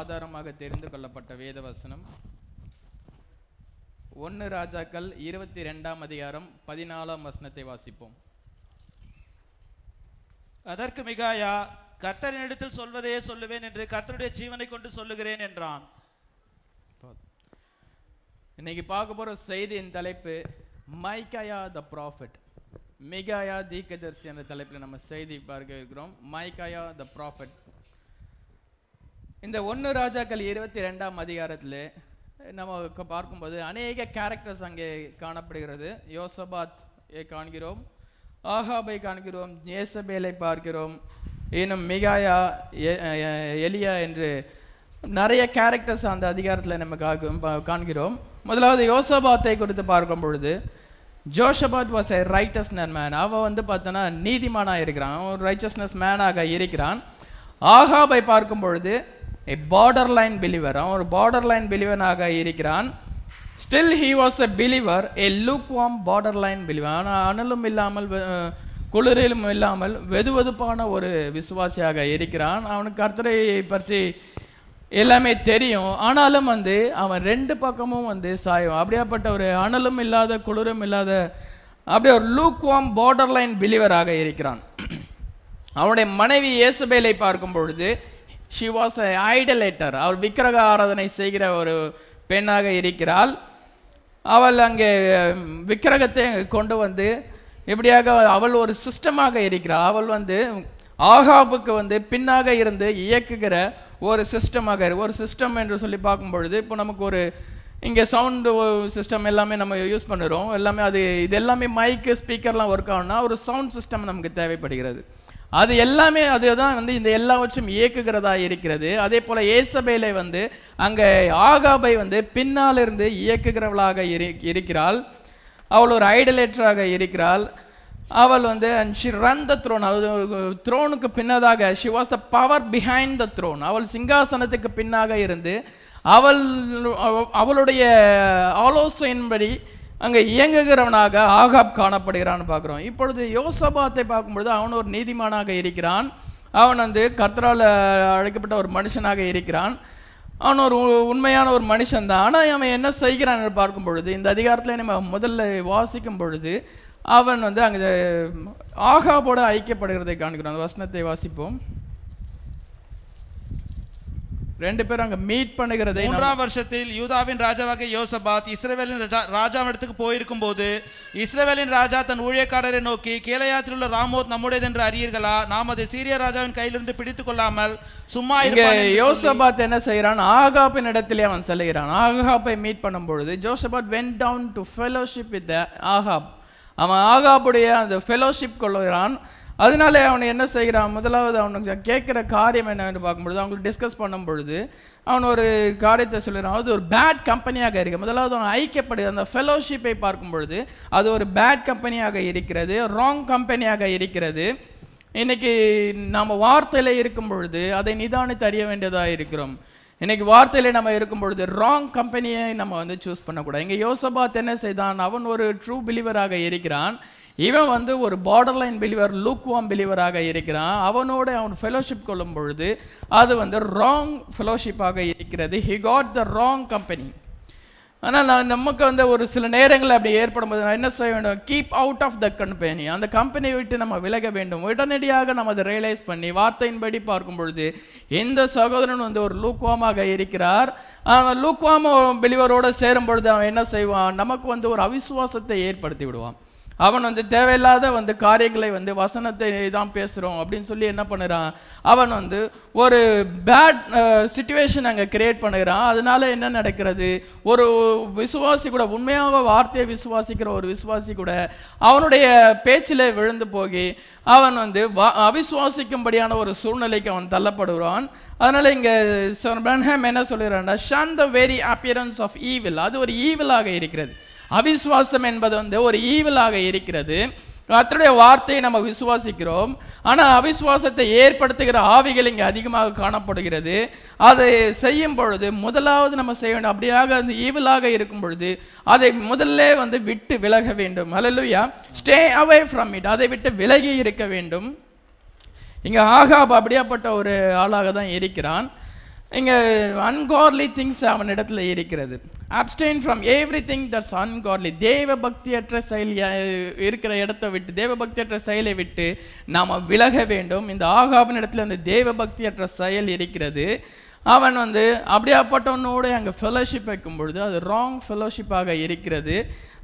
ஆதாரமாக தெரிந்து கொள்ளப்பட்ட வேத வசனம் ஒன்று ராஜாக்கள் இருபத்தி ரெண்டாம் அதிகாரம் பதினாலாம் வசனத்தை வாசிப்போம். அதற்கு மிகாயா கர்த்தரினிடத்தில் சொல்வதையே சொல்லுவேன் என்று கர்த்தருடைய ஜீவனை கொண்டு சொல்லுகிறேன் என்றான். இன்னைக்கு பார்க்க போற செய்தியின் தலைப்பு மைக்காயா த ப்ராஃபிட். மிகாயா தீக்கதர்சி என்ற தலைப்பில் நம்ம செய்தி பார்க்க இருக்கிறோம். Micaiah the prophet. இந்த ஒன்று ராஜாக்கள் இருபத்தி ரெண்டாம் அதிகாரத்தில் நம்ம பார்க்கும்போது அநேக கேரக்டர்ஸ் அங்கே காணப்படுகிறது. யோசபாத் காண்கிறோம். ஆஹாபை காண்கிறோம். ஏசபேலை பார்க்கிறோம். இன்னும் மிகாயா எ- எலியா என்று நிறைய கேரக்டர்ஸ் அந்த அதிகாரத்தில் நம்ம காண்கிறோம். முதலாவது யோசபாத்தை குறித்து பார்க்கும் பொழுது Jehoshaphat was a righteousness man அவன் வந்து பார்த்தோன்னா நீதிமானாக இருக்கிறான். அவன் ரைச்சஸ்னஸ் மேனாக இருக்கிறான். ஆஹாபை பார்க்கும் பொழுது a பார்டர் லைன் பிலிவர் அவன் ஒரு பார்டர் லைன் பிலிவனாக இருக்கிறான். Still he was a believer a lukewarm border line believer ஆனால் அனலும் இல்லாமல் வெ- குளிரிலும் இல்லாமல் வெதுவெதுப்பான ஒரு விசுவாசியாக இருக்கிறான். அவனுக்கு கர்த்தரை பற்றி எல்லாமே தெரியும். ஆனாலும் வந்து அவன் ரெண்டு பக்கமும் வந்து சாயும் அப்படியாப்பட்ட ஒரு அனலும் இல்லாத குளிரும் இல்லாத அப்படியே ஒரு லூக்வாம் பார்டர் லைன் பிலிவராக இருக்கிறான். அவனுடைய மனைவி இயேசுபேலை பார்க்கும் பொழுது ஷி வாஸ் ஐடலேட்டர் அவள் விக்கிரக ஆராதனை செய்கிற ஒரு பெண்ணாக இருக்கிறாள். அவள் அங்கே விக்கிரகத்தை கொண்டு வந்து எப்படியாக அவள் ஒரு சிஸ்டமாக இருக்கிறாள். அவள் வந்து ஆகாபுக்கு வந்து பின்னாக இருந்து இயக்குகிற ஒரு சிஸ்டமாக ஒரு சிஸ்டம் என்று சொல்லி பார்க்கும் பொழுது இப்போ நமக்கு ஒரு இங்கே சவுண்டு சிஸ்டம் எல்லாமே நம்ம யூஸ் பண்ணுறோம். எல்லாமே அது இது எல்லாமே மைக்கு ஸ்பீக்கர்லாம் ஒர்க் ஆகும்னா ஒரு சவுண்ட் சிஸ்டம் நமக்கு தேவைப்படுகிறது. அது எல்லாமே அதுதான் வந்து இந்த எல்லாவற்றும் இயக்குகிறதா இருக்கிறது. அதே போல ஏசபேலை வந்து அங்கே ஆகாபை வந்து பின்னால் இருந்து இயக்குகிறவளாக இரு இருக்கிறாள். அவள் ஒரு ஐடலேட்டராக இருக்கிறாள். அவள் வந்து and she run the throne த்ரோனுக்கு பின்னதாக she was the power behind the throne அவள் சிங்காசனத்துக்கு பின்னாக இருந்து அவள் அவளுடைய ஆலோசனையின்படி அங்கே இயங்குகிறவனாக ஆகாப் காணப்படுகிறான்னு பார்க்குறோம். இப்பொழுது யோசபாத்தை பார்க்கும்பொழுது அவன் ஒரு நீதிமானாக இருக்கிறான். அவன் வந்து கர்த்தரால் அழைக்கப்பட்ட ஒரு மனுஷனாக இருக்கிறான். அவன் ஒரு உ- உண்மையான ஒரு மனுஷன் தான். ஆனால் அவன் என்ன செய்கிறான் என்று பார்க்கும் பொழுது இந்த அதிகாரத்தில் நம்ம முதல்ல வாசிக்கும் பொழுது அவன் வந்து அங்கே ஆகாபோடு ஐக்கியப்படுகிறதை காண்கிறோம். அந்த வசனத்தை வாசிப்போம். ரெண்டு பேரும் அங்கே மீட் பண்ணுகிறதை மூன்றாம் வருஷத்தில் யூதாவின் ராஜாவாகிய யோசபாத் இஸ்ரவேலின் ராஜா ராஜாவிடத்துக்கு போயிருக்கும் போது இஸ்ரவேலின் ராஜா தன் ஊழியக்காரரை நோக்கி கீழையாத்தில் உள்ள ராமோத் நம்முடையது என்று அறியீர்களா? நாம் அதை சீரிய ராஜாவின் கையிலிருந்து பிடித்துக் கொள்ளாமல் சும்மா இங்க சொல்லி- யோசபாத் என்ன செய்கிறான்? ஆகாப்பின் இடத்திலே அவன் செல்கிறான். ஆகாப்பை மீட் பண்ணும் பொழுது Jehoshaphat went down to fellowship with Ahab அவன் ஆகாப்புடைய அந்த ஃபெலோஷிப் கொள்ளுகிறான் அதனால அவனை என்ன செய்கிறான்? முதலாவது அவனுக்கு கேட்குற காரியம் என்னன்னு பார்க்கும்பொழுது அவங்களுக்கு டிஸ்கஸ் பண்ணும் பொழுது அவன் ஒரு காரியத்தை சொல்லுறான் அது ஒரு பேட் கம்பெனியாக இருக்கு முதலாவது அவன் ஐக்கியப்படுது அந்த ஃபெலோஷிப்பை பார்க்கும் பொழுது அது ஒரு பேட் கம்பெனியாக இருக்கிறது ராங் கம்பெனியாக இருக்கிறது. இன்னைக்கு நாம் வார்த்தையில் இருக்கும் பொழுது அதை நிதானித்து அறிய வேண்டியதாக இருக்கிறோம். இன்னைக்கு வார்த்தையில நம்ம இருக்கும் பொழுது ராங் கம்பெனியை நம்ம வந்து சூஸ் பண்ணக்கூடாது. இங்கே யோசபாத் என்ன செய்தான்? அவன் ஒரு ட்ரூ பிலீவராக இருக்கிறான். இவன் வந்து ஒரு பார்டர் லைன் பிலிவர் லூக்வாம் பிலிவராக இருக்கிறான். அவனோட அவன் ஃபெலோஷிப் கொள்ளும் பொழுது அது வந்து ராங் ஃபெலோஷிப்பாக இருக்கிறது. He got the wrong company ஆனால் நான் நமக்கு வந்து ஒரு சில நேரங்கள் அப்படி ஏற்படும் போது நான் என்ன செய்ய வேண்டும்? Keep out of the company அந்த கம்பெனியை விட்டு நம்ம விலக வேண்டும். உடனடியாக நம்ம அதை ரியலைஸ் பண்ணி வார்த்தையின்படி பார்க்கும் பொழுது எந்த சகோதரன் வந்து ஒரு லூக்வாமாக இருக்கிறார். அவன் லூக்வாம பிலிவரோடு சேரும் பொழுது அவன் என்ன செய்வான்? நமக்கு வந்து ஒரு அவிசுவாசத்தை ஏற்படுத்தி விடுவான். அவன் வந்து தேவையில்லாத வந்து காரியங்களை வந்து வசனத்தை தான் பேசுகிறோம் அப்படின்னு சொல்லி என்ன பண்ணுறான்? அவன் வந்து ஒரு பேட் சுச்சுவேஷன் அங்கே கிரியேட் பண்ணுகிறான். அதனால என்ன நடக்கிறது? ஒரு விசுவாசி கூட உண்மையாக வார்த்தையை விசுவாசிக்கிற ஒரு விசுவாசி கூட அவனுடைய பேச்சில் விழுந்து போகி அவன் வந்து அவிசுவாசிக்கும்படியான ஒரு சூழ்நிலைக்கு அவன் தள்ளப்படுகிறான். அதனால இங்கே பிரன்ஹாம் என்ன சொல்கிறான்னா shun the very appearance of evil அது ஒரு ஈவிலாக இருக்கிறது. அவிசுவாசம் என்பது வந்து ஒரு ஈவிலாக இருக்கிறது. கர்த்தருடைய வார்த்தையை நம்ம விசுவாசிக்கிறோம். ஆனால் அவிசுவாசத்தை ஏற்படுத்துகிற ஆவிகள் இங்கே அதிகமாக காணப்படுகிறது. அதை செய்யும் பொழுது முதலாவது நம்ம செய்ய வேண்டும். அப்படியாக அந்த ஈவிலாக இருக்கும் பொழுது அதை முதல்ல வந்து விட்டு விலக வேண்டும். Hallelujah stay away from it அதை விட்டு விலகி இருக்க வேண்டும். இங்கே ஆகாப் அப்படியாப்பட்ட ஒரு ஆளாக தான் இருக்கிறான். இங்கே அன்கார்லி திங்ஸ் அவனிடத்துல இருக்கிறது. Abstain from everything that's ungodly தேவ பக்தியற்ற செயல் இருக்கிற இடத்தை விட்டு தேவ பக்தியற்ற செயலை விட்டு நாம் விலக வேண்டும். இந்த ஆகாபின் இடத்துல அந்த தேவ பக்தியற்ற செயல் இருக்கிறது. அவன் வந்து அப்படியாப்பட்டவனோடு அங்கே ஃபெலோஷிப் வைக்கும் பொழுது அது ராங் ஃபெலோஷிப்பாக இருக்கிறது.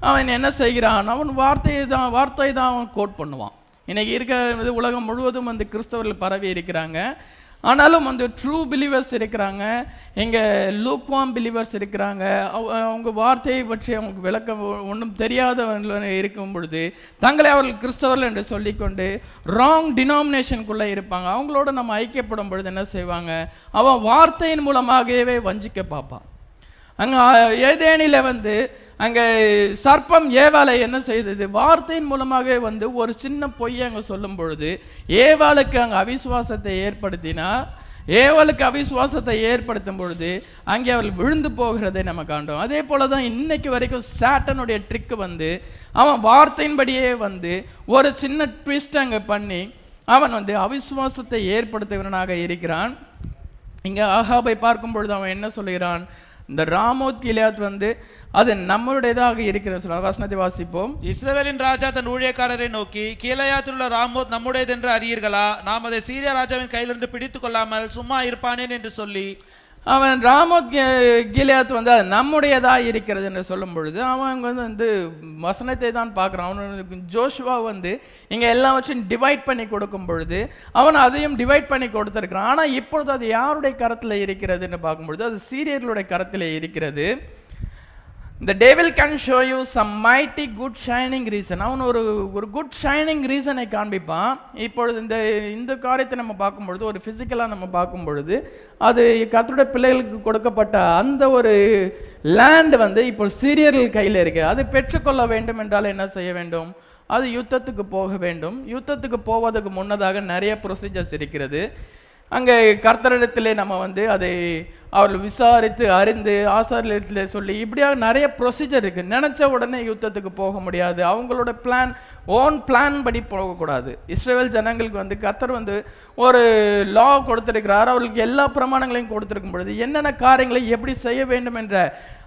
அவன் என்ன செய்கிறான்? அவன் வார்த்தையை தான் வார்த்தை தான் அவன் கோட் பண்ணுவான். இன்றைக்கி இருக்கிற இது உலகம் முழுவதும் வந்து கிறிஸ்தவர்கள் பரவி இருக்கிறாங்க. ஆனாலும் வந்து ட்ரூ பிலீவர்ஸ் இருக்கிறாங்க. எங்கள் லூக்வாம் பிலீவர்ஸ் இருக்கிறாங்க. அவ- அவங்க வார்த்தையை பற்றி அவங்களுக்கு விளக்கம் ஒன்றும் தெரியாதவர்கள் இருக்கும் பொழுது தங்களை அவர்கள் கிறிஸ்தவர்கள் என்று சொல்லிக்கொண்டு ராங் டினாமினேஷனுக்குள்ளே இருப்பாங்க. அவங்களோட நம்ம ஐக்கியப்படும் பொழுது என்ன செய்வாங்க? அவன் வார்த்தையின் மூலமாகவே வஞ்சிக்க பார்ப்பான். அங்கே ஏதேனில வந்து அங்கே சர்ப்பம் ஏவாளை என்ன செய்தது? வார்த்தையின் மூலமாக வந்து ஒரு சின்ன பொய்யை அங்கே சொல்லும் பொழுது ஏவாளுக்கு அங்கே அவிசுவாசத்தை ஏற்படுத்தினா ஏவாளுக்கு அவிசுவாசத்தை ஏற்படுத்தும் பொழுது அங்கே அவள் விழுந்து போகிறதை நம்ம காண்டோம் அதே போல தான் இன்னைக்கு வரைக்கும் சாட்டனுடைய ட்ரிக்கு வந்து அவன் வார்த்தையின்படியே வந்து ஒரு சின்ன ட்விஸ்ட் அங்கே பண்ணி அவன் வந்து அவிசுவாசத்தை ஏற்படுத்துகிறவனாக இருக்கிறான். இங்கே ஆகாபை பார்க்கும் பொழுது அவன் என்ன சொல்லுகிறான்? இந்த ராமோத் கிலியாத் வந்து அது நம்மளுடையதாக இருக்கிற சொல்ல வசனத்தை வாசிப்போம். இஸ்ரேலின் ராஜா தன் ஊழியக்காரரை நோக்கி கீழையாத்தில் உள்ள ராமோத் நம்முடையது என்று அறியீர்களா? நாம் அதை சீரிய ராஜாவின் கையிலிருந்து பிடித்துக் கொள்ளாமல் சும்மா இருப்பானேன்? என்று சொல்லி அவன் ராமோத் கிலியாத் வந்து அது நம்முடையதாக இருக்கிறது என்று சொல்லும் பொழுது அவன் வந்து வந்து வசனத்தை தான் பார்க்குறான். அவனுக்கு ஜோஷுவா வந்து இங்கே எல்லாவற்றையும் டிவைட் பண்ணி கொடுக்கும் பொழுது அவன் அதையும் டிவைட் பண்ணி கொடுத்துருக்கிறான். ஆனால் இப்பொழுது அது யாருடைய கரத்தில் இருக்கிறதுன்னு பார்க்கும்பொழுது அது சீரியர்களுடைய கரத்தில் இருக்கிறது. இந்த devil can show you some mighty good shining reason அவன் ஒரு ஒரு குட் ஷைனிங் ரீசனை காண்பிப்பான். இப்பொழுது இந்த இந்த காரியத்தை நம்ம பார்க்கும் பொழுது ஒரு ஃபிசிக்கலாக நம்ம பார்க்கும் பொழுது அது கத்தோட பிள்ளைகளுக்கு கொடுக்கப்பட்ட அந்த ஒரு லேண்ட் வந்து இப்போ சீரியர்கள் கையில் இருக்குது அது பெற்றுக்கொள்ள வேண்டும் என்றால் என்ன செய்ய வேண்டும்? அது யுத்தத்துக்கு போக வேண்டும். யுத்தத்துக்கு போவதற்கு முன்னதாக நிறைய ப்ரொசீஜர்ஸ் இருக்கிறது. அங்கே கர்த்தரிடத்திலே நம்ம வந்து அதை அவர்கள் விசாரித்து அறிந்து ஆசாரியத்தில் சொல்லி இப்படியாக நிறைய ப்ரொசீஜர் இருக்குது நினச்ச உடனே யுத்தத்துக்கு போக முடியாது. அவங்களோட பிளான் ஓன் பிளான் படி போகக்கூடாது. இஸ்ரேல் ஜனங்களுக்கு வந்து கர்த்தர் வந்து ஒரு லா கொடுத்துருக்கிறார். அவர்களுக்கு எல்லா பிரமாணங்களையும் கொடுத்துருக்கும் பொழுது என்னென்ன காரியங்களை எப்படி செய்ய வேண்டும் என்ற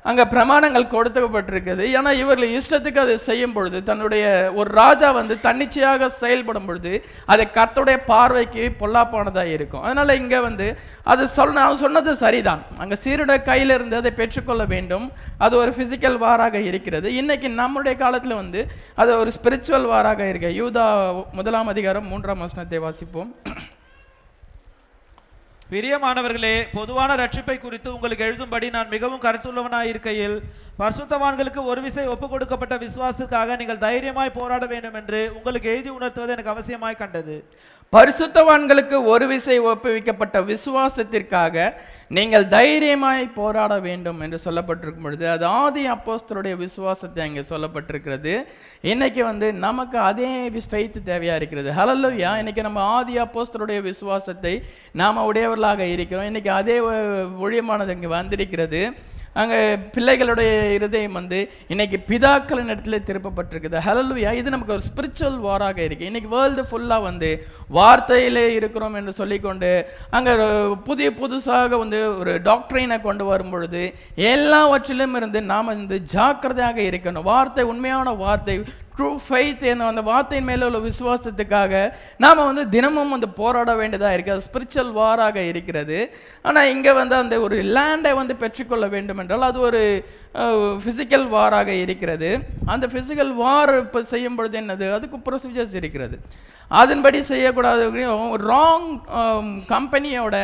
அங்கே பிரமாணங்கள் கொடுக்கப்பட்டிருக்குது. ஏன்னா இவர்கள் இஷ்டத்துக்கு அதை செய்யும் பொழுது தன்னுடைய ஒரு ராஜா வந்து தன்னிச்சையாக செயல்படும் பொழுது அது கர்த்தருடைய பார்வைக்கு பொல்லாப்பானதாக இருக்கும். அதனால் இங்கே வந்து அது சொன்ன அவன் சொன்னது சரிதான். அங்க சீருடைய கையில் இருந்து அதை பெற்றுக்கொள்ள வேண்டும். அது ஒரு பிசிக்கல் வாராக இருக்கிறது. இன்னைக்கு நம்முடைய காலத்தில் வந்து அது ஒரு ஸ்பிரிச்சுவல் வாராக இருக்கு. யூதா முதலாம் அதிகாரம் மூன்றாம் வசனத்தை வாசிப்போம். பிரியமானவர்களே பொதுவான ரட்சிப்பை குறித்து உங்களுக்கு எழுதும்படி நான் மிகவும் கருத்துள்ளவனாய் இருக்கையில் பரிசுத்தவான்களுக்கு ஒரு விசை ஒப்புக் கொடுக்கப்பட்ட விசுவாசத்துக்காக நீங்கள் தைரியமாய் போராட வேண்டும் என்று உங்களுக்கு எழுதி உணர்த்துவது எனக்கு அவசியமாய் கண்டது. பரிசுத்தவான்களுக்கு ஒரு விசை ஒப்புவிக்கப்பட்ட விசுவாசத்திற்காக நீங்கள் தைரியமாய் போராட வேண்டும் என்று சொல்லப்பட்டிருக்கும் பொழுது அது ஆதி அப்போஸ்தருடைய விசுவாசத்தை அங்கே சொல்லப்பட்டிருக்கிறது. இன்னைக்கு வந்து நமக்கு அதே ஃபெய்த் தேவையாக இருக்கிறது. ஹலல்லுயா இன்னைக்கு நம்ம ஆதி அப்போஸ்தருடைய விசுவாசத்தை நாம் உடையவர்களாக இருக்கிறோம். இன்னைக்கு அதே ஒழியமானது இங்கே வந்திருக்கிறது. அங்கே பிள்ளைகளுடைய இருதயம் வந்து இன்னைக்கு பிதாக்களின் இடத்துல திருப்பப்பட்டிருக்குது. ஹலல்வியா இது நமக்கு ஒரு ஸ்பிரிச்சுவல் வாராக இருக்குது இன்னைக்கு வேர்ல்டு ஃபுல்லாக வந்து வார்த்தையிலே இருக்கிறோம் என்று சொல்லிக்கொண்டு அங்கே புதிய புதுசாக வந்து ஒரு டாக்டரினை கொண்டு வரும் பொழுது எல்லாவற்றிலும் இருந்து நாம் வந்து ஜாக்கிரதையாக இருக்கணும். வார்த்தை உண்மையான வார்த்தை ட்ரூ ஃபெய்த் என்ன அந்த வார்த்தையின் மேலே உள்ள விசுவாசத்துக்காக நாம் வந்து தினமும் வந்து போராட வேண்டியதாக இருக்குது அது ஸ்பிரிச்சுவல் வாராக இருக்கிறது. ஆனால் இங்கே வந்து அந்த ஒரு லேண்டை வந்து பெற்றுக்கொள்ள வேண்டும் என்றால் அது ஒரு ஃபிசிக்கல் வாராக இருக்கிறது. அந்த ஃபிசிக்கல் வார் இப்போ செய்யும் பொழுது என்னது? அதுக்கு ப்ரொசீஜர்ஸ் இருக்கிறது. அதன்படி செய்யக்கூடாது ராங் கம்பெனியோட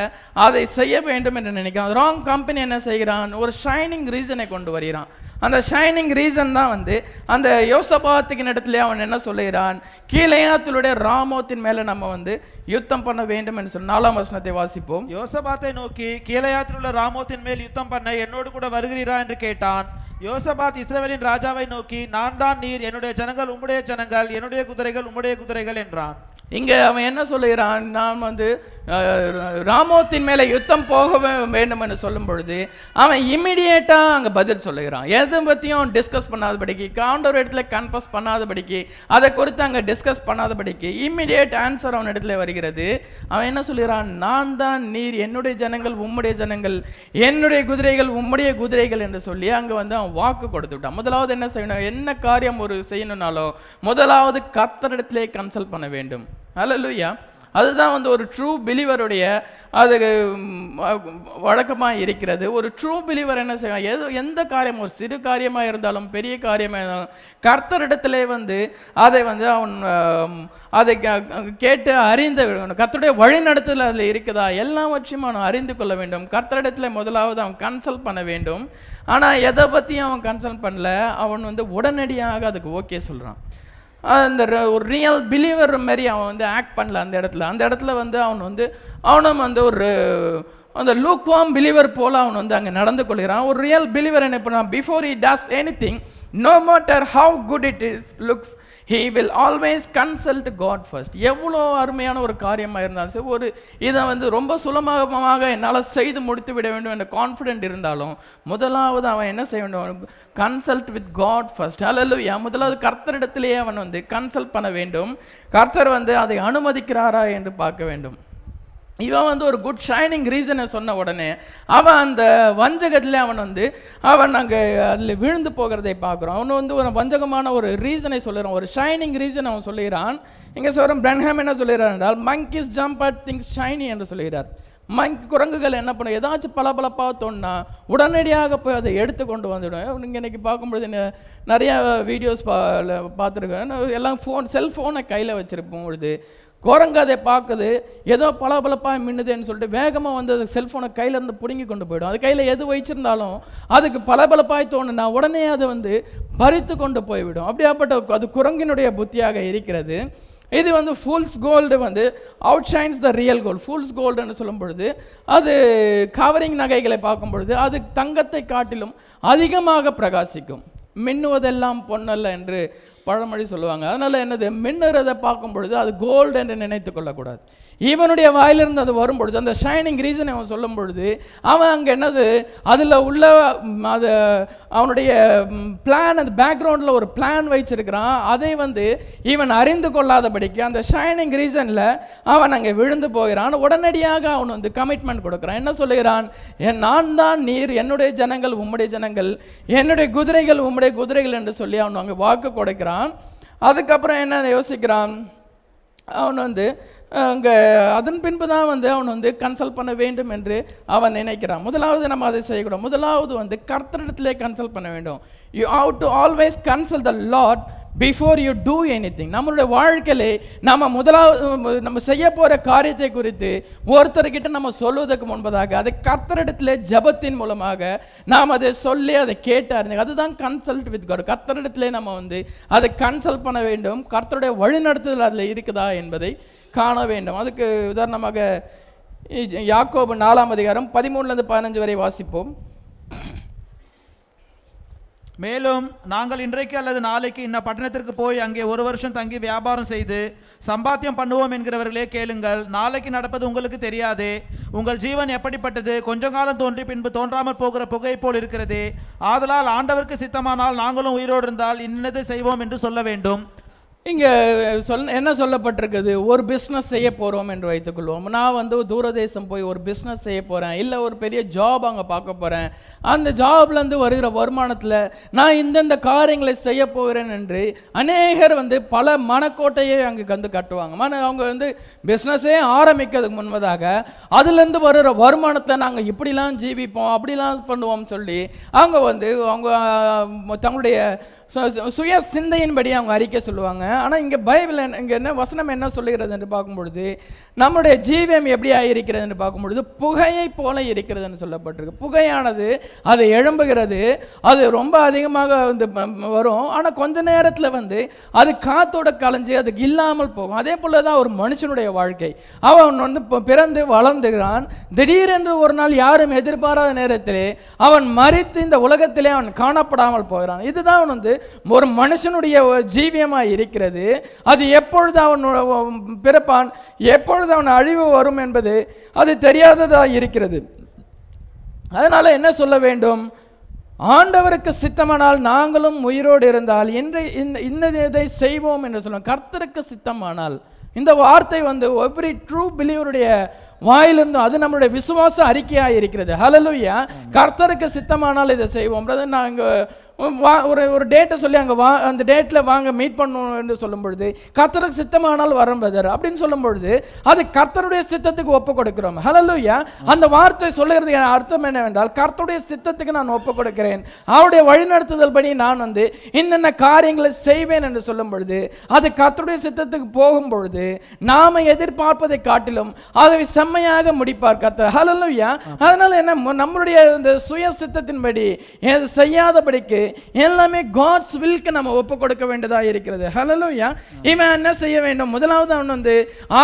அதை செய்ய வேண்டும் என்று நினைக்கிறான். ராங் கம்பெனி என்ன செய்கிறான்? ஒரு ஷைனிங் ரீசனை கொண்டு வருகிறான். அந்த ஷைனிங் ரீசன் தான் வந்து அந்த யோசபாத்துக்கின் இடத்துல அவன் என்ன சொல்லுகிறான்? கீழையாத்துடைய ராமோத்தின் மேல நம்ம வந்து யுத்தம் பண்ண வேண்டும் என்று சொல்லி நாலாம் வசனத்தை வாசிப்போம். யோசபாத்தை நோக்கி கீழையாத்தில் உள்ள ராமோத்தின் மேல் யுத்தம் பண்ண என்னோடு கூட வருகிறீரா என்று கேட்டான். யோசபாத் இஸ்ரவேலின் ராஜாவை நோக்கி நான் தான் நீர் என்னுடைய ஜனங்கள் உம்முடைய ஜனங்கள் என்னுடைய குதிரைகள் உம்முடைய குதிரைகள் என்றான். இங்க அவன் என்ன சொல்லுகிறான்? நான் வந்து ராமோத்தின் மேலே யுத்தம் போக வேண்டும் என்று சொல்லும் பொழுது அவன் இமிடியேட்டா அங்க பதில் சொல்லுகிறான். எதை பத்தியும் டிஸ்கஸ் பண்ணாதபடிக்கு காண்டவர் இடத்துல கன்ஃபஸ் பண்ணாதபடிக்கு அதை குறித்து அங்கே டிஸ்கஸ் பண்ணாதபடிக்கு இமிடியேட் ஆன்சர் அவன் இடத்துல வருகிறது. அவன் என்ன சொல்கிறான் நான் தான் நீர் என்னுடைய ஜனங்கள் உம்முடைய ஜனங்கள் என்னுடைய குதிரைகள் உம்முடைய குதிரைகள் என்று சொல்லி அங்கே வந்து அவன் வாக்கு கொடுத்து விட்டான். முதலாவது என்ன செய்யணும்? என்ன காரியம் ஒரு செய்யணும்னாலோ முதலாவது கத்தரிடத்திலே கன்சல்ட் பண்ண வேண்டும். அல்லேலூயா அதுதான் வந்து ஒரு ட்ரூ பிலீவருடைய அது வழக்கமாக இருக்கிறது. ஒரு ட்ரூ பிலீவர் என்ன செய்வான்? எது எந்த காரியம்? ஒரு சிறு காரியமாக இருந்தாலும் பெரிய காரியமாக இருந்தாலும் கர்த்தரிடத்திலே வந்து அதை வந்து அவன் அதை க- கேட்டு அறிந்து கர்த்தருடைய வழிநடத்தல் அதில் இருக்குதா? எல்லாவற்றையும் அவன் அறிந்து கொள்ள வேண்டும். கர்த்தரிடத்தில் முதலாவது அவன் கன்சல்ட் பண்ண வேண்டும். ஆனால் எதை பற்றியும் அவன் கன்சல்ட் பண்ணல. அவன் வந்து உடனடியாக அதுக்கு ஓகே சொல்கிறான் அந்த ஒரு ரியல் பிலீவர் மாதிரி அவன் வந்து ஆக்ட் பண்ணல அந்த இடத்துல. அந்த இடத்துல வந்து அவன் வந்து அவனும் வந்து ஒரு அந்த லூக்வாம் பிலீவர் போல் அவன் வந்து அங்கே நடந்து கொள்கிறான். ஒரு ரியல் பிலீவர் என்ன பண்ணுறான் before he does anything no matter how good it is looks he will always consult God first எவ்வளோ அருமையான ஒரு காரியமாக இருந்தாலும் சரி ஒரு இதை வந்து ரொம்ப சுலபமாக என்னால் செய்து முடித்து விட வேண்டும் என்ற கான்ஃபிடென்ட் இருந்தாலும் முதலாவது அவன் என்ன செய்ய வேண்டும்? Consult with God first hallelujah முதலாவது கர்த்தரிடத்திலேயே அவன் வந்து கன்சல்ட் பண்ண வேண்டும். கர்த்தர் வந்து அதை அனுமதிக்கிறாரா என்று பார்க்க வேண்டும். இவன் வந்து ஒரு குட் ஷைனிங் ரீசனை சொன்ன உடனே அவன் அந்த வஞ்சகத்தில் அவன் வந்து அவன் அங்கே அதில் விழுந்து போகிறதை பார்க்குறோம் அவன் வந்து ஒரு வஞ்சகமான ஒரு ரீசனை சொல்லுறான். ஒரு ஷைனிங் ரீசன் அவன் சொல்லுகிறான். இங்கே சொல்கிறோம் பிரன்ஹாம் என்ன சொல்லுகிறார் என்றால் monkeys jump at things shiny என்று சொல்லுகிறார். மங்க் குரங்குகள் என்ன பண்ணும்? ஏதாச்சும் பளபளப்பாக தோணுனா உடனடியாக போய் அதை எடுத்து கொண்டு வந்துடும். நீங்கள் இன்றைக்கி பார்க்கும்பொழுது நிறையா வீடியோஸ் பா பார்த்துருக்கேன். எல்லாம் ஃபோன் செல்ஃபோனை கையில் வச்சுருக்கும் பொழுது குரங்கு அதை பார்க்குது ஏதோ பளபளப்பாக மின்னுதுன்னு சொல்லிட்டு வேகமாக வந்து அது செல்ஃபோனை கையிலேருந்து பிடுங்கி கொண்டு போயிடும். அது கையில் எது வச்சிருந்தாலும் அதுக்கு பளபளப்பாய் தோணுனா உடனே அதை வந்து பறித்து கொண்டு போய்விடும். அப்படியாப்பட்ட அது குரங்கினுடைய புத்தியாக இருக்கிறது. இது வந்து ஃபுல்ஸ் கோல்டு வந்து outshines the real gold fool's கோல்டுன்னு சொல்லும் பொழுது அது கவரிங் நகைகளை பார்க்கும் பொழுது அது தங்கத்தை காட்டிலும் அதிகமாக பிரகாசிக்கும். மின்னுவதெல்லாம் பொன்னல்ல என்று பழமொழி சொல்லுவாங்க. அதனால என்னது? மின்னுறதை பார்க்கும் பொழுது அது கோல்டு என்று நினைத்து கொள்ளக்கூடாது. இவனுடைய வாயிலிருந்து அது வரும் பொழுது அந்த ஷைனிங் ரீசன் அவன் சொல்லும் பொழுது அவன் அங்கே என்னது அதில் உள்ள அது அவனுடைய பிளான் அந்த பேக்ரவுண்டில் ஒரு பிளான் வச்சிருக்கிறான். அதை வந்து இவன் அறிந்து கொள்ளாதபடிக்கு அந்த ஷைனிங் ரீசனில் அவன் அங்கே விழுந்து போகிறான். உடனடியாக அவன் வந்து கமிட்மெண்ட் கொடுக்குறான். என்ன சொல்லுகிறான்? என் நான் தான் நீர் என்னுடைய ஜனங்கள் உம்முடைய ஜனங்கள் என்னுடைய குதிரைகள் உம்முடைய குதிரைகள் என்று சொல்லி அவன் அங்கே வாக்கு கொடுக்கிறான். அதுக்கப்புறம் என்ன யோசிக்கிறான்? அவன் வந்து அங்கே அதன் பின்பு தான் வந்து அவன் வந்து கன்சல்ட் பண்ண வேண்டும் என்று அவன் நினைக்கிறான். முதலாவது நம்ம அதை செய்யக்கூடாது. முதலாவது வந்து கர்த்தரிடத்திலே கன்சல்ட் பண்ண வேண்டும். You have to always consult the Lord before you do anything நம்மளுடைய வாழ்க்கையிலே நம்ம முதலாவது நம்ம செய்ய போகிற காரியத்தை குறித்து ஒருத்தர்கிட்ட நம்ம சொல்வதற்கு முன்பதாக அதை கர்த்தரிடத்திலே ஜெபத்தின் மூலமாக நாம் அதை சொல்லி அதை கேட்டு அறிந்து அதுதான் கன்சல்ட் வித் காட் கர்த்தரிடத்திலே நம்ம வந்து அதை கன்சல்ட் பண்ண வேண்டும். கர்த்தருடைய வழிநடத்துதல் அதில் இருக்குதா என்பதை காண வேண்டும். அதுக்கு உதாரணமாக யாக்கோபு நாலாம் அதிகாரம் பதிமூணுலேருந்து பதினஞ்சு வரை வாசிப்போம். மேலும் நாங்கள் இன்றைக்கு அல்லது நாளைக்கு இன்ன பட்டணத்திற்கு போய் அங்கே ஒரு வருஷம் தங்கி வியாபாரம் செய்து சம்பாத்தியம் பண்ணுவோம் என்கிறவர்களே கேளுங்கள். நாளைக்கு நடப்பது உங்களுக்கு தெரியாதே. உங்கள் ஜீவன் எப்படிப்பட்டது? கொஞ்ச காலம் தோன்றி பின்பு தோன்றாமல் போகிற புகை போல் இருக்கிறதே. ஆதலால் ஆண்டவருக்கு சித்தமானால் நாங்களும் உயிரோடு இருந்தால் இன்னதை செய்வோம் என்று சொல்ல வேண்டும். இங்கே சொல் என்ன சொல்லப்பட்டிருக்குது? ஒரு பிஸ்னஸ் செய்ய போகிறோம் என்று வைத்துக்கொள்வோம் நான் வந்து தூரதேசம் போய் ஒரு பிஸ்னஸ் செய்ய போகிறேன் இல்லை ஒரு பெரிய ஜாப் அங்கே பார்க்க போகிறேன் அந்த ஜாப்லேருந்து வருகிற வருமானத்தில் நான் இந்தந்த காரியங்களை செய்ய போகிறேன் என்று அநேகர் வந்து பல மனக்கோட்டையை அங்கே வந்து கட்டுவாங்க. மன அவங்க வந்து பிஸ்னஸே ஆரம்பிக்கிறதுக்கு முன்பதாக அதுலேருந்து வருகிற வருமானத்தை நாங்கள் இப்படிலாம் ஜீவிப்போம் அப்படிலாம் பண்ணுவோம் சொல்லி அவங்க வந்து அவங்க தங்களுடைய சு- சு- சுய சிந்தையின்படி அவங்க அறிக்கை சொல்லுவாங்க. ஆனால் இங்கே பைபிள் என்ன- இங்கே என்ன வசனம் என்ன சொல்லுகிறது என்று பார்க்கும்பொழுது நம்முடைய ஜீவியம் எப்படி இருக்கிறது என்று பார்க்கும் புகையை போல இருக்கிறதுன்னு சொல்லப்பட்டிருக்கு. புகையானது அது எழும்புகிறது அது ரொம்ப அதிகமாக வந்து வரும். ஆனால் கொஞ்ச நேரத்தில் வந்து அது காத்தோட கலைஞ்சு அதுக்கு இல்லாமல் போகும். அதே போல் தான் ஒரு மனுஷனுடைய வாழ்க்கை. அவன் வந்து பிறந்து வளர்ந்துகிறான். திடீரென்று ஒரு நாள் யாரும் எதிர்பாராத நேரத்திலே அவன் மறித்து இந்த உலகத்திலே அவன் காணப்படாமல் போகிறான். இதுதான் அவன் வந்து ஒரு மனுஷனுடைய ஜீவியமாக இருக்கிறது. இருக்கிறது. அது எப்பொழுது அவன் பிறப்பான்? எப்பொழுது அவன் அழிவு வரும் என்பது அது தெரியாததா இருக்கிறது. அதனால என்ன சொல்ல வேண்டும்? ஆண்டவருக்கு சித்தமானால் நாங்களும் உயிரோடு இருந்தால் இன்றை இந்த இந்த இதை செய்வோம் என்று சொல்லுவோம் கர்த்தருக்கு சித்தமானால். இந்த வார்த்தை வந்து எவ்ரி ட்ரூ பிலீவருடைய வாயிலிருந்து அது நம்மளுடைய விசுவாச அறிக்கையாக இருக்கிறது. ஹலலுயா கர்த்தருக்கு சித்தமானால் இதை செய்வோம். பிரதர் நான் வா- ஒரு ஒரு டேட்டை சொல்லி அங்கே வா அந்த டேட்டில் வாங்க மீட் பண்ணணும் என்று சொல்லும் பொழுது கர்த்தருக்கு சித்தமானால் வரும் பிரதர் அப்படின்னு சொல்லும் பொழுது அது கர்த்தருடைய சித்தத்துக்கு ஒப்பு கொடுக்கிறோம். ஹலலுயா அந்த வார்த்தை சொல்லுகிறது அர்த்தம் என்னவென்றால் கர்த்தருடைய சித்தத்துக்கு நான் ஒப்பு கொடுக்கிறேன். அவருடைய வழிநடத்துதல் படி நான் வந்து என்னென்ன காரியங்களை செய்வேன் என்று சொல்லும் பொழுது அது கர்த்தருடைய சித்தத்துக்கு போகும் பொழுது நாம் எதிர்பார்ப்பதை காட்டிலும் அதை செம்மையாக முடிப்பார் கர்த்தர். ஹalleluya அதனால என்ன நம்மளுடைய இந்த சுய சித்தத்தின்படி செய்யாதபடிக்கு எல்லாமே காட்ஸ் வில்க்கு நம்ம ஒப்பு கொடுக்க வேண்டியதா இருக்கிறது. ஹalleluya இவன் என்ன செய்ய வேண்டும்? முதலாவது அவன் வந்து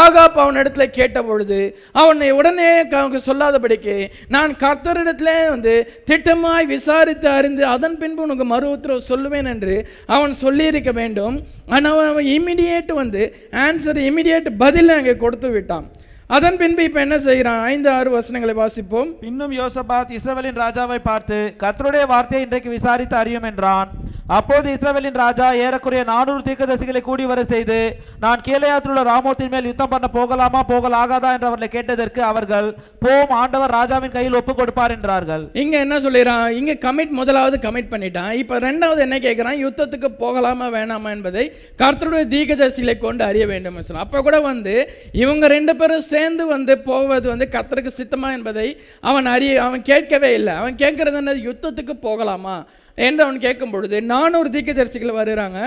ஆகாப் அவன் இடத்துல கேட்ட பொழுது அவனை உடனே அவனுக்கு சொல்லாதபடிக்கு நான் கர்த்தரிடத்திலே வந்து திட்டமாய் விசாரித்து அறிந்து அதன் பின்பு உனக்கு மறு உத்தரவு சொல்லுவேன் என்று அவன் சொல்லியிருக்க வேண்டும். ஆனால் அவன் இமிடியேட் வந்து ஆன்சர் இமிடியேட் பதில் அங்கே கொடுத்து விட்டான். அதன் பின்பு இப்போ என்ன செய்கிறான்? ஐந்து ஆறு வசனங்களை வாசிப்போம். பின்னும் யோசபாத் இஸ்ரவேலின் ராஜாவை பார்த்து கர்த்தருடைய வார்த்தையை இன்றைக்கு விசாரித்து அறியும் என்றான். அப்போது இஸ்ரவேலின் ராஜா ஏறக்குறைய நானூறு தீர்க்கதரிசிகளை கூடி வர செய்து நான் கீழையாத்தில் உள்ள ராமோத்தின் மேல் யுத்தம் பண்ண போகலாமா? போகலாகாதா என்று அவர்களை கேட்டதற்கு அவர்கள் போம் ஆண்டவர் ராஜாவின் கையில் ஒப்பு கொடுப்பார் என்றார்கள். இங்க என்ன சொல்லிடுறான் இங்க கமிட் முதலாவது கமிட் பண்ணிட்டான். இப்போ ரெண்டாவது என்ன கேட்குறான் யுத்தத்துக்கு போகலாமா வேணாமா என்பதை கர்த்தருடைய தீர்க்கதரிசிகளை கொண்டு அறிய வேண்டும் அப்போ கூட வந்து இவங்க ரெண்டு பேரும் சேர்ந்து வந்து போவது வந்து கத்தருக்கு சித்தமா என்பதை அவன் அறிய அவன் கேட்கவே இல்லை. அவன் கேட்கறது என்ன யுத்தத்துக்கு போகலாமா? என்று அவன் கேட்கும் பொழுது நானூறு தீக்கதரிசிகள் வருகிறாங்க.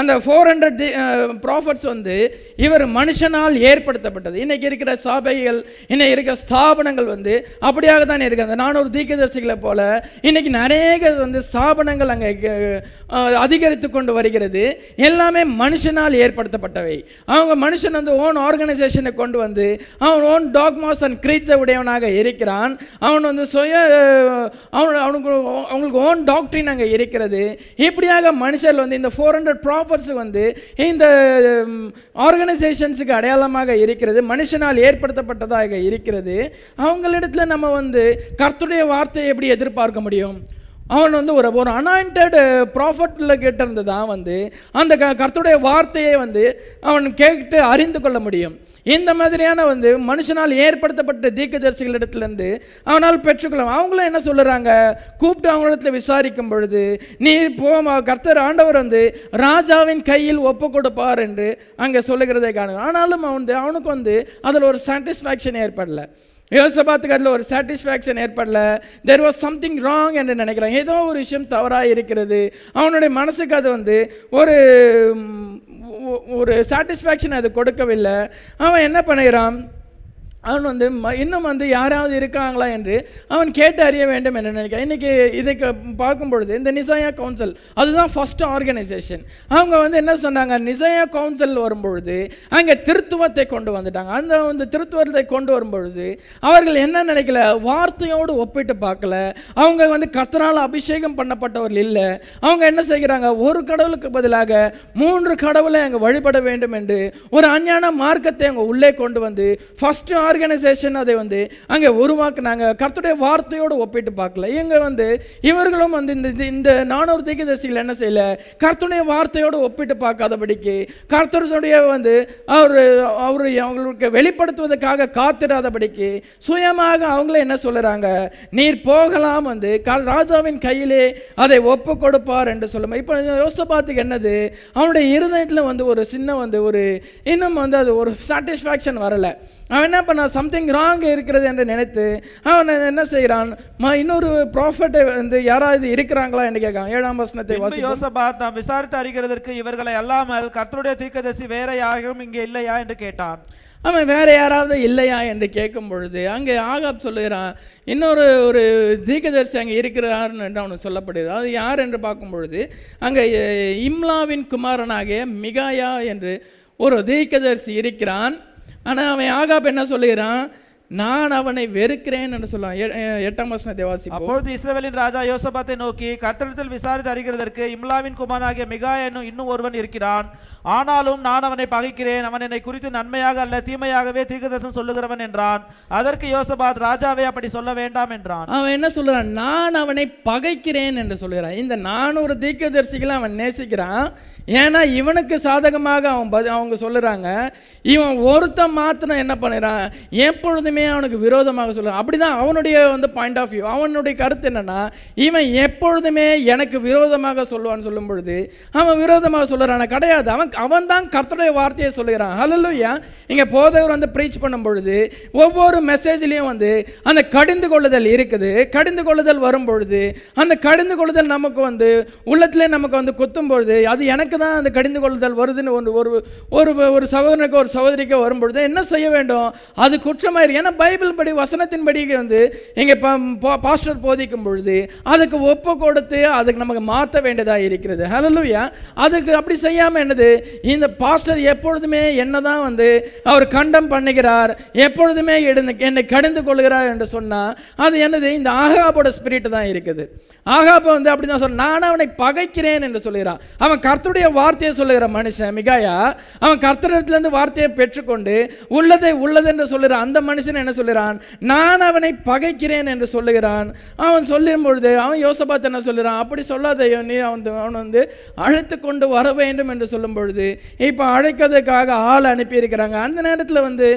அந்த ஃபோர் ஹண்ட்ரட் தி ப்ராஃபட்ஸ் வந்து இவர் மனுஷனால் ஏற்படுத்தப்பட்டது. இன்னைக்கு இருக்கிற சபைகள் இன்னைக்கு இருக்கிற ஸ்தாபனங்கள் வந்து அப்படியாக தான் இருக்குது அந்த நானூறு தீக்கதரிசிகளை போல் இன்றைக்கி நிறைய வந்து ஸ்தாபனங்கள் அங்கே அதிகரித்து கொண்டு வருகிறது. எல்லாமே மனுஷனால் ஏற்படுத்தப்பட்டவை. அவங்க மனுஷன் வந்து ஓன் ஆர்கனைசேஷனை கொண்டு வந்து அவன் ஓன் டாக்மாஸ் அண்ட் கிரீட்ஸை உடையவனாக இருக்கிறான். அவன் வந்து சுய அவன் அவனுக்கு அவங்களுக்கு ஓன் டாக்டரின் அங்கே இருக்கிறது. இப்படியாக மனுஷர் வந்து இந்த ஃபோர் ஹண்ட்ரட் ப்ராஃபர்ஸ் வந்து இந்த ஆர்கனைசேஷன்ஸுக்கு அடையாளமாக இருக்கிறது. மனுஷனால் ஏற்படுத்தப்பட்டதாக இருக்கிறது. அவங்களிடத்தில் நம்ம வந்து கர்த்துடைய வார்த்தையை எப்படி எதிர்பார்க்க முடியும்? அவன் வந்து ஒரு ஒரு அனாயிண்டட் ப்ராஃபட்டில் uh, கேட்டிருந்து தான் வந்து அந்த க கர்த்தருடைய வார்த்தையை வந்து அவன் கேட்டு அறிந்து கொள்ள முடியும். இந்த மாதிரியான வந்து மனுஷனால் ஏற்படுத்தப்பட்ட தீக்கதரிசிகளிடத்துலேருந்து அவனால் பெற்றுக்கொள்ள அவங்களும் என்ன சொல்லுறாங்க? கூப்பிட்டு அவங்களிடத்துல விசாரிக்கும் பொழுது நீ போமா கர்த்தர் ஆண்டவர் வந்து ராஜாவின் கையில் ஒப்பு கொடுப்பார் என்று அங்கே சொல்லுகிறதை காணுங்க ஆனாலும் அவன் வந்து அவனுக்கு வந்து அதில் ஒரு சாட்டிஸ்ஃபேக்ஷன் ஏற்படல. யோசபாத்துக்கு அதில் ஒரு சாட்டிஸ்ஃபேக்ஷன் ஏற்படல. தேர் வாஸ் சம்திங் ராங் என்று நினைக்கிறான். ஏதோ ஒரு விஷயம் தவறாக இருக்கிறது. அவனுடைய மனசுக்கு அது வந்து ஒரு ஒரு சாட்டிஸ்ஃபேக்ஷன் அது கொடுக்கவில்லை. அவன் என்ன பண்ணுகிறான் அவன் வந்து ம- இன்னும் வந்து யாராவது இருக்காங்களா? என்று அவன் கேட்டு அறிய வேண்டும் என்று நினைக்கிறேன். இன்றைக்கி இதை க- பார்க்கும் பொழுது இந்த நிசாயா கவுன்சில் அதுதான் ஃபஸ்ட் ஆர்கனைசேஷன் அவங்க வந்து என்ன சொன்னாங்க? நிசாயா கவுன்சில் வரும்பொழுது அங்கே திருத்துவத்தை கொண்டு வந்துட்டாங்க. அந்த வந்து திருத்துவத்தை கொண்டு வரும்பொழுது அவர்கள் என்ன நினைக்கல? வார்த்தையோடு ஒப்பிட்டு பார்க்கல. அவங்க வந்து கத்தனால் அபிஷேகம் பண்ணப்பட்டவர்கள் இல்லை. அவங்க என்ன செய்கிறாங்க? ஒரு கடவுளுக்கு பதிலாக மூன்று கடவுளை அங்கே வழிபட வேண்டும் என்று ஒரு அஞ்ஞான மார்க்கத்தை அவங்க உள்ளே கொண்டு வந்து ஃபஸ்ட்டு ஆர்கனைசேஷன் அதை வந்து அங்கே உருவாக்குனாங்க கர்த்தருடைய வார்த்தையோடு ஒப்பிட்டு பார்க்கல. இவங்க வந்து இவர்களும் வந்து இந்த இந்த- நானூறு நானூறு தசையில் என்ன செய்யல? கர்த்தருடைய வார்த்தையோடு ஒப்பிட்டு பார்க்காதபடிக்கு கர்த்தருடைய வந்து அவர் அவர் அவங்களுக்கு வெளிப்படுத்துவதற்காக காத்திராதபடிக்கு சுயமாக அவங்களே என்ன சொல்லுறாங்க? நீர் போகலாம் வந்து க- ராஜாவின் கையிலே அதை ஒப்பு கொடுப்பார் என்று சொல்லும்? இப்போ யோசபாத்துக்கு என்னது? அவனுடைய இருதயத்தில் வந்து ஒரு சின்ன வந்து ஒரு இன்னும் வந்து அது ஒரு சாட்டிஸ்ஃபேக்ஷன் வரலை. அவன் என்ன பண்ணான் சம்திங் ராங் இருக்கிறது என்று நினைத்து அவன் என்ன செய்கிறான்? ம இன்னொரு ப்ராஃபட்டை வந்து யாராவது இருக்கிறாங்களா? என்று கேட்கான் ஏழாம் வசனத்தை வாசி யோசபாத் தாம் விசாரித்து அறிகிறதற்கு இவர்களை அல்லாமல் கர்த்தருடைய தீர்க்கதரிசி வேற யாரும் இங்கே இல்லையா என்று கேட்டான். அவன் வேற யாராவது இல்லையா என்று கேட்கும் பொழுது அங்கே ஆகாப் சொல்லுகிறான் இன்னொரு ஒரு தீர்க்கதரிசி அங்கே இருக்கிறார்னு என்று அவனுக்கு சொல்லப்படுது அது யார்? என்று பார்க்கும் பொழுது அங்கே இம்லாவின் குமாரனாகிய மிகாயா என்று ஒரு தீர்க்கதரிசி இருக்கிறான். ஆனால் அவன் ஆகாப் என்ன சொல்லுகிறான்? நான் அவனை வெறுக்கிறேன் என்று எ- எட்டாம் வசனத்தை வாசிப்போம் அப்பொழுது இஸ்ரவேலின் ராஜா யோசபாத்தை நோக்கி கர்த்தரிடத்தில் விசாரித்து அறிகிறதற்கு இம்லாவின் குமாரனாகிய மிகா என்னும் இன்னும் ஒருவன் இருக்கிறான். ஆனாலும் நான் அவனை பகைக்கிறேன். அவன் என்னை குறித்து நன்மையாக அல்ல தீமையாகவே தீர்க்கதரிசனம் சொல்லுகிறவன் என்றான். அதற்கு யோசபாத் ராஜாவே அப்படி சொல்ல வேண்டாம் என்றான். அவன் என்ன சொல்றான்? நான் அவனை பகைக்கிறேன் என்று சொல்கிறான் இந்த நானூறு தீர்க்கதரிசிகளை அவன் நேசிக்கிறான். ஏன்னா இவனுக்கு சாதகமாக அவன் அவங்க சொல்லுறாங்க. இவன் ஒருத்தன் மாத்திரம் என்ன பண்ணுறான்? எப்பொழுதுமே அவனுக்கு விரோதமாக சொல்லுறான் அப்படிதான் அவனுடைய வந்து பாயிண்ட் ஆஃப் வியூ அவனுடைய கருத்து என்னென்னா இவன் எப்பொழுதுமே எனக்கு விரோதமாக சொல்லுவான்னு சொல்லும் பொழுது அவன் விரோதமாக சொல்லுறான். கிடையாது. அவன் அவன் தான் கர்த்தருடைய வார்த்தையை சொல்லுகிறான். ஹalleluya இங்கே போதவர் வந்து ப்ரீச் பண்ணும் பொழுது ஒவ்வொரு மெசேஜ்லேயும் வந்து அந்த கடிந்து கொள்ளுதல் இருக்குது. கடிந்து கொள்ளுதல் வரும் பொழுது அந்த கடிந்து கொள்ளுதல் நமக்கு வந்து உள்ளத்திலே நமக்கு வந்து குத்தும் பொழுது அது எனக்கு தான் அந்த கடிந்து கொள்ளுதல் வருதுன்னு ஒரு ஒரு ஒரு சகோதரனுக்கு ஒரு சகோதரிக்கு வரும் பொழுது என்ன செய்ய வேண்டும்? அது குற்றமாக இருக்கு ஏன்னா பைபிள் படி வசனத்தின்படி வந்து இங்கே பாஸ்டர் போதிக்கும் பொழுது அதுக்கு ஒப்பு கொடுத்து அதுக்கு நமக்கு மாற்ற வேண்டியதாக இருக்கிறது. ஹalleluya அதுக்கு அப்படி செய்யாமல் என்னது? இந்த பாஸ்டர் எப்பொழுதுமே என்னதான் வந்து அவர் கண்டம் பண்ணுகிறார் எப்பொழுதுமே எடுந்து- என்னை கடிந்து கொள்கிறார் என்று சொன்னால் அது என்னது? இந்த ஆகாபோட ஸ்பிரிட் தான் இருக்குது. ஆகாப வந்து அப்படி தான் சொல்ல நான் அவனை பகைக்கிறேன் என்று சொல்லுகிறான் அவன் கர்த்தருடைய வார்த்தையை சொல்லுகிற மனுஷன் மிகாயா அவன் கர்த்தரிடத்திலிருந்து வார்த்தையை பெற்றுக்கொண்டு உள்ளதை உள்ளது என்று சொல்லுகிற அந்த மனுஷன் என்ன சொல்லுகிறான்? நான் அவனை பகைக்கிறேன் என்று சொல்லுகிறான். அவன் சொல்லும் பொழுது அவன் யோசபாத் என்ன சொல்லுகிறான்? அப்படி சொல்லாதையோ நீ அவன் அவன் வந்து அழைத்து கொண்டு வர வேண்டும் என்று சொல்லும் பொழுது இப்போ அழைக்கிறதுக்காக ஆள் அனுப்பியிருக்கிறாங்க. அந்த நேரத்தில் வந்து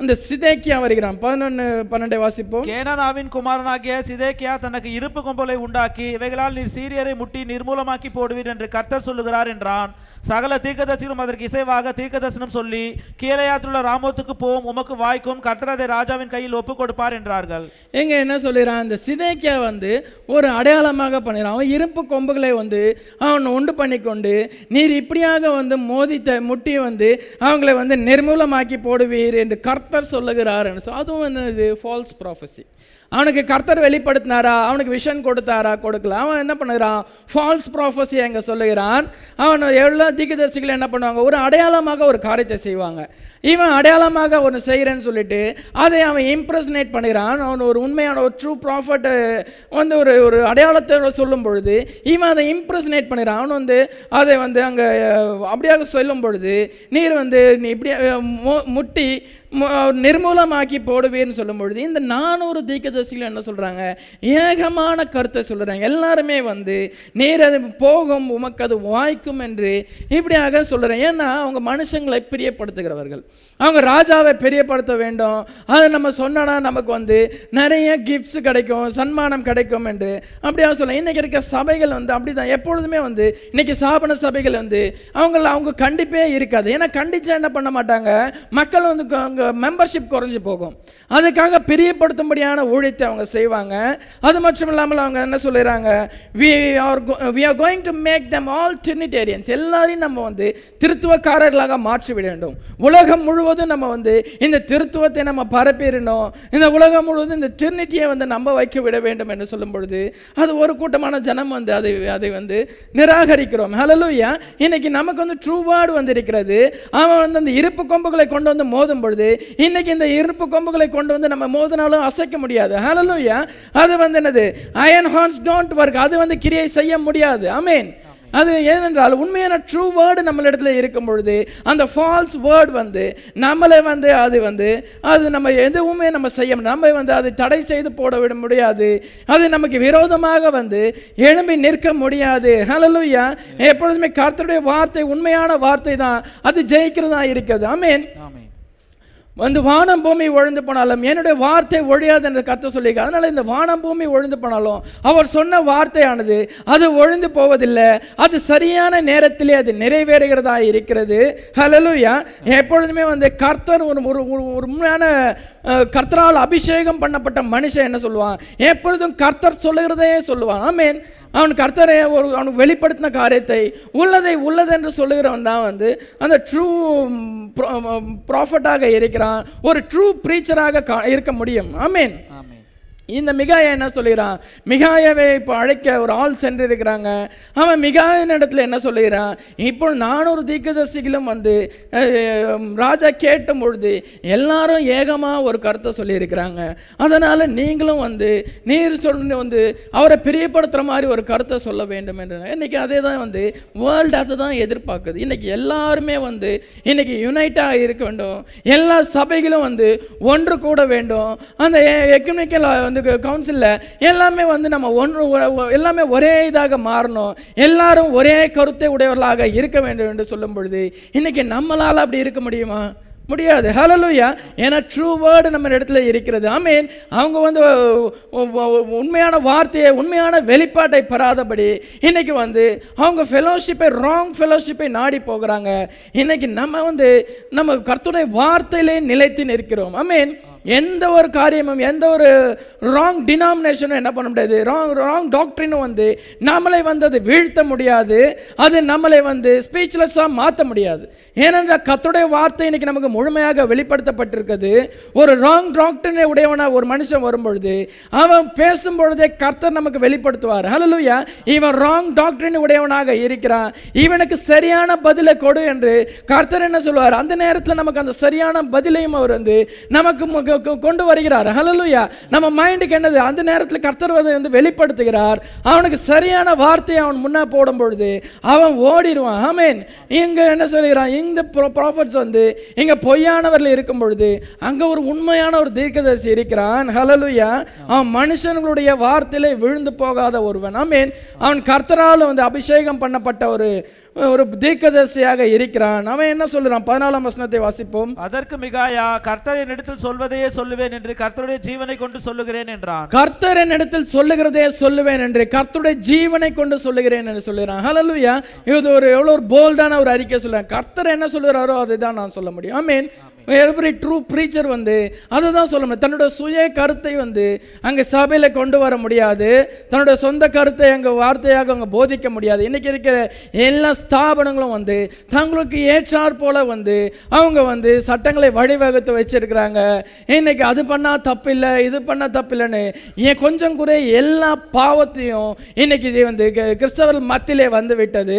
அந்த சிதேக்கியா வருகிறான். பதினொன்று பன்னெண்டை வாசிப்போம். கேனானாவின் குமாரனாகிய சிதேக்கியா தனக்கு இருப்பு கொம்பலை உண்டாக்கி இவைகளால் நீர் சீரியரை முட்டி நிர்மூலமாக்கி போடுவீர் என்று கர்த்தர் சொல்லுகிறார் என்றான். சகல தீர்க்கதரிசிகளும் அதற்கு இசைவாக தீர்க்கதரிசனம் சொல்லி கீழையாத்துள்ள ராமோத்துக்கு போம் உமக்கு வாய்க்கும் கர்த்தர் அதை ராஜாவின் கையில் ஒப்புக் கொடுப்பார் என்றார்கள். எங்க என்ன சொல்லிடுறான் அந்த சிதேக்கியா வந்து ஒரு அடையாளமாக பண்ணிடுறான் அவன் இரும்பு கொம்புகளை வந்து அவன் உண்டு பண்ணிக்கொண்டு நீர் இப்படியாக வந்து மோதித்த முட்டி வந்து அவங்களை வந்து நிர்மூலமாக்கி போடுவீர் என்று கர்த்தர் சொல்லுகிறார் ஸோ சொல் அதுவும் என்னது? ஃபால்ஸ் ப்ராஃபஸி அவனுக்கு கர்த்தர் வெளிப்படுத்தினாரா? அவனுக்கு விஷன் கொடுத்தாரா? கொடுக்கல. அவன் என்ன பண்ணுகிறான்? ஃபால்ஸ் ப்ராஃபஸி அங்கே சொல்லுகிறான். அவன் எல்லா தீர்க்கதரிசிகளும் என்ன பண்ணுவாங்க? ஒரு அடையாளமாக ஒரு காரியத்தை செய்வாங்க. இவன் அடையாளமாக ஒன்று செய்கிறேன்னு சொல்லிட்டு அதை அவன் இம்ப்ரெஸ்னேட் பண்ணுகிறான். அவன் ஒரு உண்மையான ஒரு ட்ரூ ப்ராஃபட் வந்து ஒரு ஒரு அடையாளத்தை சொல்லும் பொழுது இவன் அதை இம்ப்ரெஸ்னேட் பண்ணுகிறான். அவன் வந்து அதை வந்து அங்கே அப்படியாக சொல்லும் பொழுது நீர் வந்து நீ இப்படி மு- முட்டி நிர்மூலமாக்கி போடுவேன்னு சொல்லும் பொழுது இந்த நானூறு தீக்கதர்சிகள் என்ன சொல்கிறாங்க ஏகமான கருத்தை சொல்கிறாங்க எல்லாருமே வந்து நீர் அது போகும் உமக்கு அது வாய்க்கும் என்று இப்படியாக சொல்கிறேன் ஏன்னா அவங்க மனுஷங்களை பிரியப்படுத்துகிறவர்கள். அவங்க ராஜாவை பிரியப்படுத்த வேண்டும். அதை நம்ம சொன்னோன்னா நமக்கு வந்து நிறைய கிஃப்ட்ஸ் கிடைக்கும் சன்மானம் கிடைக்கும் என்று அப்படியாக சொல்ல இன்றைக்கி இருக்க சபைகள் வந்து அப்படி தான் எப்பொழுதுமே வந்து இன்றைக்கி சாபன சபைகள் வந்து அவங்கள அவங்க கண்டிப்பே இருக்காது. ஏன்னா கண்டிச்சா என்ன பண்ண மாட்டாங்க? மக்கள் வந்து அவங்க மெம்பர்ஷிப் குறைஞ்சி போகும். அதுக்காக பிரியப்படுத்தும்படியான ஊழியத்தை அவங்க செய்வாங்க. அது மட்டும் இல்லாமல் அவங்க என்ன சொல்லிடுறாங்க we are we are going to make them all Trinitarians எல்லாரையும் நம்ம வந்து திருத்துவக்காரர்களாக மாற்றி விட வேண்டும். உலகம் முழுவதும் நம்ம வந்து இந்த திருத்துவத்தை நம்ம பரப்பிடணும். இந்த உலகம் முழுவதும் இந்த டிரினிட்டியை வந்து நம்ப வைக்க விட வேண்டும் என்று சொல்லும் பொழுது அது ஒரு கூட்டமான ஜனம் வந்து அதை அதை வந்து நிராகரிக்கிறோம். ஹலலூயா இன்னைக்கு நமக்கு வந்து ட்ரூ வேர்டு வந்து இருக்கிறது அவன் வந்து அந்த இருப்பு கொம்புகளை கொண்டு வந்து மோதும் பொழுது இன்னைக்கு இந்த இருப்பு கொம்புகளை கொண்டு வந்து நம்ம மோதினாலும் அசைக்க முடியாது. ஹalleluya அது வந்து என்னது? அயன் ஹார்ன்ஸ் டோன்ட் ஒர்க் அது வந்து கிரியை செய்ய முடியாது. அமேன் அது ஏனென்றால் உண்மையான ட்ரூ வேர்டு நம்மளிடத்துல இருக்கும் பொழுது அந்த ஃபால்ஸ் வேர்டு வந்து நம்மளை வந்து அது வந்து அது நம்ம எதுவுமே நம்ம செய்ய நம்ம வந்து அதை தடை செய்து போட விட முடியாது. அது நமக்கு விரோதமாக வந்து எழும்பி நிற்க முடியாது. ஹலலுயா எப்பொழுதுமே கர்த்தருடைய வார்த்தை உண்மையான வார்த்தை தான். அது ஜெயிக்கிறதா இருக்கிறது. ஆமேன். வந்து வானம் பூமி ஒழுந்து போனாலும் என்னுடைய வார்த்தை ஒழியாது என்று கத்த சொல்லியிருக்க அதனால இந்த வானம் பூமி ஒழுந்து போனாலும் அவர் சொன்ன வார்த்தையானது அது ஒழுந்து போவதில்லை. அது சரியான நேரத்திலே அது நிறைவேறுகிறதா இருக்கிறது. ஹலலுயா எப்பொழுதுமே வந்து கர்த்தர் ஒரு ஒரு உண்மையான கர்த்தரால் அபிஷேகம் பண்ணப்பட்ட மனுஷன் என்ன சொல்லுவான்? எப்பொழுதும் கர்த்தர் சொல்லுகிறதே சொல்லுவான். ஆமேன். அவன் கர்த்தரை ஒரு அவனுக்கு வெளிப்படுத்தின காரியத்தை உள்ளதை உள்ளதென்று சொல்லுகிறவன் தான் வந்து அந்த ட்ரூ ப்ராஃபட்டாக இருக்கிறான். ஒரு ட்ரூ ப்ரீச்சராக இருக்க முடியும். ஆமேன். இந்த மிகாயா என்ன சொல்லுகிறான்? மிகாயாவை இப்போ அழைக்க ஒரு ஆள் சென்றிருக்கிறாங்க. அவன் மிகாயின் இடத்துல என்ன சொல்லுகிறான்? இப்போ நானூறு தீக்கதர்சிகளும் வந்து ராஜா கேட்ட பொழுது எல்லாரும் ஏகமாக ஒரு கருத்தை சொல்லியிருக்கிறாங்க. அதனால் நீங்களும் வந்து நீர் சொல்லி வந்து அவரை பிரியப்படுத்துகிற மாதிரி ஒரு கருத்தை சொல்ல வேண்டும் என்று. இன்றைக்கி அதே தான் வந்து வேர்ல்டு அதை தான் எதிர்பார்க்குது. இன்றைக்கி எல்லாருமே வந்து இன்றைக்கி யுனைட்டாக இருக்க வேண்டும். எல்லா சபைகளும் வந்து ஒன்று கூட வேண்டும். அந்த எக்கனாமிக்கல் வந்து கவுன்சிலில் எல்லாமே வந்து நம்ம ஒன்று எல்லாமே ஒரே இதாக மாறணும். எல்லாரும் ஒரே கருத்தை உடையவர்களாக இருக்க வேண்டும் என்று சொல்லும் பொழுது இன்றைக்கி நம்மளால் அப்படி இருக்க முடியுமா? முடியாது. ஹalleluya ஏன்னா ட்ரூ வேர்டு நம்ம இடத்துல இருக்கிறது. ஆமீன் அவங்க வந்து உண்மையான வார்த்தையை உண்மையான வெளிப்பாட்டை பெறாதபடி இன்றைக்கி வந்து அவங்க ஃபெலோஷிப்பை ராங் ஃபெலோஷிப்பை நாடி போகிறாங்க. இன்றைக்கி நம்ம வந்து நம்ம கர்த்துடைய வார்த்தையிலே நிலைத்து நிற்கிறோம். ஆமீன் எந்த ஒரு காரியமும் எந்த ஒரு ராங் டினாமினேஷனும் என்ன பண்ண முடியாது. ராங் ராங் டாக்டரினும் வந்து நம்மளை வந்து அது வீழ்த்த முடியாது. அது நம்மளை வந்து ஸ்பீச்லெஸ்ஸாக மாற்ற முடியாது. ஏனென்றால் கத்துடைய வார்த்தை இன்னைக்கு நமக்கு முழுமையாக வெளிப்படுத்தப்பட்டிருக்குது ஒரு ராங் டாக்டரினை உடையவனாக ஒரு மனுஷன் வரும்பொழுது அவன் பேசும் பொழுதே கர்த்தர் நமக்கு வெளிப்படுத்துவார். ஹலலுயா இவன் ராங் டாக்டரின் உடையவனாக இருக்கிறான். இவனுக்கு சரியான பதிலை கொடு என்று கர்த்தர் என்ன சொல்வார் அந்த நேரத்தில் நமக்கு அந்த சரியான பதிலையும் அவர் வந்து நமக்கு கொண்டு வருகிறார். ஹலலுயா நம்ம மைண்டுக்கு என்னது? அந்த நேரத்தில் கர்த்தர்வதை வந்து வெளிப்படுத்துகிறார். அவனுக்கு சரியான வார்த்தையை அவன் முன்னே போடும் பொழுது அவன் ஓடிடுவான். ஆமேன் இங்கே என்ன சொல்கிறான்? இந்த ப்ராஃபட்ஸ் வந்து இங்கே பொய்யானவர்கள் இருக்கும் பொழுது அங்கே ஒரு உண்மையான ஒரு தீர்க்கதரிசி இருக்கிறான். ஹலலுயா அவன் மனுஷனுடைய வார்த்தையிலே விழுந்து போகாத ஒருவன். ஆமேன் அவன் கர்த்தரால் வந்து அபிஷேகம் பண்ணப்பட்ட ஒரு ஒரு தீர்க்கதரிசியாக இருக்கிறான். அவன் என்ன சொல்றான் பதினாலாம் வசனத்தை வாசிப்போம். அதற்கு மிகாயா கர்த்தர் என்னிடத்தில் சொல்வதையே சொல்லுவேன் என்று கர்த்தருடைய ஜீவனை கொண்டு சொல்லுகிறேன் என்றான். கர்த்தர் என்னிடத்தில் சொல்லுகிறதே சொல்லுவேன் என்று கர்த்தருடைய ஜீவனை கொண்டு சொல்லுகிறேன் என்று சொல்லுகிறான். ஹalleluya இது ஒரு எவ்வளோ ஒரு போல்டான ஒரு அறிக்கை சொல்லுறேன் கர்த்தர் என்ன சொல்லுகிறாரோ அதை தான் நான் சொல்ல முடியும். I mean every true preacher வந்து அதை தான் சொல்ல முடியும். தன்னோட சுய கருத்தை வந்து அங்கே சபையில் கொண்டு வர முடியாது. தன்னோட சொந்த கருத்தை அங்கே வார்த்தையாக அங்கே போதிக்க முடியாது. இன்னைக்கு இருக்கிற எல்லா ஸ்தாபனங்களும் வந்து தங்களுக்கு ஏற்றாற் போல வந்து அவங்க வந்து சட்டங்களை வழிவகுத்து வச்சிருக்கிறாங்க. இன்னைக்கு அது பண்ணால் தப்பில்லை இது பண்ணால் தப்பில்லைன்னு ஏன் கொஞ்சம் குறை எல்லா பாவத்தையும் இன்னைக்கு இது வந்து கிறிஸ்தவர்கள் மத்தியிலே வந்து விட்டது.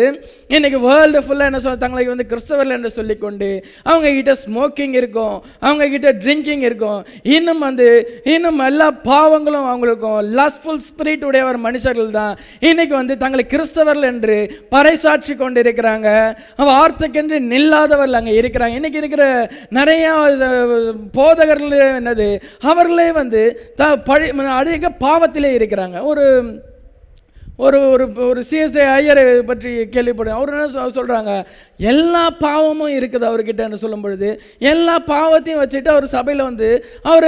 இன்னைக்கு வேர்ல்டு ஃபுல்லாக என்ன சொல்ல தங்களுக்கு வந்து கிறிஸ்தவர்கள் என்று சொல்லிக்கொண்டு அவங்க கிட்ட ஸ்மோக்கிங் இருக்கும். அவங்க கிட்ட ட்ரிங்கிங் இருக்கும். இன்னும் வந்து இன்னும் எல்லா பாவங்களும் அவங்களுக்கும் லஸ்ஃபுல் ஸ்பிரிட் உடையவர் மனுஷர்கள் தான். இன்னைக்கு வந்து தங்களை கிறிஸ்தவர்கள் என்று பறைசாட்சி கொண்டு இருக்கிறாங்க வார்த்தைக்கென்று நில்லாதவர்கள் அங்கே இருக்கிறாங்க. இன்னைக்கு இருக்கிற நிறைய போதகர்கள் என்னது? அவர்களே வந்து த பழி அதிக பாவத்திலே இருக்கிறாங்க. ஒரு ஒரு ஒரு ஒரு சிஎஸ்ஐ ஐயரை பற்றி கேள்விப்படும் அவர் என்ன சொல்கிறாங்க எல்லா பாவமும் இருக்குது அவர்கிட்டன்னு சொல்லும் பொழுது எல்லா பாவத்தையும் வச்சுட்டு அவர் சபையில் வந்து அவர்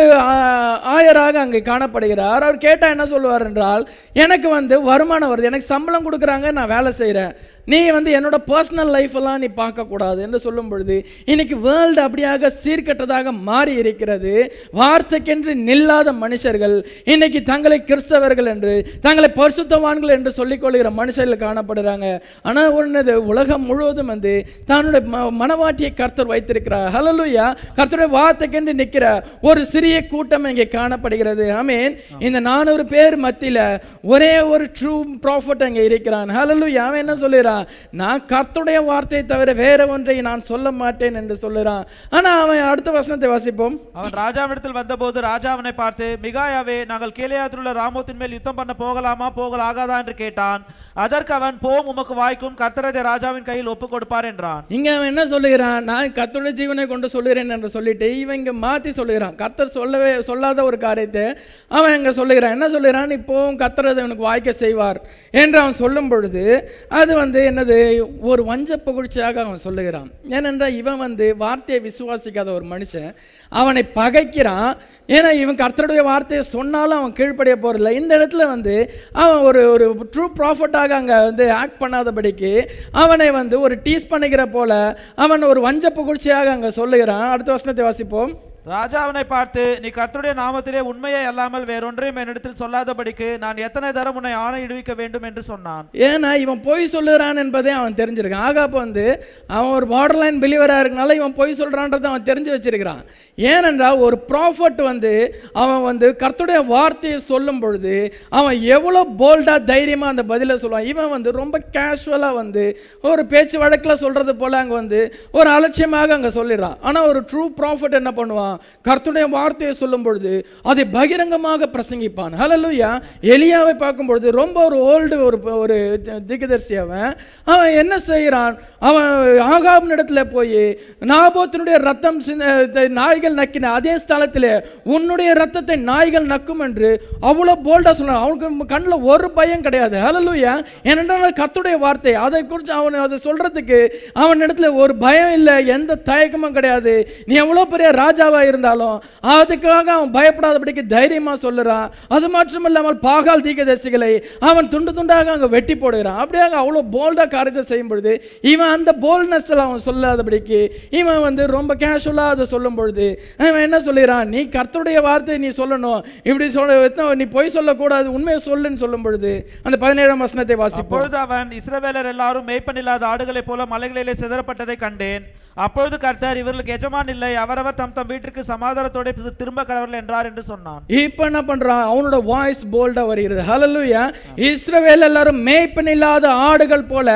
ஆயராக அங்கே காணப்படுகிறார். அவர் கேட்டால் என்ன சொல்லுவார் என்றால் எனக்கு வந்து வருமானம் வருது எனக்கு சம்பளம் கொடுக்குறாங்க நான் வேலை செய்கிறேன் நீ வந்து என்னோட பர்சனல் லைஃபெல்லாம் நீ பார்க்கக்கூடாது என்று சொல்லும் பொழுது இன்னைக்கு வேர்ல்டு அப்படியாக சீர்கெட்டதாக மாறி இருக்கிறது. வார்த்தைக்கென்று நில்லாத மனுஷர்கள் இன்னைக்கு தங்களை கிறிஸ்தவர்கள் என்று தங்களை பரிசுத்தவான்கள் என்று சொல்லிக்கொள்கிற மனுஷர்கள் காணப்படுறாங்க. ஆனால் ஒன்று உலகம் முழுவதும் வந்து தன்னுடைய ம- மனவாட்டியை கர்த்தர் வைத்திருக்கிறார். ஹலலுயா கர்த்தருடைய வார்த்தைக்கென்று நிற்கிற ஒரு சிறிய கூட்டம் இங்கே காணப்படுகிறது. ஆமீன் இந்த நானூறு பேர் மத்தியில் ஒரே ஒரு ட்ரூ ப்ராஃபிட் அங்கே இருக்கிறான். ஹலலுயா அவன் என்ன சொல்லுறான் நான் கர்த்தருடைய வார்த்தையை தவிர வேற ஒன்றை நான் சொல்ல மாட்டேன் என்று சொல்லுறான் ஆனா அவன் அடுத்த வசனத்தை வாசிப்போம். அவன் ராஜாவிடத்தில் வந்தபோது ராஜா அவனை பார்த்து மிகாயாவே நாங்கள் கீழையாத்தில் உள்ள ராமோத்தின் மேல் யுத்தம் பண்ண போகலாமா? போகலாகாதா? என்று கேட்டான். அதற்கு அவன் போம் உமக்கு வாய்க்கும் கர்த்தரதை ராஜாவின் கையில் ஒப்புக் கொடுப்பார் என்றான். இங்க அவன் என்ன சொல்லுகிறான் நான் கர்த்தருடைய ஜீவனை கொண்டு சொல்லுகிறேன் என்று சொல்லிட்டு இவன் இங்க மாத்தி சொல்லுகிறான் கர்த்தர் சொல்லவே சொல்லாத ஒரு காரியத்தை அவன் இங்க சொல்லுகிறான் என்ன சொல்லுகிறான் இப்போவும் கர்த்தர் அதை அவனுக்கு வாய்க்க செய்வார் என்று அவன் சொல்லும் பொழுது அது வந்து என்னது? ஒரு வஞ்ச புகழ்ச்சியாக அவன் சொல்லுகிறான். ஏனென்றால் இவன் வந்து வார்த்தையை விசுவாசிக்காத ஒரு மனுஷன். அவனை பகைக்கிறான். ஏன்னா இவன் கர்த்தருடைய வார்த்தையை சொன்னாலும் அவன் கீழ்ப்படிய போகிறதில்ல இந்த இடத்துல வந்து அவன் ஒரு ஒரு ட்ரூ ப்ராஃபிட்டாக அங்கே வந்து ஆக்ட் பண்ணாதபடிக்கு அவனை வந்து ஒரு டீஸ் பண்ணிக்கிற போல அவன் ஒரு வஞ்ச புகழ்ச்சியாக அங்கே சொல்லுகிறான். அடுத்த வசனத்தை வாசிப்போம். ராஜா அவனை பார்த்து நீ கர்த்தருடைய நாமத்திலே உண்மையை அல்லாமல் வேறொன்றையும் என்னிடத்தில் சொல்லாதபடிக்கு நான் எத்தனை தரம் உன்னை ஆணையிடுவிக்க வேண்டும்? என்று சொன்னான். ஏன்னா இவன் பொய் சொல்லுறான் என்பதே அவன் தெரிஞ்சிருக்கான். ஆகாப் வந்து அவன் ஒரு பார்டர் லைன் பிலிவராக இருக்கனால இவன் பொய் சொல்கிறான்றதை அவன் தெரிஞ்சு வச்சிருக்கிறான். ஏனென்றால் ஒரு ப்ராஃபட் வந்து அவன் வந்து கர்த்தருடைய வார்த்தையை சொல்லும் பொழுது அவன் எவ்வளோ போல்டாக தைரியமாக அந்த பதிலை சொல்லுவான். இவன் வந்து ரொம்ப கேஷுவலாக வந்து ஒரு பேச்சு வழக்கில் சொல்கிறது போல் அங்கே வந்து ஒரு அலட்சியமாக அங்கே சொல்லிடுறான். ஆனால் ஒரு ட்ரூ ப்ராஃபட் என்ன பண்ணுவான்? கர்த்துடைய வார்த்தையை சொல்லும் பொழுது அதை பகிரங்கமாக பிரசங்கிப்பான். ஹலலுயா எலியாவை பார்க்கும் பொழுது ரொம்ப ஒரு ஓல்டு ஒரு ஒரு திகதர்சி அவன். அவன் என்ன செய்கிறான்? அவன் ஆகாபின் இடத்துல போய் நாபோத்தினுடைய ரத்தம் நாய்கள் நக்கின அதே ஸ்தலத்திலே உன்னுடைய ரத்தத்தை நாய்கள் நக்கும் என்று அவ்வளோ போல்டாக சொன்னான் அவனுக்கு கண்ணில் ஒரு பயம் கிடையாது. ஹலலுயா ஏனென்றால் கத்துடைய வார்த்தை அதை குறித்து அவன் அதை சொல்றதுக்கு அவன் இடத்துல ஒரு பயம் இல்லை எந்த தயக்கமும் கிடையாது. நீ எவ்வளோ பெரிய ராஜாவை இருந்தாலும் அதுக்காக அவன் பயப்படாதபடிக்கு தைரியமா சொல்லுறான். அது மட்டும் இல்லாமல் பாகால் தீக்கதரிசிகளை அவன் துண்டு துண்டாக அங்க வெட்டி போடுகிறான். அப்படியாக அவ்வளோ போல்டாக காரியத்தை செய்யும் பொழுது இவன் அந்த போல்ட்னஸ்ல அவன் சொல்லாதபடிக்கு இவன் வந்து ரொம்ப கேஷுவலாக அதை சொல்லும் பொழுது அவன் என்ன சொல்லிடுறான் நீ கர்த்தருடைய வார்த்தை நீ சொல்லணும். இப்படி சொல்ல நீ பொய் சொல்லக்கூடாது. உண்மையை சொல்லுன்னு சொல்லும் பொழுது அந்த பதினேழாம் வசனத்தை வாசிப்போம். அவன் இஸ்ரவேலர் எல்லாரும் மேய்ப்பனில்லாத ஆடுகளைப் போல மலைகளிலே சிதறப்பட்டதை கண்டேன். அப்பொழுது கர்த்தர் இவர்களுக்கு எஜமான் இல்லை அவரவர் தம் தம் வீட்டிற்கு சமாதானத்தோட திரும்ப கடவர்கள் என்றார் என்று சொன்னான். இப்போ என்ன பண்றான் அவனோட வாய்ஸ் போல்டா வருகிறது. ஹலலுயா இஸ்ரவேல் எல்லாரும் மேய்ப்பன் இல்லாத ஆடுகள் போல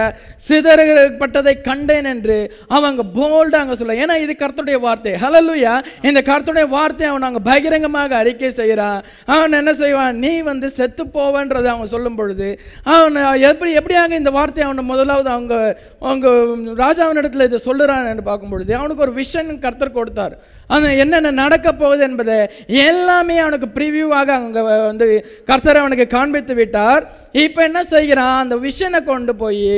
சிதறப்பட்டதை கண்டேன் என்று அவங்க போல்டா அங்க சொல்ல ஏன்னா இது கர்த்தருடைய வார்த்தை. ஹலலுயா இந்த கர்த்தருடைய வார்த்தை அவன் அங்க பகிரங்கமாக அறிக்கை செய்கிறான் அவன் என்ன செய்வான்? நீ வந்து செத்து போவன்றது அவன் சொல்லும் பொழுது அவன் எப்படி எப்படியாங்க இந்த வார்த்தையை அவன் முதலாவது அவங்க அவங்க ராஜாவின் இடத்துல இதை சொல்லுறான் பார்க்கும் பொழுது அவனுக்கு ஒரு விஷன் கர்த்தர் கொடுத்தார். ஆனால் என்னென்ன நடக்க போகுது என்பதை எல்லாமே அவனுக்கு ப்ரிவியூவாக அங்கே வந்து கர்த்தர் அவனுக்கு காண்பித்து விட்டார். இப்போ என்ன செய்கிறான்? அந்த விஷனை கொண்டு போய்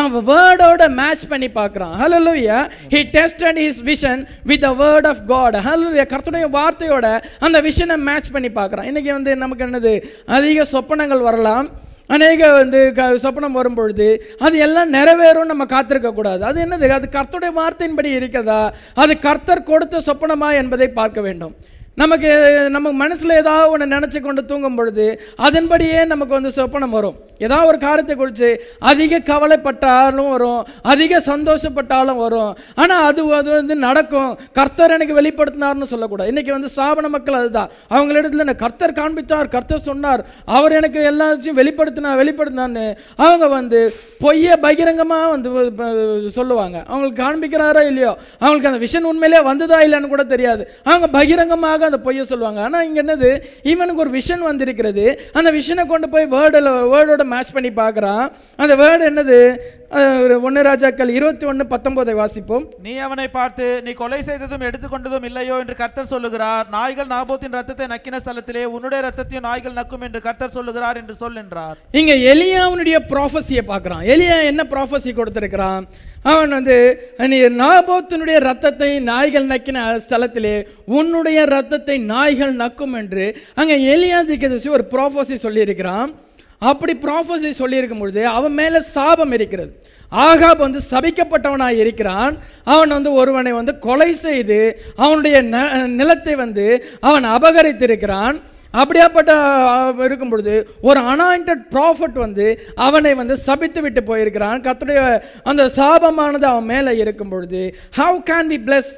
அவன் வேர்டோட மேட்ச் பண்ணி பார்க்குறான். Hallelujah he test his vision with the word of God hallelujah கர்த்தருடைய வார்த்தையோட அந்த விஷனை மேட்ச் பண்ணி பார்க்குறான். இன்றைக்கி வந்து நமக்கு என்னது? அதிக சொப்பனங்கள் வரலாம். அநேக வந்து க சொப்பனம் வரும்பொழுது அது எல்லாம் நிறைவேறும் நம்ம காத்திருக்கக்கூடாது அது என்னது? அது கர்த்தருடைய வார்த்தையின்படி இருக்கிறதா? அது கர்த்தர் கொடுத்த சொப்பனமா என்பதை பார்க்க வேண்டும். நமக்கு நம்ம மனசில் ஏதாவது ஒன்று நினச்சி கொண்டு தூங்கும் பொழுது அதன்படியே நமக்கு வந்து சொப்பனம் வரும். ஏதாவது ஒரு காரியத்தை குறித்து அதிக கவலைப்பட்டாலும் வரும் அதிக சந்தோஷப்பட்டாலும் வரும். ஆனால் அது அது வந்து நடக்கும். கர்த்தர் எனக்கு வெளிப்படுத்தினார்னு சொல்லக்கூடாது. இன்றைக்கி வந்து சாபன மக்கள் அதுதான். அவங்களிடத்துல என்ன கர்த்தர் காண்பித்தார் கர்த்தர் சொன்னார் அவர் எனக்கு எல்லாத்தையும் வெளிப்படுத்தினார் வெளிப்படுத்தினார்னு அவங்க வந்து பொய்யை பகிரங்கமாக வந்து சொல்லுவாங்க. அவங்களுக்கு காண்பிக்கிறாரோ இல்லையோ? அவங்களுக்கு அந்த விஷன் உண்மையிலே வந்ததா இல்லைன்னு கூட தெரியாது. அவங்க பகிரங்கமாக அந்த பொய்யை சொல்லுவாங்க. ஆனால் இங்கே என்னது? இவனுக்கு ஒரு விஷன் வந்திருக்கிறது. அந்த விஷனை கொண்டு போய் வேர்டில் வேர்டோட மேட்ச் பண்ணி பார்க்குறான். அந்த வேர்டு என்னது? ஒன்று ராஜாக்கள் இருபத்தி ஒன்று பத்தொம்போதை வாசிப்போம். நீ அவனை பார்த்து நீ கொலை செய்ததும் எடுத்துக்கொண்டதும் இல்லையோ என்று கர்த்தர் சொல்லுகிறார். நாய்கள் நாபோத்தின் ரத்தத்தை நக்கின ஸ்தலத்திலே உன்னுடைய ரத்தத்தையும் நாய்கள் நக்கும் என்று கர்த்தர் சொல்லுகிறார் என்று சொல் என்றார். இங்க எலியாவுடைய ப்ராஃபஸியை பார்க்குறான். எலியா என்ன ப்ராஃபஸி கொடுத்திருக்கிறான்? அவன் வந்து நீ நாபோத்தினுடைய ரத்தத்தை நாய்கள் நக்கின ஸ்தலத்திலே உன்னுடைய ரத்தத்தை நாய்கள் நக்கும் என்று. அங்கே எலியா திக்கதசி ஒரு ப்ராஃபஸி சொல்லியிருக்கிறான். அப்படி ப்ராஃபஸி சொல்லியிருக்கும் பொழுது அவன் மேலே சாபம் இருக்கிறது. ஆகாப் வந்து சபிக்கப்பட்டவனாக இருக்கிறான். அவன் வந்து ஒருவனை வந்து கொலை செய்து அவனுடைய ந- நிலத்தை வந்து அவன் அபகரித்திருக்கிறான். அப்படியாப்பட்ட இருக்கும் பொழுது ஒரு அனாயிண்டட் ப்ராஃபட் வந்து அவனை வந்து சபித்து விட்டு போயிருக்கிறான். கத்துடைய அந்த சாபமானது அவன் மேலே இருக்கும் பொழுது how can we bless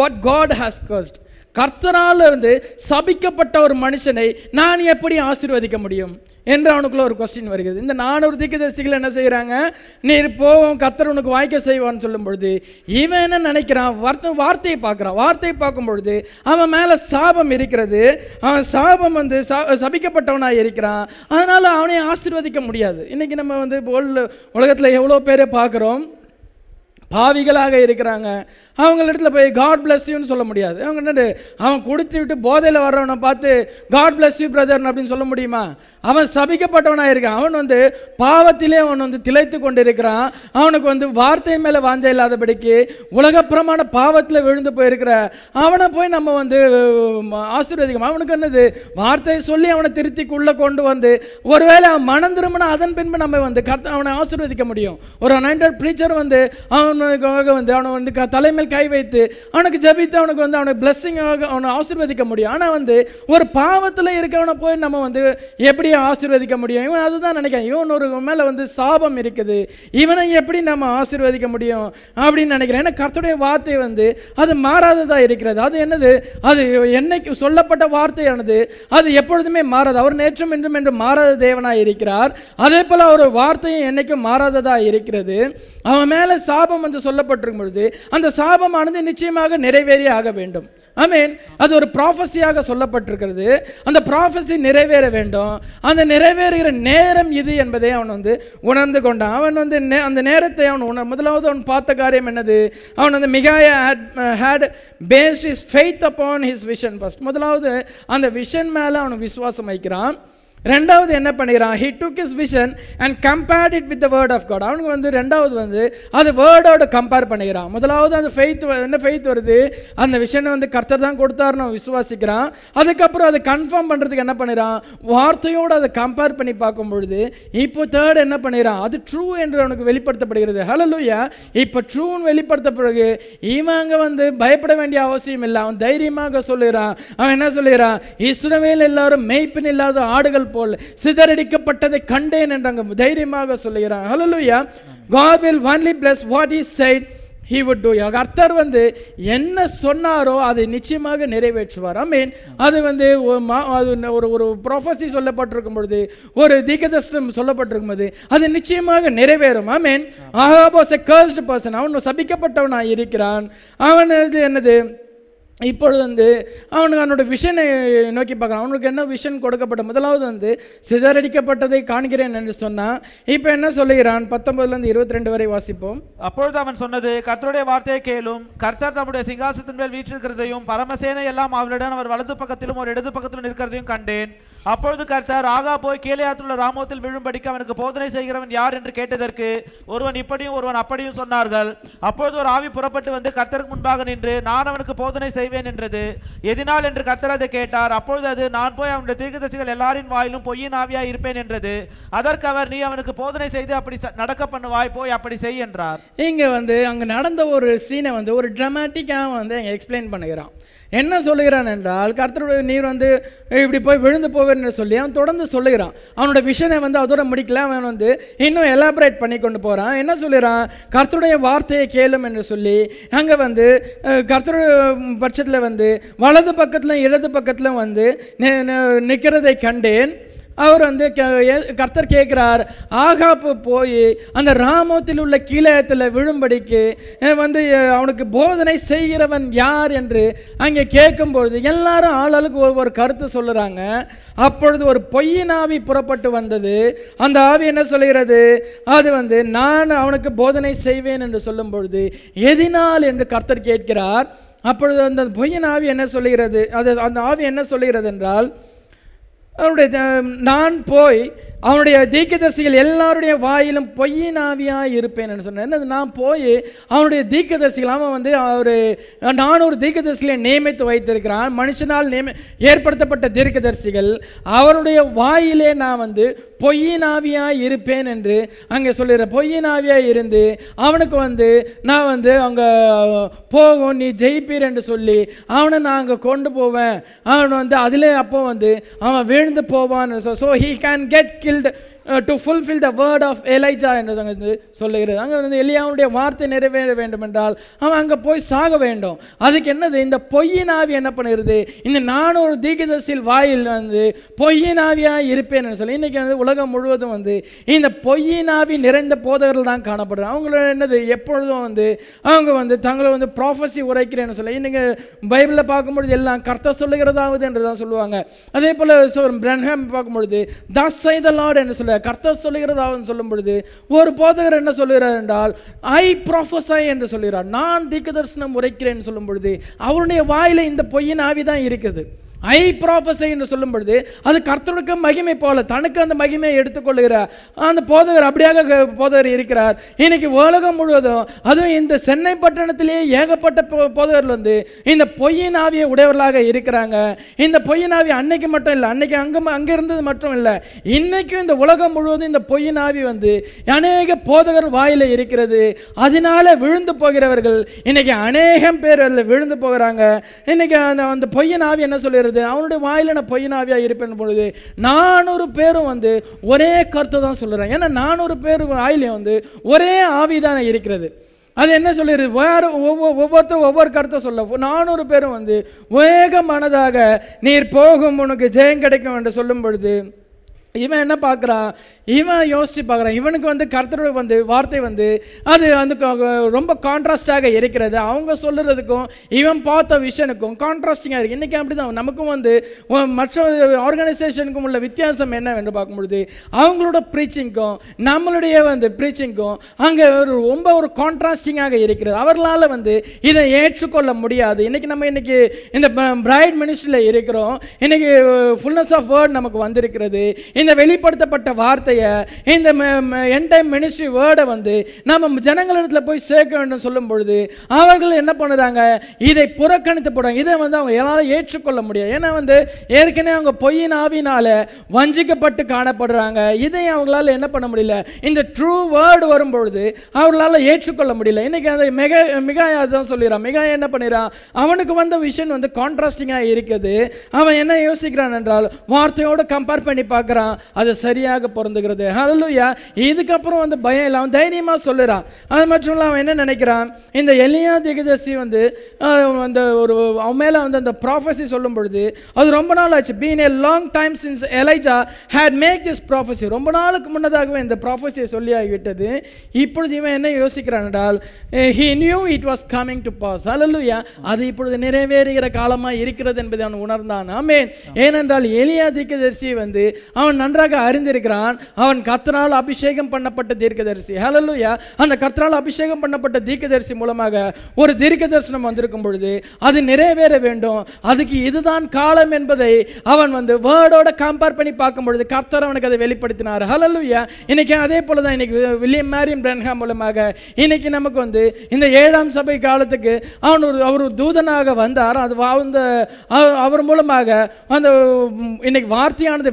what God has cursed கர்த்தரால் வந்து சபிக்கப்பட்ட ஒரு மனுஷனை நான் எப்படி ஆசீர்வதிக்க முடியும்? என்று அவனுக்குள்ள ஒரு கொஸ்டின் வருகிறது. இந்த நானூறு தீர்க்கதரிசிகள் என்ன செய்கிறாங்க நீ போவோம் கர்த்தர் உனக்கு வாய்க்க செய்வான்னு சொல்லும் பொழுது இவன் என்ன நினைக்கிறான்? வார்த்தை வார்த்தையை பார்க்குறான். வார்த்தையை பார்க்கும் பொழுது அவன் மேலே சாபம் இருக்கிறது. அவன் சாபம் வந்து சா- சபிக்கப்பட்டவனாக இருக்கிறான். அதனால் அவனை ஆசிர்வதிக்க முடியாது. இன்றைக்கி நம்ம வந்து உலகத்தில் எவ்வளோ பேரை பார்க்குறோம்? பாவிகளாக இருக்கிறாங்க. அவங்களிடத்துல போய் காட் bless யூன்னு சொல்ல முடியாது. அவங்க என்னது? அவன் கொடுத்து விட்டு போதையில் வர்றவனை பார்த்து காட் பிளஸ் யூ பிரதர் அப்படின்னு சொல்ல முடியுமா? அவன் சபிக்கப்பட்டவனாக இருக்கான் அவன் வந்து பாவத்திலே அவன் வந்து திளைத்து கொண்டிருக்கிறான். அவனுக்கு வந்து வார்த்தை மேலே வாஞ்ச இல்லாதபடிக்கு உலகப்புறமான பாவத்தில் விழுந்து போயிருக்கிற அவனை போய் நம்ம வந்து உம், ஆசீர்வதிக்கணும். அவனுக்கு என்னது? வார்த்தையை சொல்லி அவனை திருத்திக்குள்ளே கொண்டு வந்து ஒருவேளை அவன் மனம் திரும்பினா அதன் பின்பு நம்ம வந்து கர்த்த அவனை ஆசீர்வதிக்க முடியும். ஒரு அனாயிண்டட் ப்ரீச்சர் வந்து அவனுக்காக வந்து அவனை வந்து க- கை வைத்து அவனுக்கு ஜபித்து அவனுக்கு வந்து அவனுக்கு பிளஸ்ஸிங்காக அவனை ஆசீர்வதிக்க முடியும். ஆனால் வந்து ஒரு பாவத்தில் இருக்கவனை போய் நம்ம வந்து எப்படி ஆசீர்வதிக்க முடியும்? இவன் அதுதான் நினைக்கிறேன். இவன் ஒரு மேலே வந்து சாபம் இருக்குது. இவனை எப்படி நம்ம ஆசீர்வதிக்க முடியும் அப்படின்னு நினைக்கிறேன். ஏன்னா கர்த்தருடைய வார்த்தை வந்து அது மாறாததாக இருக்கிறது. அது என்னது? அது என்னைக்கு சொல்லப்பட்ட வார்த்தையானது. அது எப்பொழுதுமே மாறாது. அவர் நேற்றும் என்றும் என்று மாறாத தேவனாக இருக்கிறார். அதே போல ஒரு வார்த்தையும் என்னைக்கும் மாறாததாக இருக்கிறது. அவன் மேலே சாபம் வந்து சொல்லப்பட்டிருக்கும் பொழுது அந்த சாபமானது நிச்சயமாக நிறைவேறி ஆக வேண்டும். ஆமீன். அது ஒரு ப்ராஃபஸியாக சொல்லப்பட்டிருக்கிறது. அந்த ப்ராஃபஸி நிறைவேற வேண்டும். அந்த நிறைவேறுகிற நேரம் இது என்பதை அவன் வந்து உணர்ந்து கொண்டான். அவன் வந்து நே- அந்த நேரத்தை அவன் உணர் முதலாவது அவன் பார்த்த காரியம் என்னது? அவன் வந்து Micaiah had based his faith upon his vision first முதலாவது அந்த விஷன் மேலே அவன் விசுவாசம் வைக்கிறான். ரெண்டாவது என்ன பண்ணிக்கிறான்? He took his vision and compared it with the word of God அவனுக்கு வந்து ரெண்டாவது வந்து அது வேர்டோட கம்பேர் பண்ணிக்கிறான். முதலாவது அந்த ஃபெய்த் என்ன ஃபெய்த் வருது? அந்த விஷயம் வந்து கர்த்தர் தான் கொடுத்தாரு அவன் விசுவாசிக்கிறான். அதுக்கப்புறம் அதை கன்ஃபார்ம் பண்ணுறதுக்கு என்ன பண்ணிக்கிறான்? வார்த்தையோடு அதை கம்பேர் பண்ணி பார்க்கும் பொழுது இப்போ தேர்ட் என்ன பண்ணிக்கிறான்? அது ட்ரூ என்று அவனுக்கு வெளிப்படுத்தப்படுகிறது. ஹலலூயா இப்போ ட்ரூன்னு வெளிப்படுத்த பிறகு இவன் அங்கே வந்து பயப்பட வேண்டிய அவசியம் இல்லை. அவன் தைரியமாக சொல்லுகிறான். அவன் என்ன சொல்லுகிறான்? இஸ்ரவேல் எல்லாரும் மெய்ப்பின் இல்லாத ஆடுகள் போல் சிதறடிக்கப்பட்டதை கண்டேன் என்றாங்க அங்கே தைரியமாக சொல்லுகிறாங்க hallelujah God will only bless what is said he would do கர்த்தர் வந்து என்ன சொன்னாரோ அதை நிச்சயமாக நிறைவேற்றுவார். ஐ மீன் அது வந்து மா- அது ஒரு ஒரு ப்ரொஃபஸி சொல்லப்பட்டிருக்கும் பொழுது ஒரு தீகதர்ஷனம் சொல்லப்பட்டிருக்கும் போது அது நிச்சயமாக நிறைவேறும். ஐ மீன் ஆஹாபோஸ் எ கர்ஸ்டு பர்சன் அவன் சபிக்கப்பட்டவனாக இருக்கிறான் அவன் இது என்னது? இப்பொழுது வந்து அவனுக்கு அவனோட விஷனை நோக்கி பார்க்குறான் அவனுக்கு என்ன விஷன் கொடுக்கப்பட்ட முதலாவது வந்து சிதறடிக்கப்பட்டதை காண்கிறேன் என்று சொன்னான். இப்போ என்ன சொல்லுகிறான்? பத்தொன்பதுலேருந்து இருபத்தி ரெண்டு வரை வாசிப்போம். அப்பொழுது அவன் சொன்னது கர்த்தருடைய வார்த்தையை கேளும். கர்த்தர் தம்முடைய சிங்காசத்தின் மேல் வீற்றிருக்கிறதையும் பரமசேனை எல்லாம் அவளுடன் அவர் வலது பக்கத்திலும் ஒரு இடது பக்கத்திலும் இருக்கிறதையும் கண்டேன். அப்பொழுது கர்த்தர் ஆகா போய் கீழையாத்துள்ள ராமோத்தில் விழும்படிக்கு அவனுக்கு போதனை செய்கிறவன் யார் என்று கேட்டதற்கு ஒருவன் இப்படியும் ஒருவன் அப்படியும் சொன்னார்கள். அப்பொழுது ஒரு ஆவி புறப்பட்டு வந்து கர்த்தருக்கு முன்பாக நின்று நான் அவனுக்கு போதனை செய்வேன் என்றது. எதினால் என்று கர்த்தர் அதை கேட்டார். அப்பொழுது அது நான் போய் அவனுடைய தீர்க்கதரிசிகள் எல்லாரின் வாயிலும் பொய்யின் ஆவியாய் இருப்பேன் என்றது. அதற்கு அவர் நீ அவனுக்கு போதனை செய்து அப்படி ச- நடக்க பண்ணுவாய் போய் அப்படி செய் என்றார். இங்கே வந்து அங்கே நடந்த ஒரு சீனை வந்து ஒரு ட்ராமாட்டிக்காக வந்து எக்ஸ்பிளைன் பண்ணுகிறான். என்ன சொல்லுகிறான் என்றால் கர்த்தருடைய நீர் வந்து இப்படி போய் விழுந்து போவேன்னு சொல்லி அவன் தொடர்ந்து சொல்லுகிறான். அவனோட விஷனை வந்து அதோட முடிக்கல. அவன் வந்து இன்னும் எலாபரேட் பண்ணி கொண்டு போகிறான் என்ன சொல்லுகிறான்? கர்த்தருடைய வார்த்தையை கேளும் என்று சொல்லி அங்கே வந்து கர்த்தருடைய பட்சத்தில் வந்து வலது பக்கத்தில் இடது பக்கத்தில் வந்து நிற்கிறதை கண்டேன். அவர் வந்து க- கர்த்தர் கேட்குறார் ஆகாப்பு போய் அந்த ராமத்தில் உள்ள கீழத்தில் விழும்படிக்கு வந்து அவனுக்கு போதனை செய்கிறவன் யார் என்று அங்கே கேட்கும்பொழுது எல்லாரும் ஆளாளுக்கு ஒவ்வொரு கருத்து சொல்லுறாங்க. அப்பொழுது ஒரு பொய்யின் ஆவி புறப்பட்டு வந்தது. அந்த ஆவி என்ன சொல்கிறது அது வந்து நான் அவனுக்கு போதனை செய்வேன் என்று சொல்லும் பொழுது எதினால் என்று கர்த்தர் கேட்கிறார். அப்பொழுது அந்த பொய்யின் ஆவி என்ன சொல்லுகிறது? அது அந்த ஆவி என்ன சொல்லுகிறது என்றால் அவனுடைய நான் போய் அவனுடைய தீர்க்கதரிசிகள் எல்லாருடைய வாயிலும் பொய்யின் ஆவியாக இருப்பேன் என்று சொன்னேன் என்னது? நான் போய் அவனுடைய தீர்க்கதரிசிகள் அவன் வந்து ஒரு நானூறு தீர்க்கதரிசிகளை நியமித்து வைத்திருக்கிறான். மனுஷனால் நியமி ஏற்படுத்தப்பட்ட தீர்க்கதரிசிகள் அவருடைய வாயிலே நான் வந்து பொய்யின் ஆவியாக இருப்பேன் என்று அங்கே சொல்லுகிற பொய்யின் ஆவியாக இருந்து அவனுக்கு வந்து நான் வந்து அங்கே போகும் நீ ஜெயிப்பீர் என்று சொல்லி அவனை நான் அங்கே கொண்டு போவேன். அவன் வந்து அதிலே அப்போ வந்து அவன் வீழ்ந்து போவான். So he can get killed to fulfil the word of Elijah என்று சொல்லுகிறது. அங்கே வந்து எலியாவுடைய வார்த்தை நிறைவேற வேண்டும் என்றால் அவன் அங்கே போய் சாக வேண்டும். அதுக்கு என்னது? இந்த பொய்யின் ஆவி என்ன பண்ணுகிறது? இந்த நானூறு தீர்க்கதரிசியில் வாயில் வந்து பொய்யின் ஆவியாக இருப்பேன் என்று சொல்லி இன்றைக்கி வந்து உலகம் முழுவதும் வந்து இந்த பொய்யின் ஆவி நிறைந்த போதகர்கள் தான் காணப்படுறாங்க. அவங்களோட என்னது? எப்பொழுதும் வந்து அவங்க வந்து தங்களை வந்து ப்ராஃபஸி உரைக்கிறேன்னு சொல்லி இன்றைக்கி பைபிளில் பார்க்கும்பொழுது எல்லாம் கர்த்த சொல்லுகிறதாவது என்று தான் சொல்லுவாங்க. அதே போல் பிரன்ஹாம் பார்க்கும்பொழுது தஸ் செய்த த என்று சொல்ல கர்த்தர் சொல்லுகிறதாவது சொல்லும் பொழுது ஒரு போதகர் என்ன சொல்லுகிறார் என்றால் ஐ ப்ரொஃபஸாய் என்று சொல்லுகிறார். நான் தீர்க்க தரிசனம் உரைக்கிறேன் சொல்லும் பொழுது அவருடைய வாயில இந்த பொய்யின் ஆவி தான் இருக்குது. ஐ ப்ராஃபஸை என்று சொல்லும் பொழுது அது கர்த்தருக்கு மகிமை போல தனக்கு அந்த மகிமையை எடுத்துக்கொள்கிறார் அந்த போதகர் அப்படியாக போதகர் இருக்கிறார். இன்னைக்கு உலகம் முழுவதும் அதுவும் இந்த சென்னை பட்டணத்திலேயே ஏகப்பட்ட போ- போதகர்கள் வந்து இந்த பொய்யின் ஆவியை உடையவர்களாக இருக்கிறாங்க. இந்த பொய்யின் ஆவி அன்னைக்கு மட்டும் இல்லை அன்னைக்கு அங்கே அங்கே இருந்தது மட்டும் இல்லை இன்னைக்கும் இந்த உலகம் முழுவதும் இந்த பொய்யின் ஆவி வந்து அநேக போதகர் வாயில் இருக்கிறது. அதனால விழுந்து போகிறவர்கள் இன்னைக்கு அநேகம் பேர் அதில் விழுந்து போகிறாங்க. இன்னைக்கு அந்த அந்த பொய்யன் ஆவி என்ன பொழுது அவனுடைய வாயில் நான் பொய்யன் இருப்பேன் பொழுது நானூறு பேரும் வந்து ஒரே கருத்தை தான் சொல்கிறேன் ஏன்னா நானூறு பேர் வாயிலையும் வந்து ஒரே ஆவி தானே இருக்கிறது. அது என்ன சொல்லிடுது வேறு ஒவ்வொரு ஒவ்வொருத்தரும் ஒவ்வொரு கருத்தை சொல்ல நானூறு பேரும் வந்து வேக மனதாக நீர் போகும் உனக்கு ஜெயம் கிடைக்கும் என்று சொல்லும் பொழுது இவன் என்ன பார்க்குறான்? இவன் யோசித்து பார்க்குறான். இவனுக்கு வந்து கர்த்தரோட வந்து வார்த்தை வந்து அது வந்து ரொம்ப கான்ட்ராஸ்டாக இருக்கிறது. அவங்க சொல்லுறதுக்கும் இவன் பார்த்த விஷனுக்கும் கான்ட்ராஸ்டிங்காக இருக்குது இன்றைக்கி அப்படி தான் நமக்கும் வந்து மற்ற ஆர்கனைசேஷனுக்கும் உள்ள வித்தியாசம் என்ன என்று பார்க்கும்பொழுது அவங்களோட ப்ரீச்சிங்க்கும் நம்மளுடைய வந்து ப்ரீச்சிங்க்கும் அங்கே ஒரு ரொம்ப ஒரு கான்ட்ராஸ்டிங்காக இருக்கிறது. அவர்களால் வந்து இதை ஏற்றுக்கொள்ள முடியாது. இன்றைக்கி நம்ம இன்றைக்கி இந்த பிரைட் மினிஸ்டரில் இருக்கிறோம். இன்றைக்கி ஃபுல்னஸ் ஆஃப் வேர்ட் நமக்கு வந்திருக்கிறது. இந்த வெளிப்படுத்தப்பட்ட வார்த்தையை இந்த என் டைம் மினிஸ்ட்ரி வேர்டை வந்து நம்ம ஜனங்களிடத்தில் போய் சேர்க்க வேண்டும் சொல்லும் பொழுது அவர்கள் என்ன பண்ணுறாங்க? இதை புறக்கணித்து போடுறாங்க. இதை வந்து அவங்க எல்லாரும் ஏற்றுக்கொள்ள முடியாது. ஏன்னா வந்து ஏற்கனவே அவங்க பொய்யின் ஆவினால வஞ்சிக்கப்பட்டு காணப்படுறாங்க. இதை அவங்களால என்ன பண்ண முடியல? இந்த ட்ரூ வேர்டு வரும்பொழுது அவர்களால் ஏற்றுக்கொள்ள முடியல. இன்னைக்கு அந்த மிக மிக தான் சொல்லிடுறான் மிகாயா என்ன பண்ணிடுறான் அவனுக்கு வந்த விஷன் வந்து கான்ட்ராஸ்டிங்காக இருக்குது. அவன் என்ன யோசிக்கிறான் என்றால் வார்த்தையோடு கம்பேர் பண்ணி பார்க்குறான். அது சரியாக பொருந்துகிறது. ஹalleluya இதுக்கப்புறம் வந்து பயம் இல்லை அவன் தைரியமாக சொல்லுறான். அது மட்டும் இல்லை அவன் என்ன நினைக்கிறான்? இந்த எலியா திகதர்சி வந்து அந்த ஒரு அவன் மேலே வந்து அந்த ப்ராஃபஸி சொல்லும் பொழுது அது ரொம்ப நாள் ஆச்சு. Been a long time since Elijah had make this prophecy ரொம்ப நாளுக்கு முன்னதாகவே இந்த ப்ராஃபஸியை சொல்லி ஆகிவிட்டது. இப்பொழுது இவன் என்ன யோசிக்கிறான் என்றால் he knew it was coming to pass hallelujah அது இப்பொழுது நிறைவேறுகிற காலமாக இருக்கிறது என்பதை அவன் உணர்ந்தான். ஆமென் ஏனென்றால் எலியா தீர்க்கதரிசி வந்து அவன் நன்றாக அறிந்திருக்கிறான். அவன் கத்தனால் அபிஷேகம் பண்ணப்பட்ட தீர்க்கதரிசி. ஹலலுயா அந்த கத்தனால் அபிஷேகம் பண்ணப்பட்ட தீர்க்கதரிசி மூலமாக ஒரு தீர்க்க தரிசனம் வந்திருக்கும் பொழுது அது நிறைவேற வேண்டும். அதுக்கு இதுதான் காலம் என்பதை அவன் வந்து வேர்டோட கம்பேர் பண்ணி பார்க்கும் பொழுது கர்த்தர் அவனுக்கு அதை வெளிப்படுத்தினார். ஹலலுயா இன்னைக்கு அதே போல தான் இன்னைக்கு வில்லியம் மேரியம் பிரன்ஹாம் மூலமாக இன்னைக்கு நமக்கு வந்து இந்த ஏழாம் சபை காலத்துக்கு அவன் ஒரு அவர் தூதனாக வந்தார். அது வா- அந்த அவர் மூலமாக அந்த இன்னைக்கு வார்த்தையானது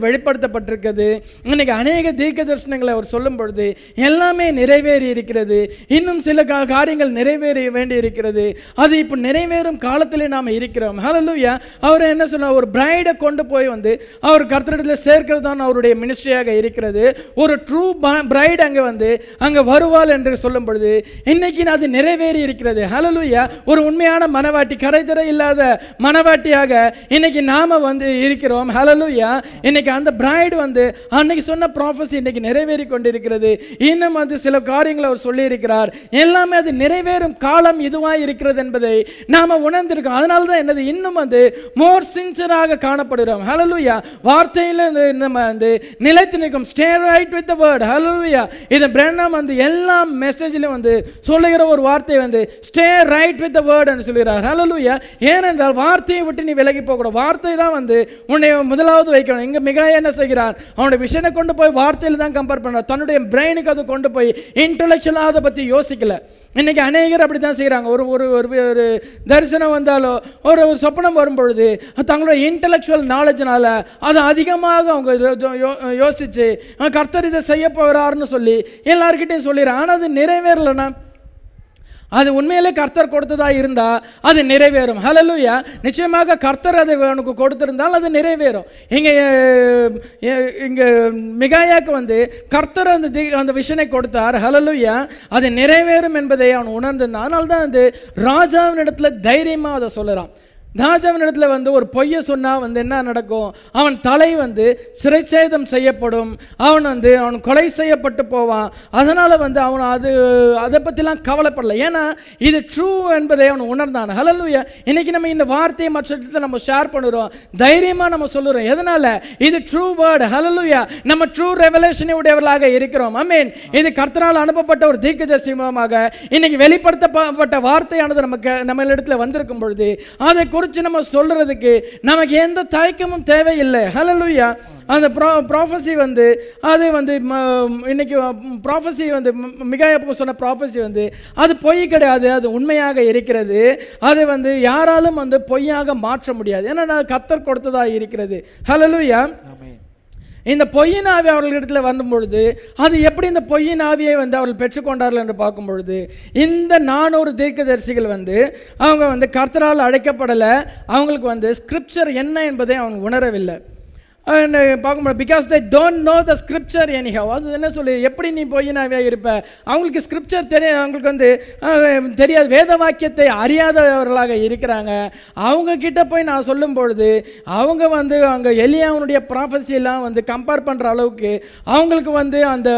வெளிப்படுத்தப்பட்டிருக்கிறது இன்னைக்கு அநேக தீர்க்க தரிசனங்களை அவர் சொல்லும் பொழுது எல்லாமே நிறைவேறி இருக்கிறது. இன்னும் சில காரியங்கள் நிறைவேற வேண்டி இருக்கிறது. அது இப்போ நிறைவேறும் காலத்திலே நாம் இருக்கிறோம். ஹalleluya அவர் என்ன சொன்னார்? ஒரு பிரைடை கொண்டு போய் வந்து அவர் கர்த்தரிடத்தில் சேர்க்கிறது தான் அவருடைய மினிஸ்ட்ரியாக இருக்கிறது. ஒரு ட்ரூ பிரைட் அங்கே வந்து அங்கே வருவாள் என்று சொல்லும் பொழுது இன்னைக்கு அது நிறைவேறி இருக்கிறது. ஹalleluya ஒரு உண்மையான மனவாட்டி கரைதரை இல்லாத மனவாட்டியாக இன்னைக்கு நாம வந்து இருக்கிறோம். ஹalleluya இன்னைக்கு அந்த பிரைடு வந்து அன்னைக்கு சொன்ன ப்ராஃபஸி இன்னைக்கு நிறைவேறி கொண்டிருக்கிறது இன்னும் வந்து சில காரியங்களை அவர் சொல்லியிருக்கிறார். எல்லாமே அது நிறைவேறும் காலம் இதுவாக இருக்கிறது என்பதை நாம் உணர்ந்திருக்கோம். அதனால தான் என்னது? இன்னும் வந்து மோர் சின்சராக காணப்படுகிறோம். ஹலலுயா வார்த்தையில் வந்து நம்ம வந்து நிலைத்து நிற்கும். Stay right with word hallelujah இது பிரண்ணம் வந்து எல்லா மெசேஜிலும் வந்து சொல்லுகிற ஒரு வார்த்தை வந்து stay right with the word சொல்கிறார் ஹலலுயா ஏனென்றால் வார்த்தையை விட்டு நீ விலகி போகக்கூடாது. வார்த்தை தான் வந்து உன்னை முதலாவது வைக்கணும். இங்கே மிக என்ன செய்கிறார் செய்கிறான் அவனுடைய விஷனை கொண்டு போய் வார்த்தையில் தான் கம்பேர் பண்ணுறார் தன்னுடைய பிரெயினுக்கு அது கொண்டு போய் இன்டலெக்சுவலாக அதை பற்றி யோசிக்கல. இன்னைக்கு அநேகர் அப்படி தான் செய்கிறாங்க ஒரு ஒரு ஒரு ஒரு தரிசனம் வந்தாலோ ஒரு ஒரு சொப்பனம் வரும்பொழுது தங்களோட இன்டலெக்சுவல் நாலேஜினால் அதை அதிகமாக அவங்க யோசித்து கர்த்தர் இதை செய்ய போகிறாருன்னு சொல்லி எல்லாருக்கிட்டையும் சொல்லிடுறான் ஆனால் அது நிறைவேறலைன்னா அது உண்மையிலே கர்த்தர் கொடுத்ததா இருந்தால் அது நிறைவேறும். ஹலலுயா நிச்சயமாக கர்த்தர் அதை உனக்கு கொடுத்திருந்தால் அது நிறைவேறும். இங்கே இங்கே மிகாயாக்கு வந்து கர்த்தர் அந்த தி- அந்த விஷனை கொடுத்தார். ஹலலுயா அது நிறைவேறும் என்பதை அவன் உணர்ந்திருந்தான். அதனால்தான் வந்து ராஜாவின் இடத்துல தைரியமாக அதை சொல்லுறான். ராஜாவின் இடத்துல வந்து ஒரு பொய்யை சொன்னால் வந்து என்ன நடக்கும்? அவன் தலை வந்து சிறைச்சேதம் செய்யப்படும். அவன் வந்து அவன் கொலை செய்யப்பட்டு போவான். அதனால் வந்து அவன் அது அதை பற்றிலாம் கவலைப்படல. ஏன்னா இது ட்ரூ என்பதை அவன் உணர்ந்தான். ஹலலுயா இன்னைக்கு நம்ம இந்த வார்த்தையை மற்ற இடத்துல நம்ம ஷேர் பண்ணுறோம். தைரியமாக நம்ம சொல்லுறோம். எதனால்? இது ட்ரூ வேர்டு ஹலலுயா நம்ம ட்ரூ ரெவலேஷனை உடையவர்களாக இருக்கிறோம். ஐ மீன் இது கர்த்தனால் அனுப்பப்பட்ட ஒரு தீர்க்கதரிசி மூலமாக இன்றைக்கி வெளிப்படுத்தப்பட்ட வார்த்தையானது நமக்கு நம்ம இடத்துல வந்திருக்கும் பொழுது அதை குறித்து நம்ம சொல்கிறதுக்கு நமக்கு எந்த தயக்கமும் தேவையில்லை. ஹலலுயா அந்த ப்ரா ப்ராஃபஸி வந்து அது வந்து ம- இன்னைக்கு ப்ராஃபஸி வந்து ம- சொன்ன ப்ராஃபஸி வந்து அது பொய் கிடையாது அது உண்மையாக இருக்கிறது. அது வந்து யாராலும் வந்து பொய்யாக மாற்ற முடியாது. ஏன்னா நான் கத்தர் கொடுத்ததாக இருக்கிறது. ஹலலுயா இந்த பொய்யின் ஆவி அவர்களிடத்துல வரும்பொழுது அது எப்படி இந்த பொய்யின் ஆவியை வந்து அவர்கள் பெற்றுக்கொண்டார்கள் என்று பார்க்கும் பொழுது இந்த நானூறு தீர்க்கதரிசிகள் வந்து அவங்க வந்து கர்த்தரால் அழைக்கப்படலை அவங்களுக்கு வந்து ஸ்கிரிப்சர் என்ன என்பதை அவங்க உணரவில்லை. And, பார்க்கும்போது because they don't know the scripture anyhow அது என்ன சொல்லி எப்படி நீ பொய்யினாவே இருப்ப? அவங்களுக்கு ஸ்கிரிப்சர் தெரியும் அவங்களுக்கு வந்து தெரியாது. வேத வாக்கியத்தை அறியாதவர்களாக இருக்கிறாங்க. அவங்க கிட்ட போய் நான் சொல்லும் பொழுது அவங்க வந்து அங்கே எலியாவனுடைய ப்ராஃபஸிலாம் வந்து கம்பேர் பண்ணுற அளவுக்கு அவங்களுக்கு வந்து அந்த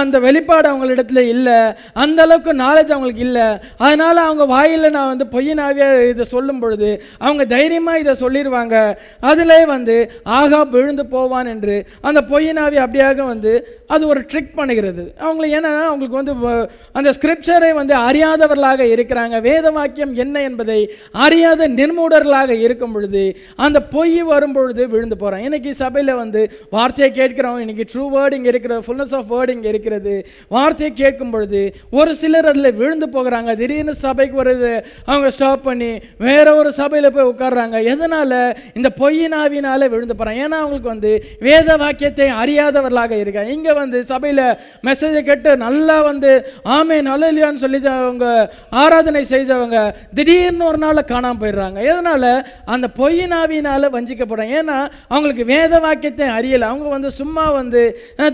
அந்த வெளிப்பாடு அவங்களிடத்துல இல்லை. அந்த அளவுக்கு நாலேஜ் அவங்களுக்கு இல்லை. அதனால் அவங்க வாயில நான் வந்து பொய்யினாவே இதை சொல்லும் பொழுது அவங்க தைரியமாக இதை சொல்லிடுவாங்க அதிலே வந்து ஆகா விழுந்து போவான் என்று அந்த பொய்யினாவி அப்படியாக வந்து அது ஒரு ட்ரிக் பண்ணுகிறது. அவங்களை ஏன்னா அவங்களுக்கு வந்து அந்த ஸ்கிரிப்சரை வந்து அறியாதவர்களாக இருக்கிறாங்க. வேத வாக்கியம் என்ன என்பதை அறியாத நிர்மூடர்களாக இருக்கும் பொழுது அந்த பொய் வரும் பொழுது விழுந்து போகிறான் இன்றைக்கி சபையில் வந்து வார்த்தையை கேட்கிறோம் இன்னைக்கு ட்ரூ வேர்ட் இங்கே இருக்கிற ஃபுல்னஸ் ஆஃப் வேர்டிங் இங்கே இருக்கிறது. வார்த்தையை கேட்கும் பொழுது ஒரு சிலர் அதில் விழுந்து போகிறாங்க. திடீர்னு சபைக்கு வருது. அவங்க ஸ்டாப் பண்ணி வேற ஒரு சபையில் போய் உட்கார்றாங்க. எதனால்? இந்த பொய்யினாவினால விழுந்து போகிறாங்க ஏன்னா அவங்களுக்கு வந்து வேத வாக்கியத்தை அறியாதவர்களாக இருக்காங்க. இங்கே வந்து சபையில் மெசேஜை கேட்டு நல்லா வந்து ஆமே நல்ல இல்லையான்னு சொல்லி அவங்க ஆராதனை செய்தவங்க திடீர்னு ஒரு நாள் காணாமல் போயிடுறாங்க. எதனால்? அந்த பொய்னாவினால் வஞ்சிக்கப்படுறாங்க. ஏன்னா அவங்களுக்கு வேத வாக்கியத்தை அறியலை. அவங்க வந்து சும்மா வந்து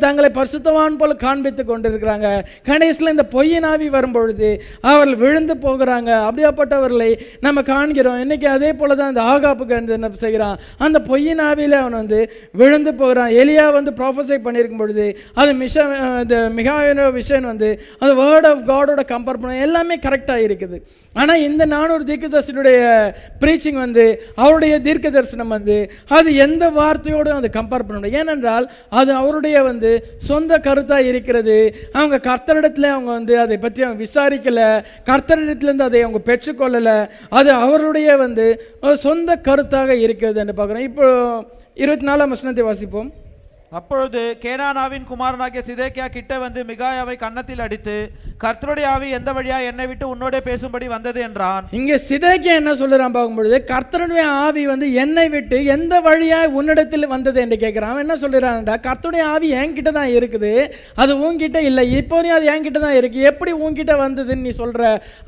தங்களை பரிசுத்தவான் போல காண்பித்து கொண்டிருக்கிறாங்க. கடைசியில் இந்த பொய்யினாவி வரும்பொழுது அவர்கள் விழுந்து போகிறாங்க. அப்படியாப்பட்டவர்களை நம்ம காண்கிறோம். இன்னைக்கு அதே போல தான் இந்த ஆகாப்புக்கு என்ன செய்கிறான்? அந்த பொய்யினாவியில் அவன் வந்து வந்து விழுந்து போகிறான். எலியா வந்து ப்ராஃபஸை பண்ணியிருக்கும் பொழுது அது மிஷன் இந்த மிகாவின விஷன் வந்து அந்த வேர்ட் ஆஃப் காடோட கம்பேர் பண்ண எல்லாமே கரெக்டாக இருக்குது. ஆனால் இந்த நானூறு தீர்க்கதரிசனுடைய ப்ரீச்சிங் வந்து அவருடைய தீர்க்க தரிசனம் வந்து அது எந்த வார்த்தையோடும் அது கம்பேர் பண்ண முடியும் ஏனென்றால் அது அவருடைய வந்து சொந்த கருத்தாக இருக்கிறது. அவங்க கர்த்தரிடத்தில் அவங்க வந்து அதை பற்றி அவங்க விசாரிக்கலை. கர்த்தரிடத்துலேருந்து அதை அவங்க பெற்றுக்கொள்ளலை. அது அவருடைய வந்து சொந்த கருத்தாக இருக்கிறது என்று பார்க்குறோம். இப்போ இருபத்தி நாலாம் வசனத்தை வாசிப்போம். அப்பொழுது கேனானாவின் குமாரனாகிய சிதேக்கியா கிட்ட வந்து மிகாயாவை கன்னத்தில் அடித்து கர்த்தருடைய ஆவி எந்த வழியா என்னை விட்டு உன்னோடே பேசும்படி வந்தது? என்றான். இங்கே சிதைக்கியா என்ன சொல்லுறான் பார்க்கும்பொழுது கர்த்தருடைய ஆவி வந்து என்னை விட்டு எந்த வழியாய் உன்னிடத்தில் வந்தது? என்று கேட்குறான். என்ன சொல்லுறான்டா கர்த்தருடைய ஆவி என்கிட்ட தான் இருக்குது. அது உன்கிட்ட இல்லை. இப்போதையும் அது என்கிட்ட தான் இருக்கு. எப்படி உன்கிட்ட வந்ததுன்னு நீ சொல்ற?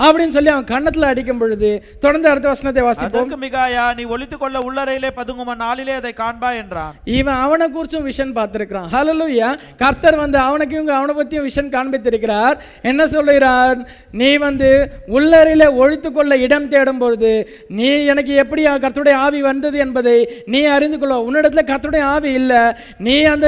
அப்படின்னு சொல்லி அவன் கன்னத்தில் அடிக்கும் பொழுது தொடர்ந்து அடுத்த வசனத்தை வாசிப்போம். மிகாயா நீ ஒளித்துக் கொள்ள உள்ளறையிலே பதுங்கும நாளிலே அதை காண்பா என்றான். இவன் அவனை குறிச்சும் விஷன் விஷன் பார்த்துருக்கிறான். ஹலலுயா கர்த்தர் வந்து அவனுக்கு இவங்க அவனை பற்றியும் விஷன் காண்பித்திருக்கிறார். என்ன சொல்லுகிறார்? நீ வந்து உள்ளறையில் ஒழித்து கொள்ள இடம் தேடும் பொழுது நீ எனக்கு எப்படி கர்த்தருடைய ஆவி வந்தது என்பதை நீ அறிந்து கொள்ள உன்னிடத்தில் கர்த்தருடைய ஆவி இல்லை. நீ அந்த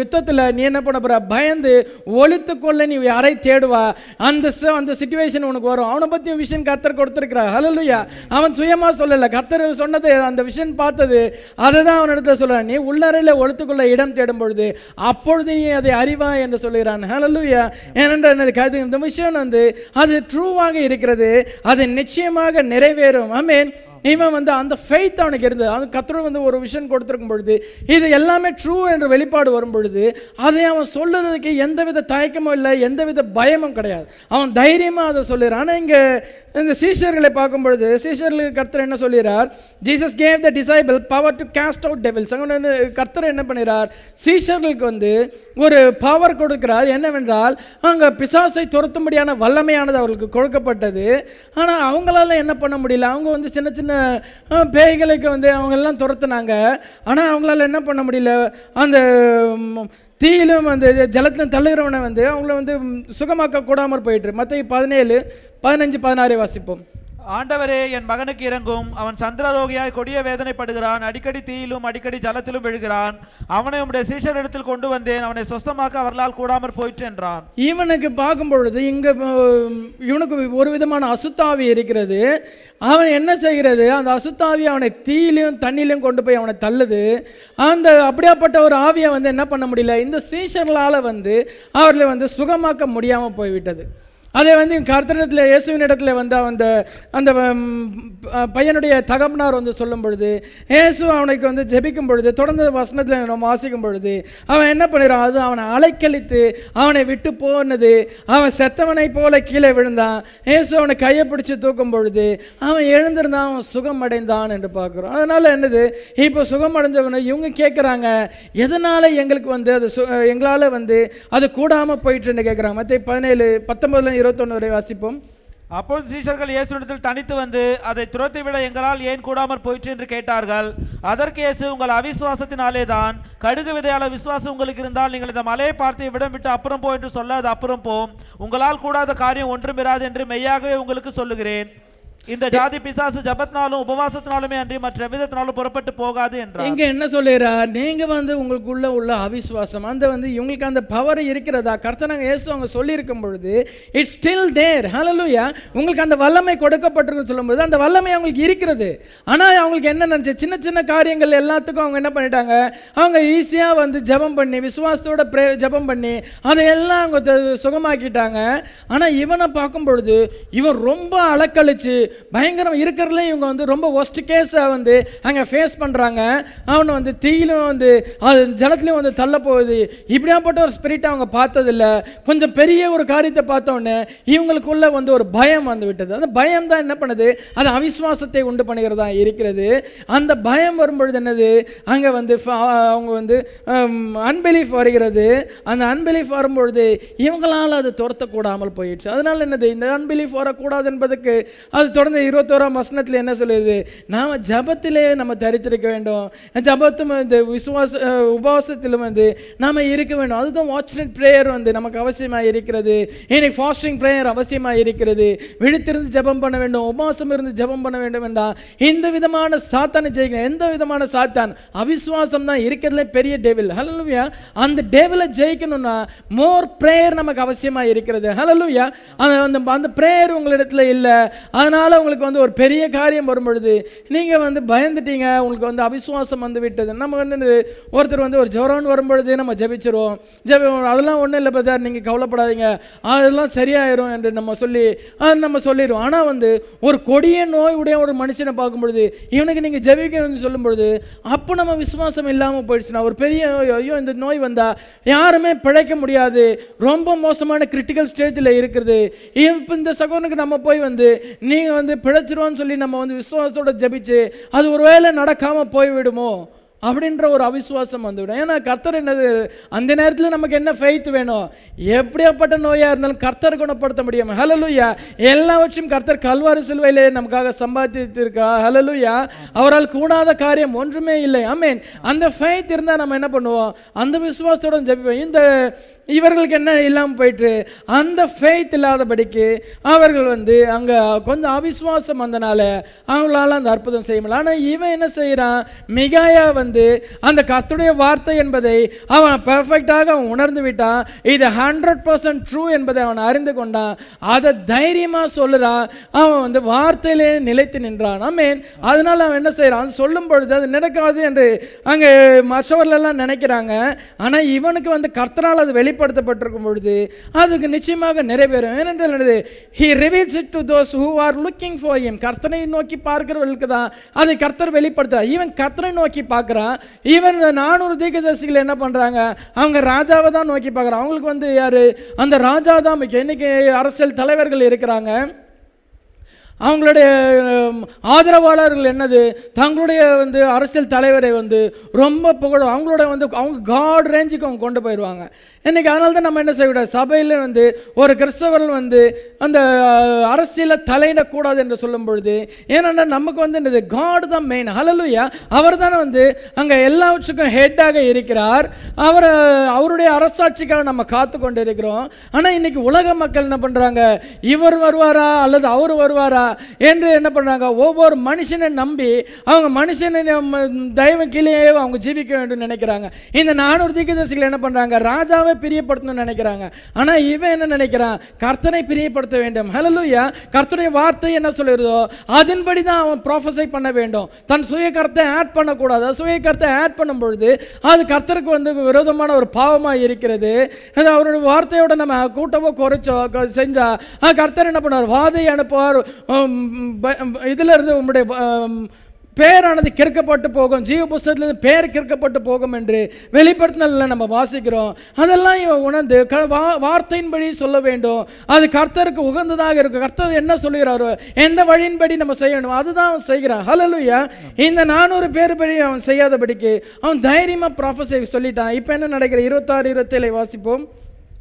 யுத்தத்தில் நீ என்ன பண்ண போற? பயந்து ஒழித்து கொள்ள நீ யாரை தேடுவா. அந்த அந்த சுச்சுவேஷன் உனக்கு வரும். அவனை பற்றியும் விஷன் கர்த்தர் கொடுத்துருக்கிறார். ஹலலுயா அவன் சுயமாக சொல்லலை. கர்த்தர் சொன்னது அந்த விஷன் பார்த்தது அதை தான் அவனிடத்துல சொல்கிறான் நீ உள்ளறையில் ஒழித்துக்கொள்ள இடம் தேடும் பொழுது அப்பொழுது நீ அதை அறிவா என்று சொல்லுகிறான். ஹalleluya ஏனென்றால் எனது கது இந்த விஷயம் வந்து அது ட்ரூவாக இருக்கிறது அது நிச்சயமாக நிறைவேறும். ஆமென் இவன் வந்து அந்த ஃபெய்த் அவனுக்கு இருந்தது. அது கத்தர் வந்து ஒரு விஷன் கொடுத்துருக்கும் பொழுது இது எல்லாமே ட்ரூ என்ற வெளிப்பாடு வரும் பொழுது அதை அவன் சொல்லுறதுக்கு எந்தவித தயக்கமும் இல்லை எந்தவித பயமும் கிடையாது. அவன் தைரியமாக அதை சொல்லிடுறான் ஆனால் இங்கே இந்த சீஷர்களை பார்க்கும் பொழுது சீஷர்களுக்கு கர்த்தர் என்ன சொல்லுகிறார்? Jesus gave the disciple power to cast out devils அவங்க வந்து கர்த்தர் என்ன பண்ணுகிறார்? சீஷர்களுக்கு வந்து ஒரு பவர் கொடுக்கிறார். என்னவென்றால் அங்கே பிசாசை துரத்தும்படியான வல்லமையானது அவர்களுக்கு கொடுக்கப்பட்டது. ஆனால் அவங்களால என்ன பண்ண முடியல? அவங்க வந்து சின்ன சின்ன சின்ன பேய்களுக்கு வந்து அவங்கெல்லாம் துரத்துனாங்க. ஆனால் அவங்களால என்ன பண்ண முடியல? அந்த தீயிலும் அந்த ஜலத்திலும் தள்ளுகிறவனை வந்து அவங்கள வந்து சுகமாக்க கூடாமற் போயிட்டு மற்ற பதினேழு பதினஞ்சு பதினாறை வாசிப்போம். ஆண்டவரே என் மகனுக்கு இறங்கும் அவன் சந்திரரோகியாய் கொடிய வேதனைப்படுகிறான். அடிக்கடி தீயிலும் அடிக்கடி ஜலத்திலும் விழுகிறான். அவனை உம்முடைய சீஷரிடத்தில் கொண்டு வந்தேன். அவனை சொஸ்தமாக்க அவர்களால் கூடாமற் போயிற்று என்றான். இவனுக்கு பார்க்கும் பொழுது இங்கே இவனுக்கு ஒரு விதமான அசுத்தாவி இருக்கிறது. அவன் என்ன செய்கிறது? அந்த அசுத்தாவி அவனை தீயிலையும் தண்ணியிலையும் கொண்டு போய் அவனை தள்ளுது. அந்த அப்படியாப்பட்ட ஒரு ஆவியை வந்து என்ன பண்ண முடியல? இந்த சீஷர்களால் வந்து அவர்களை வந்து சுகமாக்க முடியாமல் போய்விட்டது. அதே வந்து கர்த்தனத்தில் இயேசுவின் இடத்துல வந்து அந்த அந்த ப- பையனுடைய தகப்பனார் வந்து சொல்லும் பொழுது இயேசு அவனுக்கு வந்து ஜெபிக்கும் பொழுது தொடர்ந்து வசனத்தில் நம்ம வாசிக்கும் பொழுது அவன் என்ன பண்ணிடுறான் அது அவனை அலைக்கழித்து அவனை விட்டு போனது. அவன் செத்தவனை போல கீழே விழுந்தான். இயேசு அவனை கையை பிடிச்சி தூக்கும் பொழுது அவன் எழுந்திருந்தான் அவன் சுகம் அடைந்தான் என்று பார்க்குறோம். அதனால் என்னது? இப்போ சுகம் அடைஞ்சவனை இவங்க கேட்குறாங்க எதனால எங்களுக்கு வந்து அது சு- எங்களால் வந்து அது கூடாமல் போயிட்டுன்னு கேட்குறாங்க மற்ற பதினேழு பத்தொன்பதுல இருபத்தொன்று வரை வாசிப்போம். அப்போது சீஷர்கள் இயேசுடத்தில் தனித்து வந்து அதை துரத்தி விட எங்களால் ஏன் கூடாமற் போயிற்று? என்று கேட்டார்கள். அதற்கு இயேசு உங்கள் அவிசுவாசத்தினாலே தான் கடுகு விதையால விசுவாசம் உங்களுக்கு இருந்தால் நீங்கள் இந்த மலையை பார்த்து இவ்விடம் விட்டு அப்புறம் போ என்று சொல்ல அது அப்புறம் போம் உங்களால் கூடாத காரியம் ஒன்றும் இராது என்று மெய்யாகவே உங்களுக்கு சொல்லுகிறேன். இந்த ஜாதி பிசாசு ஜபத்தினாலும் உபவாசத்தினாலுமே அன்றி மற்ற விதத்தினாலும் புறப்பட்டு போகாது என்றார். இங்க என்ன சொல்லுறார் நீங்க வந்து உங்களுக்குள்ள உள்ள அவிசுவாசம் அந்த வந்து இவங்களுக்கு அந்த பவர் இருக்கிறதா? கர்த்தனாங்க இயேசு அவங்க சொல்லியிருக்கும் பொழுது இட்ஸ் ஸ்டில் தேர் ஹalleluya உங்களுக்கு அந்த வல்லமை கொடுக்கப்பட்டிருக்குன்னு சொல்லும்போது அந்த வல்லமை அவங்களுக்கு இருக்கிறது. ஆனா அவங்களுக்கு என்ன நினைச்சு சின்ன சின்ன காரியங்கள் எல்லாத்துக்கும் அவங்க என்ன பண்ணிட்டாங்க? அவங்க ஈஸியா வந்து ஜெபம் பண்ணி விசுவாசத்தோட ப்ரே ஜெபம் பண்ணி அதையெல்லாம் அவங்க சுகமாக்கிட்டாங்க. ஆனா இவனை பார்க்கும் பொழுது இவன் ரொம்ப அலக்கழிச்சு பயங்கரம் இருக்கிறதுல இவங்க வந்து ரொம்ப ஒஸ்ட் கேஸை வந்து அங்கே ஃபேஸ் பண்ணுறாங்க அவனை வந்து தீயிலும் வந்து அது ஜலத்துலையும் வந்து தள்ள போகுது. இப்படியாப்பட்ட ஒரு ஸ்பிரிட்டை அவங்க பார்த்ததில்ல. கொஞ்சம் பெரிய ஒரு காரியத்தை பார்த்தோன்னே இவங்களுக்குள்ளே வந்து ஒரு பயம் வந்து விட்டது. அந்த பயம் தான் என்ன பண்ணுது? அது அவிஸ்வாசத்தை உண்டு பண்ணுகிறதா இருக்கிறது. அந்த பயம் வரும்பொழுது என்னது? அங்கே வந்து அவங்க வந்து அன்பிலீஃப் வருகிறது. அந்த அன்பிலீஃப் வரும்பொழுது இவங்களால் அது துரத்தக்கூடாமல் போயிடுச்சு. அதனால் என்னது? இந்த அன்பிலீஃப் வரக்கூடாது என்பதுக்கு அது தொடர்ந்து இருபத்தோராம் வசனத்தில் என்ன சொல்லுது? நாம் ஜபத்திலே நம்ம தரித்திருக்க வேண்டும். ஜபத்தும் வந்து விசுவாச உபவாசத்திலும் வந்து நாம் இருக்க வேண்டும். அதுதான் வாட்ச்னட் ப்ரேயர் வந்து நமக்கு அவசியமாக இருக்கிறது. இன்னைக்கு ஃபாஸ்டிங் ப்ரேயர் அவசியமாக இருக்கிறது. விழித்திருந்து ஜெபம் பண்ண வேண்டும். உபவாசம் இருந்து ஜெபம் பண்ண வேண்டும் என்றால் இந்த விதமான சாத்தானை ஜெயிக்கணும். எந்த விதமான சாத்தான்? அவிசுவாசம் தான் இருக்கிறதுல பெரிய டேவில் ஹலலுவியா அந்த டேவிலை ஜெயிக்கணும்னா மோர் ப்ரேயர் நமக்கு அவசியமாக இருக்கிறது. ஹலலுவியா அந்த அந்த ப்ரேயர் உங்களிடத்துல இல்லை. அதனால் உங்களுக்கு வந்து ஒரு பெரிய காரியம் வரும் பொழுது நீங்கள் வந்து பயந்துட்டீங்க உங்களுக்கு வந்து அவிசுவாசம் வந்து விட்டது. நம்ம வந்து என்னது, ஒருத்தர் வந்து ஒரு ஜுரம் வரும்பொழுது நம்ம ஜபிச்சிருவோம். ஜெபி அதெல்லாம் ஒன்றும் இல்லை பார்த்தார் நீங்கள் கவலைப்படாதீங்க. அதெல்லாம் சரியாயிரும் என்று நம்ம சொல்லி நம்ம சொல்லிடுவோம். ஆனால் வந்து ஒரு கொடிய நோய் உடைய ஒரு மனுஷனை பார்க்கும் பொழுது இவனுக்கு நீங்கள் ஜபிக்கணும்னு சொல்லும் பொழுது அப்போ நம்ம விசுவாசம் இல்லாமல் போயிடுச்சுன்னா ஒரு பெரிய ஐயோ இந்த நோய் வந்தால் யாருமே பிழைக்க முடியாது. ரொம்ப மோசமான கிரிட்டிக்கல் ஸ்டேஜில் இருக்கிறது. இப்போ இந்த சகோதரனுக்கு நம்ம போய் வந்து நீங்கள் வந்து பிழைச்சிருவோன்னு சொல்லி நம்ம வந்து விசுவாசத்தோட ஜபிச்சு அது ஒருவேளை நடக்காமல் போய்விடுமோ? அப்படின்ற ஒரு அவிசுவாசம் வந்துவிடும். ஏன்னா கர்த்தர் என்னது? அந்த நேரத்தில் நமக்கு என்ன ஃபெய்த் வேணும்? எப்படியாப்பட்ட நோயாக இருந்தாலும் கர்த்தர் குணப்படுத்த முடியும். ஹலலுயா எல்லாவற்றையும் கர்த்தர் கல்வாரி சிலுவையிலே நமக்காக சம்பாதித்திருக்கா ஹலலுயா அவரால் கூடாத காரியம் ஒன்றுமே இல்லை. ஐ மீன் அந்த ஃபெய்த் இருந்தால் நம்ம என்ன பண்ணுவோம்? அந்த விசுவாசத்தோட ஜெபிப்போம். இந்த இவர்களுக்கு என்ன இல்லாமல் போயிட்டு அந்த ஃபெய்த் இல்லாதபடிக்கு அவர்கள் வந்து அங்கே கொஞ்சம் அவிஸ்வாசம் வந்தனால அவங்களால அந்த அற்புதம் செய்ய முடியல. ஆனால் இவன் என்ன செய்கிறான் மிகாயா வந்து அந்த கத்துடைய வார்த்தை என்பதை அவன் பெர்ஃபெக்டாக அவன் உணர்ந்து விட்டான். இது ஹண்ட்ரட் பர்சன்ட் ட்ரூ என்பதை அவன் அறிந்து கொண்டான். அதை தைரியமாக சொல்லுறான் அவன் வந்து வார்த்தையிலே நிலைத்து நின்றான். ஆமேன் அதனால அவன் என்ன செய்கிறான் சொல்லும் பொழுது அது நடக்காது என்று அங்கே மற்றவர்களெல்லாம் நினைக்கிறாங்க. ஆனால் இவனுக்கு வந்து கர்த்தனால் அது வெளிப்படுத்தப்பட்டிருக்கும் பொழுது அதுக்கு நிச்சயமாக நிறைவேறும் ஏனென்றால் என்னது? He reveals it to those who are looking for him கர்த்தனை நோக்கி பார்க்கிறவர்களுக்கு தான் அதை கர்த்தர் வெளிப்படுத்த இவன் கர்த்தனை நோக்கி பார்க்குறான். இவன் நானூறு தீர்க்கதரிசிகள் என்ன பண்ணுறாங்க அவங்க ராஜாவை தான் நோக்கி பார்க்குறான் அவங்களுக்கு வந்து யார்? அந்த ராஜா தான் முக்கியம். இன்றைக்கி அரசியல் தலைவர்கள் இருக்கிறாங்க. அவங்களுடைய ஆதரவாளர்கள் என்னது? தங்களுடைய வந்து அரசியல் தலைவரை வந்து ரொம்ப புகழும் அவங்களோட வந்து அவங்க காட் ரேஞ்சுக்கு அவங்க கொண்டு போயிடுவாங்க. இன்றைக்கி அதனால தான் நம்ம என்ன செய்யக்கூடாது? சபையில் வந்து ஒரு கிறிஸ்தவர்கள் வந்து அந்த அரசியலை தலையிடக்கூடாது என்று சொல்லும் பொழுது ஏன்னா நமக்கு வந்து என்னது? காடு தான் மெயின் ஹலலுயா அவர் தானே வந்து அங்கே எல்லாவற்றுக்கும் ஹெட்டாக இருக்கிறார். அவர் அவருடைய அரசாட்சிக்காக நம்ம காத்து கொண்டு இருக்கிறோம். ஆனால் இன்றைக்கி உலக மக்கள் என்ன பண்ணுறாங்க இவர் வருவாரா? அல்லது அவர் வருவாரா? என்று என்ன பண்றாங்க? ஒவ்வொரு மனுஷனை நம்பி அவங்க மனுஷனை நம்ம தயவு கீழேயே அவங்க ஜீவிக்க வேண்டும் நினைக்கிறாங்க. இந்த நானூறு தீர்க்கதரிசிகள் என்ன பண்றாங்க? ராஜாவை பிரியப்படுத்தணும்னு நினைக்கிறாங்க. ஆனால் இவன் என்ன நினைக்கிறான்? கர்த்தனை பிரியப்படுத்த வேண்டும். ஹalleluya கர்த்தனை வார்த்தை என்ன சொல்லுறதோ அதன்படி தான் அவன் ப்ரொஃபஸை பண்ண வேண்டும். தன் சுய கருத்தை ஆட் பண்ணக்கூடாது. சுய கருத்தை ஆட் பண்ணும் பொழுது அது கர்த்தருக்கு வந்து விரோதமான ஒரு பாவமாக இருக்கிறது. அது அவரோட வார்த்தையோட நம்ம கூட்டவோ குறைச்சோ செஞ்சால் கர்த்தர் என்ன பண்ணுவார்? வாதை அனுப்புவார். உம், ப- இருந்து உங்களுடைய பெயரானது பேரானது கிறுக்கப்பட்டு போகும். ஜீவ புஸ்தகத்திலிருந்து பேர் கிறுக்கப்பட்டு போகும் என்று வெளிப்படுத்தினல நம்ம வாசிக்கிறோம். அதெல்லாம் இவன் உணர்ந்து க- வா- வார்த்தையின்படி சொல்ல வேண்டும். அது கர்த்தருக்கு உகந்ததாக இருக்கும். கர்த்தர் என்ன சொல்லுகிறாரோ எந்த வழியின்படி நம்ம செய்யணும் அதுதான் அவன் செய்கிறான். ஹலலுயா இந்த நானூறு பேர் படி அவன் செய்யாதபடிக்கு அவன் தைரியமாக ப்ராஃபஸை சொல்லிட்டான். இப்போ என்ன நடக்கிற இருபத்தாறு இருபத்தேழை வாசிப்போம்.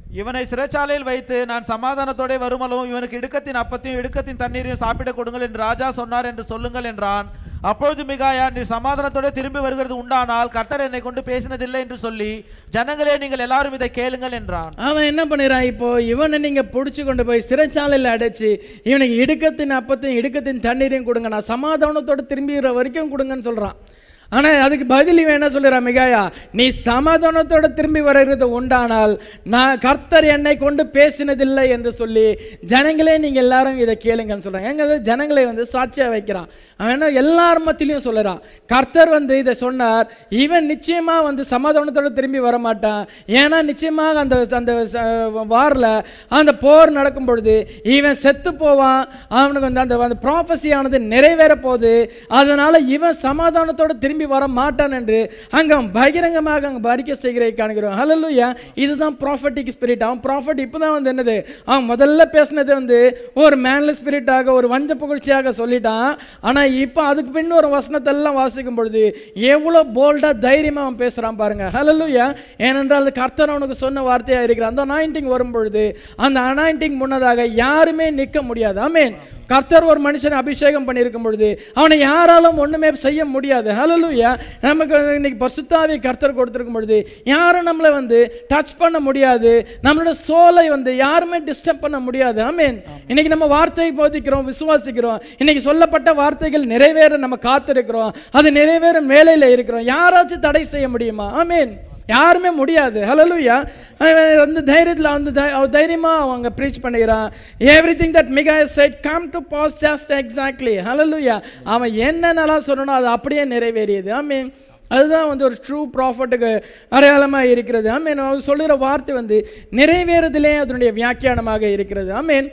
இவனை சிறைச்சாலையில் வைத்து நான் சமாதானத்தோட வருமளவும் இவனுக்கு இடுக்கத்தின் அப்பத்தையும் இடுக்கத்தின் தண்ணீரையும் சாப்பிட கொடுங்கள் என்று ராஜா சொன்னார் என்று சொல்லுங்கள் என்றான். அப்பொழுது மிகாயா நீ சமாதானத்தோட திரும்பி வருகிறது உண்டானால் கர்த்தர் என்னை கொண்டு பேசினதில்லை என்று சொல்லி ஜனங்களே நீங்கள் எல்லாரும் இதை கேளுங்கள் என்றான். அவன் என்ன பண்ணிடுறான் இப்போ? இவனை நீங்க பிடிச்சி கொண்டு போய் சிறைச்சாலையில் அடைச்சு இவனுக்கு இடுக்கத்தின் அப்பத்தையும் இடுக்கத்தின் தண்ணீரையும் கொடுங்க. நான் சமாதானத்தோட திரும்பிற வரைக்கும் கொடுங்கன்னு சொல்றான். ஆனால் அதுக்கு பதில் இவன் என்ன சொல்லுறான் மிகாயா நீ சமாதானத்தோட திரும்பி வருகிறது உண்டானால் நான் கர்த்தர் என்னை கொண்டு பேசினதில்லை என்று சொல்லி ஜனங்களே நீங்கள் எல்லாரும் இதை கேளுங்கன்னு சொல்கிறாங்க எங்க ஜனங்களை வந்து சாட்சியாக வைக்கிறான். அவன் என்ன எல்லார் மத்திலையும் சொல்லுறான் கர்த்தர் வந்து இதை சொன்னார். இவன் நிச்சயமாக வந்து சமாதானத்தோட திரும்பி வர மாட்டான் ஏன்னா நிச்சயமாக அந்த அந்த வாரில் அந்த போர் நடக்கும் பொழுது இவன் செத்து போவான். அவனுக்கு வந்து அந்த அந்த ஆனது நிறைவேற போகுது அதனால் இவன் சமாதானத்தோடு திரும்பி வர மாட்டான் என்று அங்க அவன் பகிரங்கமாக அங்க அறிக்கை செய்கிறதை காணுகிறோம். ஹalleluya இதுதான் ப்ராஃபட்டிக் ஸ்பிரிட் அவன் ப்ராஃபட் இப்பதான் வந்து என்னது? அவன் முதல்ல பேசினது வந்து ஒரு மேன்ல ஸ்பிரிட்டாக ஒரு வஞ்ச புகழ்ச்சியாக சொல்லிட்டான். ஆனா இப்போ அதுக்கு பின் ஒரு வசனத்தை எல்லாம் வாசிக்கும் பொழுது எவ்வளோ போல்டா தைரியமா அவன் பேசுறான் பாருங்க. ஹalleluya ஏனென்றால் அது கர்த்தர் அவனுக்கு சொன்ன வார்த்தையாக இருக்கிற அந்த அனாயிண்டிங் வரும் பொழுது அந்த அனாயிண்டிங் முன்னதாக யாருமே நிற்க முடியாது. ஆமென் கர்த்தர் ஒரு மனுஷனை அபிஷேகம் பண்ணியிருக்கும் பொழுது அவனை யாராலும் ஒண்ணுமே செய்ய முடியாது. ஹalleluya நமக்கு வந்து இன்னைக்கு பசுத்தாவி கர்த்தர் கொடுத்துருக்கும் பொழுது யாரும் நம்மளை வந்து டச் பண்ண முடியாது. நம்மளோட சோலை வந்து யாருமே டிஸ்டர்ப் பண்ண முடியாது. ஆமீன் இன்னைக்கு நம்ம வார்த்தையை போதிக்கிறோம் விசுவாசிக்கிறோம். இன்னைக்கு சொல்லப்பட்ட வார்த்தைகள் நிறைவேற நம்ம காத்திருக்கிறோம். அது நிறைவேறும் வேலையில இருக்கிறோம். யாராச்சும் தடை செய்ய முடியுமா? ஆமீன் யாருமே முடியாது. ஹலலுயா அந்த தைரியத்தில் வந்து தை- அவங்க ப்ரீச் பண்ணிக்கிறான் everything that Micaiah said come to pass just exactly hallelujah அவன் என்னென்னலாம் சொல்லணும் அது அப்படியே நிறைவேறியது. ஐ மீன் அதுதான் வந்து ஒரு ட்ரூ ப்ராஃபிட்டுக்கு அடையாளமாக இருக்கிறது. ஐ மீன் அவர் சொல்லுகிற வார்த்தை வந்து நிறைவேறதிலே அதனுடைய வியாக்கியானமாக இருக்கிறது. ஐ மீன்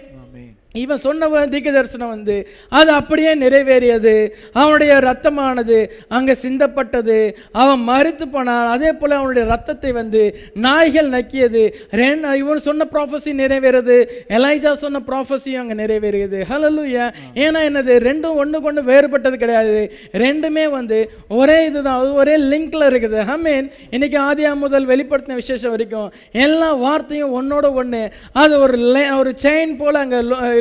இவன் சொன்ன தீர்க்க தரிசனம் வந்து அது அப்படியே நிறைவேறியது. அவனுடைய ரத்தமானது அங்கே சிந்தப்பட்டது. அவன் மறித்து போனான். அதே போல் அவனுடைய ரத்தத்தை வந்து நாய்கள் நக்கியது. ரெண்டு இவன் சொன்ன ப்ராஃபஸி நிறைவேறது. எலைஜா சொன்ன ப்ராஃபஸியும் அங்கே நிறைவேறியது. ஹலலுயா ஏன்னா என்னது? ரெண்டும் ஒன்று கொண்டு வேறுபட்டது கிடையாது. ரெண்டுமே வந்து ஒரே இதுதான். அது ஒரே லிங்க்ல இருக்குது. ஐ மீன் இன்னைக்கு ஆதியா முதல் வெளிப்படுத்தின விசேஷம் வரைக்கும் எல்லா வார்த்தையும் ஒன்னோட ஒன்று அது ஒரு ஒரு செயின் போல் அங்கே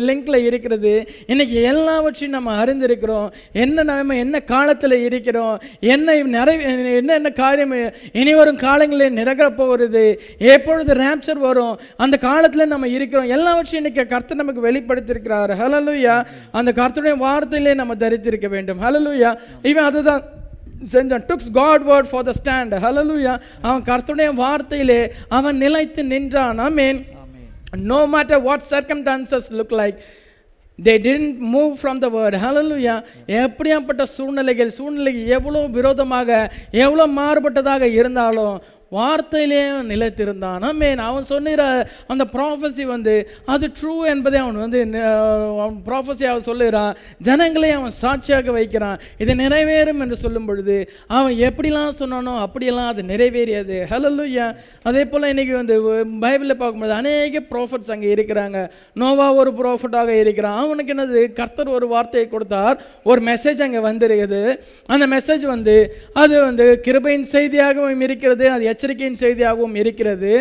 லிங்க்ல இருக்கிறது. இன்னைக்கு எல்லாவற்றையும் நம்ம அறிந்திருக்கிறோம். என்ன நம்ம என்ன காலத்தில் இருக்கிறோம்? என்ன நிறை என்ன என்ன காரியம் இனி வரும் காலங்களில் நிரகர போகிறது. எப்பொழுது ரேப்சர் வரும்? அந்த காலத்தில் நம்ம இருக்கிறோம். எல்லாவற்றையும் இன்னைக்கு கர்த்தர் நமக்கு வெளிப்படுத்தியிருக்கிறார். ஹலலுயா அந்த கர்த்தருடைய வார்த்தையிலே நம்ம தரித்திருக்க வேண்டும். ஹலலுயா இவன் அதுதான் செஞ்சான் டுக்ஸ் God word for the stand hallelujah அவன் கர்த்தருடைய வார்த்தையிலே அவன் நிலைத்து நின்றான். Amen No matter what circumstances look like they tend move from the word hallelujah எப்படியாப்பட்ட சூழ்நிலைகள் சூழ்நிலைக்கு எவ்வளோ விரோதமாக எவ்வளோ மாறுபட்டதாக இருந்தாலும் வார்த்தையிலே நிலைத்திருந்தான். ஆமென். அவன் சொன்னிற அந்த ப்ராஃபஸி வந்து அது ட்ரூ என்பதை அவன் வந்து அவன் ப்ராஃபஸி அவன் சொல்லுகிறான். ஜனங்களை அவன் சாட்சியாக வைக்கிறான். இதை நிறைவேறும் என்று சொல்லும் பொழுது அவன் எப்படிலாம் சொன்னானோ அப்படியெல்லாம் அது நிறைவேறியது. ஹலலுயா அதே போல் இன்றைக்கி வந்து பைபிளில் பார்க்கும்போது அநேக ப்ராஃபட்ஸ் அங்கே இருக்கிறாங்க. நோவா ஒரு ப்ராஃபட்டாக இருக்கிறான். அவனுக்கு என்னது? கர்த்தர் ஒரு வார்த்தையை கொடுத்தார். ஒரு மெசேஜ் அங்கே வந்திருக்குது. அந்த மெசேஜ் வந்து அது வந்து கிருபையின் செய்தியாகவும் இருக்கிறது அது எச்சரிக்கையின் செய்தியாகவும் இருக்கிறது.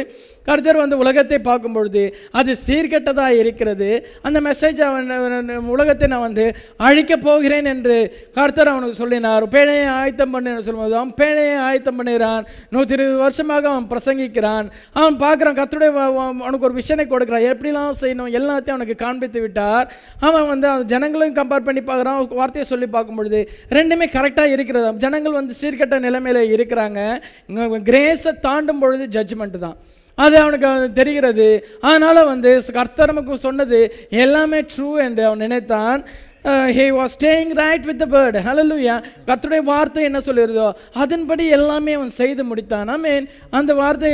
கர்த்தர் வந்து உலகத்தை பார்க்கும் பொழுது அது சீர்கெட்டதாக இருக்கிறது. அந்த மெசேஜ் அவன் உலகத்தை நான் வந்து அழிக்கப் போகிறேன் என்று கர்த்தர் அவனுக்கு சொல்லினார். பேழையை ஆயத்தம் பண்ணு சொல்லும்போது அவன் பேழையை ஆயத்தம் பண்ணுகிறான். நூற்றி இருபது வருஷமாக அவன் பிரசங்கிக்கிறான். அவன் பார்க்குறான் கர்த்தருடைய அவனுக்கு ஒரு விஷனை கொடுக்குறான். எப்படிலாம் செய்யணும்? எல்லாத்தையும் அவனுக்கு காண்பித்து விட்டார். அவன் வந்து அவன் ஜனங்களும் கம்பேர் பண்ணி பார்க்குறான். வார்த்தையை சொல்லி பார்க்கும் பொழுது ரெண்டுமே கரெக்டாக இருக்கிறது. ஜனங்கள் வந்து சீர்கெட்ட நிலைமையில் இருக்கிறாங்க. கிரேஸை தாண்டும் பொழுது ஜட்ஜ்மெண்ட் தான். அது அவனுக்கு தெரிகிறது. அதனால் வந்து கர்த்தர் நமக்கு சொன்னது எல்லாமே ட்ரூ என்று அவன் நினைத்தான். He was staying right with the word hallelujah கத்துடைய வார்த்தை என்ன சொல்லிருதோ அதன்படி எல்லாமே அவன் செய்து முடித்தான். ஐ மீன் அந்த வார்த்தை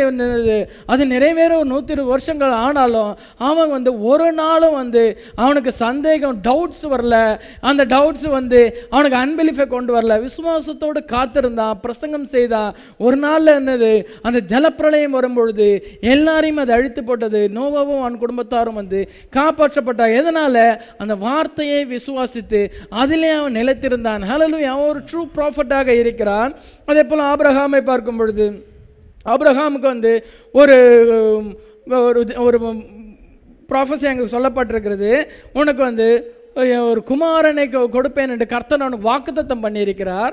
அது நிறைவேற ஒரு நூற்றி இருபது வருஷங்கள் ஆனாலும் அவன் வந்து ஒரு நாளும் வந்து அவனுக்கு சந்தேகம் டவுட்ஸ் வரல. அந்த டவுட்ஸ் வந்து அவனுக்கு அன்பிலிஃபை கொண்டு வரல. விசுவாசத்தோடு காத்திருந்தான் பிரசங்கம் செய்தான் ஒரு நாளில் என்னது? அந்த ஜலப்பிரளயம் வரும்பொழுது எல்லாரையும் அது அழித்து போட்டது. நோவாவும் அவன் குடும்பத்தாரும் வந்து காப்பாற்றப்பட்டா எதனால்? அந்த வார்த்தையை விசுவாசித்து அதிலே அவன் நிலைத்திருந்தான். ஹalleluya அவன் ஒரு ட்ரூ ப்ராஃபட்டாக இருக்கிறான். அதே போல் ஆபிரகாமை பார்க்கும் பொழுது ஆப்ரஹாமுக்கு வந்து ஒரு ஒரு ஒரு ப்ராஃபஸி அங்கே சொல்லப்பட்டிருக்கிறது. உனக்கு வந்து ஒரு குமாரனை கொ- கொடுப்பேன் என்று கர்த்தன் அவனுக்கு வாக்குத்தத்தம் பண்ணியிருக்கிறார்.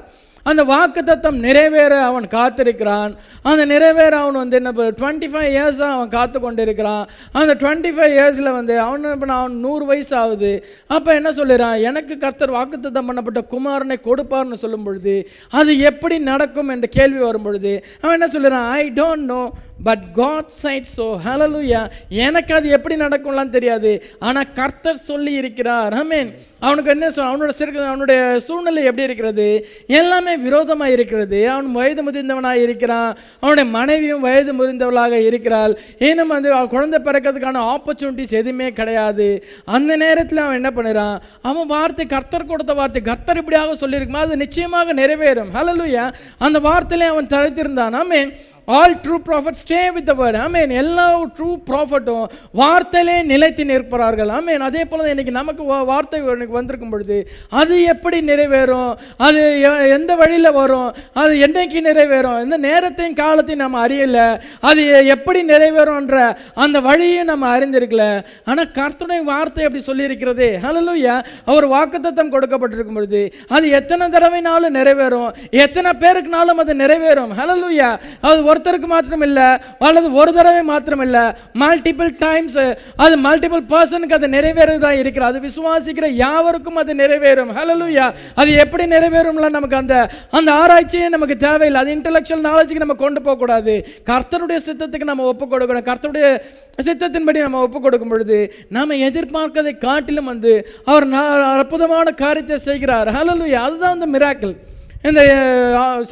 அந்த வாக்குத்தத்தம் நிறைவேற அவன் காத்திருக்கிறான். அந்த நிறைவேற அவன் வந்து என்ன டுவெண்ட்டி ஃபைவ் இயர்ஸாக அவன் காத்து கொண்டு இருக்கிறான் அந்த டுவெண்ட்டி ஃபைவ் இயர்ஸில் வந்து அவன் என்ன பண்ண அவன் நூறு வயசு ஆகுது அப்போ என்ன சொல்லிடுறான் எனக்கு கர்த்தர் வாக்குத்தத்தம் பண்ணப்பட்ட குமாரனை கொடுப்பார்னு சொல்லும் பொழுது அது எப்படி நடக்கும் என்ற கேள்வி வரும் பொழுது அவன் என்ன சொல்லிடுறான் I don't know but God said so hallelujah எனக்கு அது எப்படி நடக்கும்லாம் தெரியாது. ஆனால் கர்த்தர் சொல்லி இருக்கிறார் ஆமென் அவனுக்கு என்ன சொல் அவனோட சிறு அவனுடைய சூழ்நிலை எப்படி இருக்கிறது? எல்லாமே விரோதமாக இருக்கிறது அவன் வயது முதிர்ந்தவனாக இருக்கிறான். அவனுடைய மனைவியும் வயது முதிர்ந்தவளாக இருக்கிறாள். ஏனும் வந்து குழந்தை பிறக்கிறதுக்கான ஆப்பர்ச்சுனிட்டிஸ் எதுவுமே கிடையாது. அந்த நேரத்தில் அவன் என்ன பண்ணுறான்? அவன் வார்த்தை கர்த்தர் கொடுத்த வார்த்தை கர்த்தர் இப்படியாக சொல்லியிருக்குமா? அது நிச்சயமாக நிறைவேறும். ஹலலுயா அந்த வார்த்தையிலே அவன் தழைத்திருந்தான். Amen all true prophet stay with the word amen எல்லா ட்ரூ ப்ராஃபட்டும் வார்த்தையிலே நிலைத்து நிற்கிறார்கள் ஆமேன் அதே போல் தான் இன்னைக்கு நமக்கு வார்த்தை எனக்கு வந்திருக்கும் பொழுது அது எப்படி நிறைவேறும்? அது எந்த வழியில் வரும்? அது என்னைக்கு நிறைவேறும்? எந்த நேரத்தையும் காலத்தையும் நம்ம அறியலை. அது எப்படி நிறைவேறும்ன்ற அந்த வழியும் நம்ம அறிந்திருக்கல. ஆனால் கர்த்தனுடைய வார்த்தை அப்படி சொல்லியிருக்கிறது. ஹலலூயா அவர் வாக்குத்தத்தம் கொடுக்கப்பட்டிருக்கும் பொழுது அது எத்தனை தடவைனாலும் நிறைவேறும். எத்தனை பேருக்குனாலும் அது நிறைவேறும். ஹலலூயா அது ஒரு ஒருத்தருக்கு மாத்திரமில்ல அல்லது ஒரு தடவை மாத்திரமில்ல மல்டிபிள் டைம்ஸ் அது மல்டிபிள் பர்சனுக்கு அது நிறைவேறதா இருக்கிறது அது விசுவாசிக்கிற யாவருக்கும் அது நிறைவேறும். ஹலலுயா அது எப்படி நிறைவேறும்ல நமக்கு அந்த அந்த ஆராய்ச்சியே நமக்கு தேவையில்லை. அது இன்டலெக்சுவல் நாலேஜுக்கு நம்ம கொண்டு போகக்கூடாது கர்த்தருடைய சித்தத்துக்கு நம்ம ஒப்பு கொடுக்கணும். கர்த்தருடைய சித்தத்தின்படி நம்ம ஒப்பு கொடுக்கும் பொழுது நாம் எதிர்பார்க்கதை காட்டிலும் வந்து அவர் அற்புதமான காரியத்தை செய்கிறார். ஹலலுயா அதுதான் அந்த மிராக்கிள் இந்த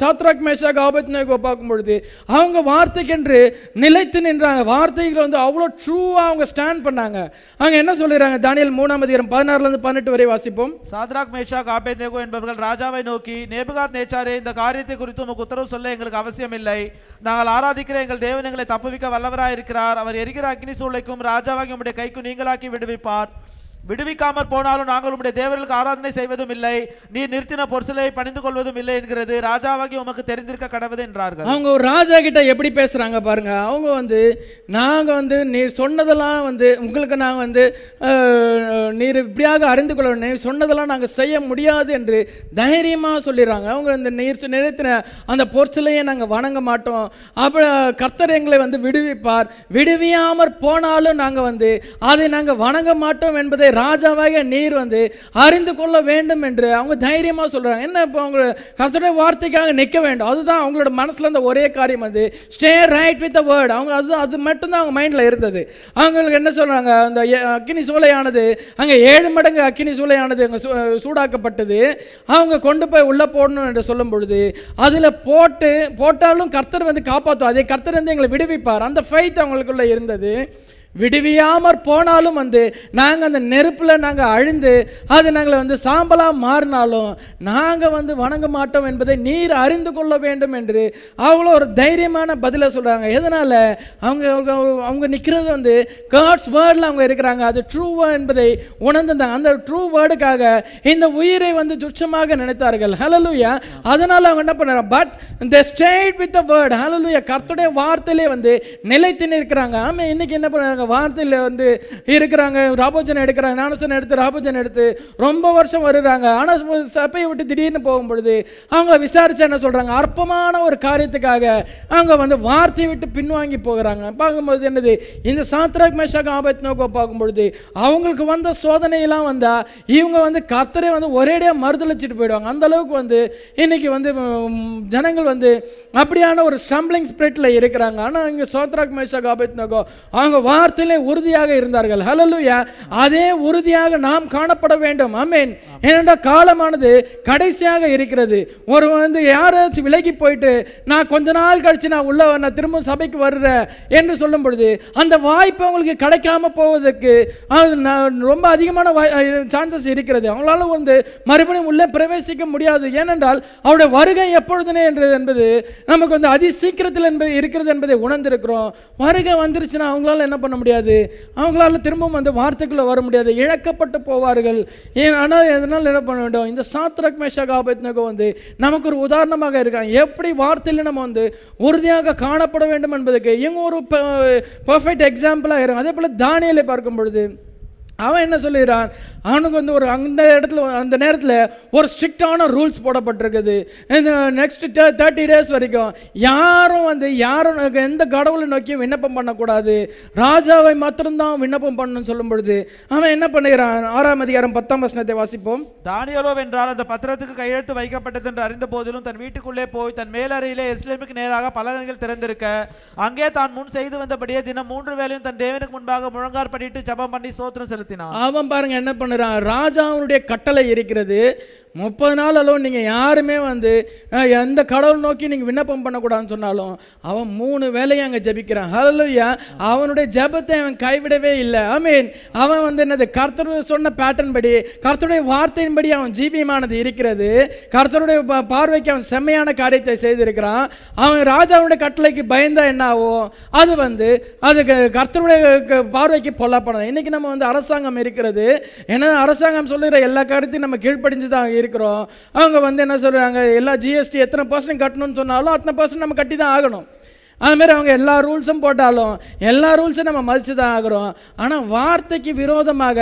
சாத்ராக் சாத்ராக் மேஷாக் ஆபத்னேகோ பார்க்கும் பொழுது அவங்க வார்த்தைக்கென்று நிலைத்து நின்றாங்க. வார்த்தைகளை வந்து அவ்வளோ ட்ரூவாக அவங்க ஸ்டாண்ட் பண்ணாங்க. அவங்க என்ன சொல்லிடுறாங்க தானியல் மூணாம் அதிகாரம் பதினாறுலேருந்து பதினெட்டு வரை வாசிப்போம். சாத்ராக் மேஷாக் ஆபேத்நேகோ என்பவர்கள் ராஜாவை நோக்கி நேபுகாத் நேச்சாரே இந்த காரியத்தை குறித்து உமக்கு உத்தரவு சொல்ல எங்களுக்கு அவசியம் இல்லை நாங்கள் ஆராதிக்கிற எங்கள் தேவன் எங்களை தப்புவிக்க வல்லவராக இருக்கிறார் அவர் எரிகிற அக்னி சூளைக்கும் ராஜாவாகி உம்முடைய கைக்கு நீங்களாக்கி விடுவிப்பார். விடுவிக்காமற் போனாலும் நாங்கள் உம்முடைய தேவர்களுக்கு ஆராதனை செய்வதும் இல்லை. நீர் நிறுத்தின பொருசலை பணிந்து கொள்வதும் இல்லை என்கிறது. ராஜாவாகி உமக்கு தெரிந்திருக்க கடவுது என்றார்கள். அவங்க ஒரு ராஜா கிட்ட எப்படி பேசுறாங்க பாருங்க. அவங்க வந்து நாங்க வந்து நீ சொன்னதெல்லாம் வந்து உங்களுக்கு நான் வந்து நீர் இப்படியாக அறிந்து கொள்ள வேண்டும். சொன்னதெல்லாம் நாங்க செய்ய முடியாது என்று தைரியமா சொல்லிடுறாங்க. அவங்க இந்த நீர் நிறுத்தின அந்த பொருட்களையே நாங்க வணங்க மாட்டோம். அப்ப கர்த்தர் எங்களை வந்து விடுவிப்பார். விடுவியாமற் போனாலும் நாங்க வந்து அதை நாங்க வணங்க மாட்டோம் என்பதை ராஜாவாக நீர் வந்து அறிந்து கொள்ள வேண்டும் என்று அவங்க தைரியமாக சொல்கிறாங்க என்ன இப்போ அவங்க கர்த்தருடைய வார்த்தைக்காக நிற்க வேண்டும்? அதுதான் அவங்களோட மனசில் இருந்த ஒரே காரியம் வந்து stay right with the word அவங்க அது அது மட்டும்தான் அவங்க மைண்டில் இருந்தது. அவங்களுக்கு என்ன சொல்கிறாங்க அந்த அக்கினி சூளையானது அங்கே ஏழு மடங்கு அக்கினி சூளையானது அங்கே சூ- சூடாக்கப்பட்டது. அவங்க கொண்டு போய் உள்ளே போடணும் என்று சொல்லும் பொழுது அதில் போட்டு போட்டாலும் கர்த்தர் வந்து காப்பாற்றும் அதே கர்த்தர் வந்து எங்களை விடுவிப்பார். அந்த ஃபைத் அவங்களுக்குள்ளே இருந்தது. விடுவியாமற் போனாலும் வந்து நாங்கள் அந்த நெருப்பில் நாங்கள் அழிந்து அது நாங்களை வந்து சாம்பலாக மாறினாலும் நாங்கள் வந்து வணங்க மாட்டோம் என்பதை நீர் அறிந்து கொள்ள வேண்டும் என்று அவ்வளோ ஒரு தைரியமான பதிலை சொல்கிறாங்க எதனால்? அவங்க அவங்க அவங்க நிற்கிறது வந்து காட்ஸ் வேர்டில் அவங்க இருக்கிறாங்க. அது ட்ரூ என்பதை உணர்ந்திருந்தாங்க. அந்த ட்ரூ வேர்டுக்காக இந்த உயிரை வந்து துச்சமாக நினைத்தார்கள். ஹலலூயா அதனால் அவங்க என்ன பண்ணாங்க? பட் இந்த stayed with the word hallelujah கர்த்துடைய வார்த்தையிலே வந்து நிலைத்து நிற்கிறாங்க. ஆமாம் இன்னைக்கு என்ன பண்ணுறாங்க வார்த்தையில் வந்து இருக்கிறாங்க ராபோஜனை எடுக்கிறாங்க ஞானசன் எடுத்து ராபோஜன் எடுத்து ரொம்ப வருஷம் வருகிறாங்க. ஆனால் சபையை விட்டு திடீர்னு போகும் பொழுது அவங்க விசாரிச்சு என்ன சொல்கிறாங்க அற்பமான ஒரு காரியத்துக்காக அவங்க வந்து வார்த்தையை விட்டு பின்வாங்கி போகிறாங்க. பார்க்கும்போது என்னது? இந்த சாத்ராக் மேஷாக் ஆபத் நோக்கோ பார்க்கும்பொழுது அவங்களுக்கு வந்த சோதனையெல்லாம் வந்தால் இவங்க வந்து கத்தரை வந்து ஒரேடியாக மறுதளிச்சிட்டு போயிடுவாங்க. அந்த அளவுக்கு வந்து இன்னைக்கு வந்து ஜனங்கள் வந்து அப்படியான ஒரு ஸ்டம்பிளிங் ஸ்ப்ரெட்டில் இருக்கிறாங்க. ஆனால் இங்கே சோத்ராக் மேஷாக் ஆபத் நோக்கோ அவங்க வார்த்தையிலே உறுதியாக இருந்தார்கள். ஹலலுயா அதே உறுதியாக நாம் காணப்பட வேண்டும். அமேன் ஏனென்றால் காலமானது கடைசியாக இருக்கிறது. ஒரு வந்து யாராச்சும் விலகி போயிட்டு நான் கொஞ்ச நாள் கழிச்சு நான் உள்ள நான் திரும்ப சபைக்கு வர்றேன் என்று சொல்லும் பொழுது அந்த வாய்ப்பு அவங்களுக்கு கிடைக்காம போவதற்கு நான் ரொம்ப அதிகமான சான்சஸ் இருக்கிறது. அவங்களால வந்து மறுபடியும் உள்ளே பிரவேசிக்க முடியாது. ஏனென்றால் அவருடைய வருகை எப்பொழுதுனே என்றது என்பது நமக்கு வந்து அதி சீக்கிரத்தில் என்பது இருக்கிறது என்பதை உணர்ந்திருக்கிறோம். வருகை வந்துருச்சுன்னா அவங்களால என்ன பண்ண முடியாது. அவங்களால திரும்பவும் அந்த வார்த்தைக்குள்ளே வர முடியாது. இழக்கப்பட்டு போவார்கள். ஏன் ஆனால் எதனால் என்ன பண்ண வேண்டும்? இந்த சாத்ரக் மேஷக் ஆபத்னகோ வந்து நமக்கு ஒரு உதாரணமாக இருக்காங்க. எப்படி வார்த்தையில் நம்ம வந்து உறுதியாக காணப்பட வேண்டும் என்பதுக்கு இவங்க ஒரு பர்ஃபெக்ட் எக்ஸாம்பிளாக இருக்கும் அதே போல் தானியலை பார்க்கும் பொழுது அவன் என்ன சொல்லுகிறான்? அவனுக்கு வந்து ஒரு அந்த இடத்துல அந்த நேரத்தில் ஒரு ஸ்ட்ரிக்டான ரூல்ஸ் போடப்பட்டிருக்குது. இந்த நெக்ஸ்ட் தேர்ட்டி டேஸ் வரைக்கும் யாரும் வந்து யாரும் எந்த கடவுளை நோக்கியும் விண்ணப்பம் பண்ணக்கூடாது. ராஜாவை மாத்திரம்தான் விண்ணப்பம் பண்ணணும்னு சொல்லும் பொழுது அவன் என்ன பண்ணுகிறான்? ஆறாம் அதிகாரம் பத்தாம் வசனத்தை வாசிப்போம். தானியலோ என்றால் அந்த பத்திரத்துக்கு கையெழுத்து வைக்கப்பட்டது என்று அறிந்த போதிலும் தன் வீட்டுக்குள்ளே போய் தன் மேலறையிலே எருசலேமுக்கு நேராக பலகங்கள் திறந்திருக்க அங்கே தான் முன் செய்து வந்தபடியே தினம் மூன்று வேலையும் தன் தேவனுக்கு முன்பாக முழங்கார் பண்ணிட்டு ஜபம் பண்ணி சோத்திரம் செலுத்த பயன்படுத்தினான் அவன் பாருங்க என்ன பண்ணுறான்? ராஜாவுடைய கட்டளை இருக்கிறது. முப்பது நாள் அளவு நீங்கள் யாருமே வந்து எந்த கடவுள் நோக்கி நீங்கள் விண்ணப்பம் பண்ணக்கூடாதுன்னு சொன்னாலும் அவன் மூணு வேலையும் அங்கே ஜெபிக்கிறான். ஹalleluya அவனுடைய ஜெபத்தை அவன் கைவிடவே இல்லை. ஐ மீன் அவன் வந்து என்னது கர்த்தர் சொன்ன பேட்டர்ன் படி கர்த்தருடைய வார்த்தையின்படி அவன் ஜீவியமானது இருக்கிறது. கர்த்தருடைய பார்வைக்கு அவன் செம்மையான காரியத்தை செய்திருக்கிறான். அவன் ராஜாவுடைய கட்டளைக்கு பயந்தா என்ன ஆகும் அது வந்து அது க- கர்த்தருடைய க- பார்வைக்கு பொல்லாப்பனது இன்னைக்கு நம்ம வந்து அரசாங்கம் இருக்கிறது. ஏன்னா அரசாங்கம் சொல்லுகிற எல்லா காரியத்தையும் நம்ம கீழ்ப்படிஞ்சு தான் இருக்கிறோம். அவங்க வந்து என்ன சொல்றாங்க எல்லா ஜிஎஸ்டி எத்தனை பர்சன்ட் கட்டணும்னு சொன்னாலும் அத்தனை பர்சன்ட் நம்ம கட்டி தான் ஆகணும். அதுமாரி அவங்க எல்லா ரூல்ஸும் போட்டாலும் எல்லா ரூல்ஸும் நம்ம மதித்து தான் ஆகிறோம். ஆனால் வார்த்தைக்கு விரோதமாக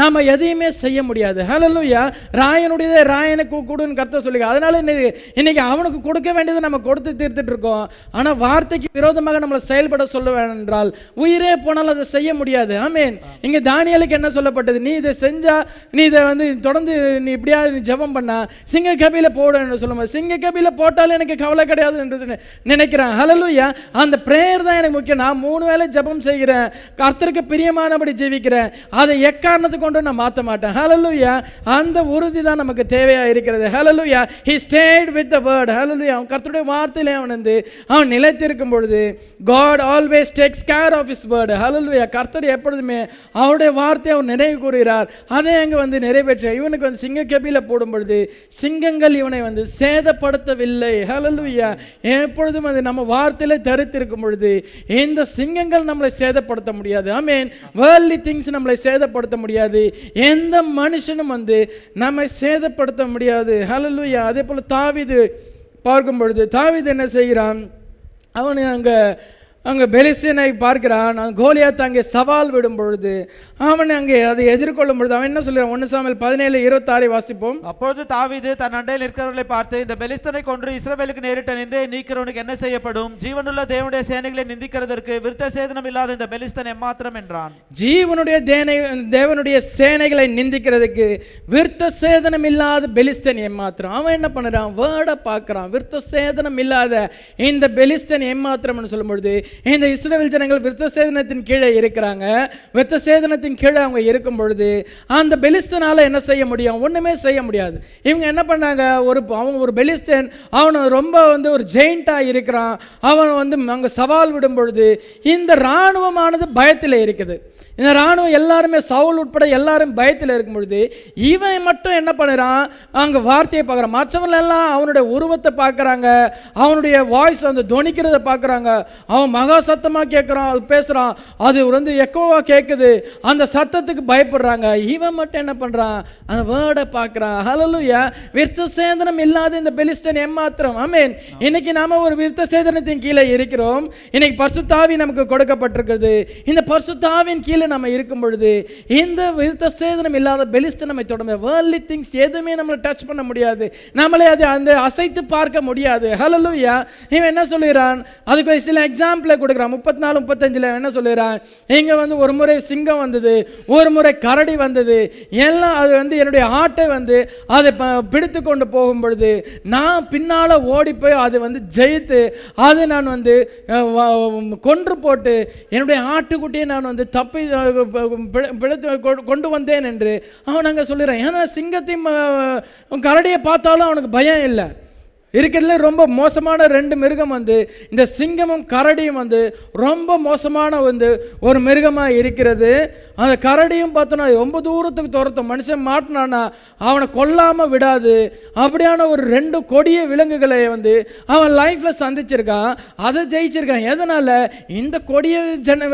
நாம் எதையுமே செய்ய முடியாது. ஹalleluya ராயனுடையதே ராயனுக்கு கொடுன்னு கருத்தை சொல்லி அதனால இன்னைக்கு இன்னைக்கு அவனுக்கு கொடுக்க வேண்டியதை நம்ம கொடுத்து தீர்த்துட்டு இருக்கோம். ஆனால் வார்த்தைக்கு விரோதமாக நம்மளை செயல்பட சொல்ல என்றால் உயிரே போனாலும் அதை செய்ய முடியாது. ஆமீன் இங்கே தானியலுக்கு என்ன சொல்லப்பட்டது? நீ இதை செஞ்சா நீ இதை வந்து தொடர்ந்து நீ இப்படியா நீ ஜெபம் பண்ணா சிங்க கபில போடுன்னு சொல்லும்போது சிங்க கபியில் போட்டாலும் எனக்கு கவலை கிடையாது என்று நினைக்கிறேன். ஹலலுயா அந்த ப்ரேயர் தான் எனக்கு முக்கியம். நான் மூணு வேளை ஜெபம் செய்கிறேன். கர்த்தருக்கு பிரியமானபடி ஜீவிக்கிறேன் அதை எக்காரணத்தை கொண்டு நான் மாற்ற மாட்டேன். ஹலலுயா அந்த உறுதி தான் நமக்கு தேவையாக இருக்கிறது. Hallelujah he stayed with the word hallelujah அவன் கர்த்தருடைய வார்த்தையிலே அவன் வந்து அவன் நிலைத்திருக்கும் பொழுது God always takes care of his word hallelujah கர்த்தர் எப்பொழுதுமே அவருடைய வார்த்தையை அவர் நினைவு கூறுகிறார். அதை அங்கே வந்து நிறைவேற்ற இவனுக்கு வந்து சிங்க கபியில் போடும் பொழுது சிங்கங்கள் இவனை வந்து சேதப்படுத்தவில்லை. ஹலலுயா எப்பொழுதும் அது நம்ம வார்த்தையில் தரித்திருக்கும் பொழுது இந்த சிங்கங்கள் நம்மளை சேதப்படுத்த முடியாது. ஆமீன் வேர்லி திங்ஸ் நம்மளை சேதப்படுத்த முடியாது. எந்த மனுஷனும் வந்து நம்மை சேதப்படுத்த முடியாது. ஹலலுயா அதே போல் தாவிது பார்க்கும் பொழுது தாவிது என்ன செய்கிறான்? அவன் அங்கே அங்கே பெலிஸ்தீனை பார்க்கிறான். கோலியாத் அங்கே சவால் விடும் பொழுது அவன் அங்கே அதை எதிர்கொள்ளும் பொழுது அவன் என்ன சொல்கிறான்? ஒன்று சாமல் பதினேழு இருபத்தாறை வாசிப்போம். அப்பொழுது தாவீது தன் அண்டையில் இருக்கிறவர்களை பார்த்து இந்த பெலிஸ்தனை கொன்று இஸ்ரவேலுக்கு நேரிட்ட நிந்தை நீக்கிறவனுக்கு என்ன செய்யப்படும்? ஜீவனுள்ள தேவனுடைய சேனைகளை நிந்திக்கிறதற்கு விருத்த சேதனம் இல்லாத இந்த பெலிஸ்தன் எம்மாத்திரம் என்றான். ஜீவனுடைய தேனை தேவனுடைய சேனைகளை நிந்திக்கிறதுக்கு விருத்த சேதனம் இல்லாத பெலிஸ்தன் ஏமாத்திரம் அவன் என்ன பண்ணுறான்? வேர்டை பார்க்குறான். விருத்த சேதனம் இல்லாத இந்த பெலிஸ்தன் ஏமாத்திரம்னு சொல்லும் பொழுது இந்த இஸ்ரேல் ஜனங்கள் விருத்த சேதனத்தின் கீழே இருக்கிறாங்க. விருத்த சேதனத்தின் கீழே அவங்க இருக்கும் பொழுது அந்த பெலிஸ்தனால் என்ன செய்ய முடியும்? ஒன்றுமே செய்ய முடியாது. இவங்க என்ன பண்ணாங்க? ஒரு அவன் ஒரு பெலிஸ்தன் அவனை ரொம்ப வந்து ஒரு ஜெயிண்டாக இருக்கிறான். அவன் வந்து அங்கே சவால் விடும் பொழுது இந்த இராணுவமானது பயத்தில் இருக்குது. இந்த இராணுவம் எல்லாருமே சவுல் உட்பட எல்லாரும் பயத்தில் இருக்கும் பொழுது இவன் மட்டும் என்ன பண்ணுறான்? அங்கே வார்த்தையை பார்க்குறான். மற்றவங்களெல்லாம் அவனுடைய உருவத்தை பார்க்குறாங்க. அவனுடைய வாய்ஸ் வந்து துணிக்கிறத பார்க்குறாங்க. அவன் மகா சத்தமாக கேட்குறான் அது பேசுகிறான் அது வந்து எக்கோவாக கேட்குது அந்த சத்தத்துக்கு பயப்படுறாங்க. இவன் மட்டும் என்ன பண்ணுறான் அந்த வேர்டை பார்க்குறான். ஹலலுயா விருத்த சேதனம் இல்லாத இந்த பெலிஸ்டன் ஏமாத்திரம். ஆமேன் இன்னைக்கு நாம ஒரு விருத்த சேதனத்தின் கீழே இருக்கிறோம். இன்னைக்கு பர்சுத்தாவி நமக்கு கொடுக்கப்பட்டிருக்கிறது. இந்த பர்சுத்தாவின் கீழே நம்ம இருக்கும் பொழுது இந்த விருத்த சேதனம் இல்லாத பெலிஸ்டன் நம்மை தொடர்ந்து வேர்லி திங்ஸ் எதுவுமே நம்மளை டச் பண்ண முடியாது. நம்மளே அதை அந்த அசைத்து பார்க்க முடியாது. ஹலலுயா இவன் என்ன சொல்லுகிறான்? அதுக்கு சில எக்ஸாம்பிள் கொடுக்குறான். முப்பத்தி நாலு முப்பத்தஞ்சில் என்ன சொல்லுகிறான்? இங்கே வந்து ஒரு முறை சிங்கம் வந்தது ஒரு முறை கரடி வந்தது எல்லாம் அது வந்து என்னுடைய ஆட்டை வந்து அதை பிடித்து கொண்டு போகும் பொழுது நான் பின்னால் ஓடி போய் அது வந்து ஜெயித்து அது நான் வந்து கொன்று போட்டு என்னுடைய ஆட்டுக்குட்டியை நான் வந்து தப்பி பிடித்து கொ- கொண்டு வந்தேன் என்று அவன் அங்கே சொல்லிடுறான் ஏன்னா சிங்கத்தையும் கரடியை பார்த்தாலும் அவனுக்கு பயம் இல்லை. இருக்கிறதுல ரொம்ப மோசமான ரெண்டு மிருகம் வந்து இந்த சிங்கமும் கரடியும் வந்து ரொம்ப மோசமான வந்து ஒரு மிருகமாக இருக்கிறது. அந்த கரடியும் பார்த்தோன்னா ரொம்ப தூரத்துக்கு துரத்த மனுஷன் மாட்டினானா அவனை கொல்லாமல் விடாது. அப்படியான ஒரு ரெண்டு கொடிய விலங்குகளை வந்து அவன் லைஃப்பில் சந்திச்சிருக்கான். அதை ஜெயிச்சிருக்கான். எதனால்? இந்த கொடிய ஜன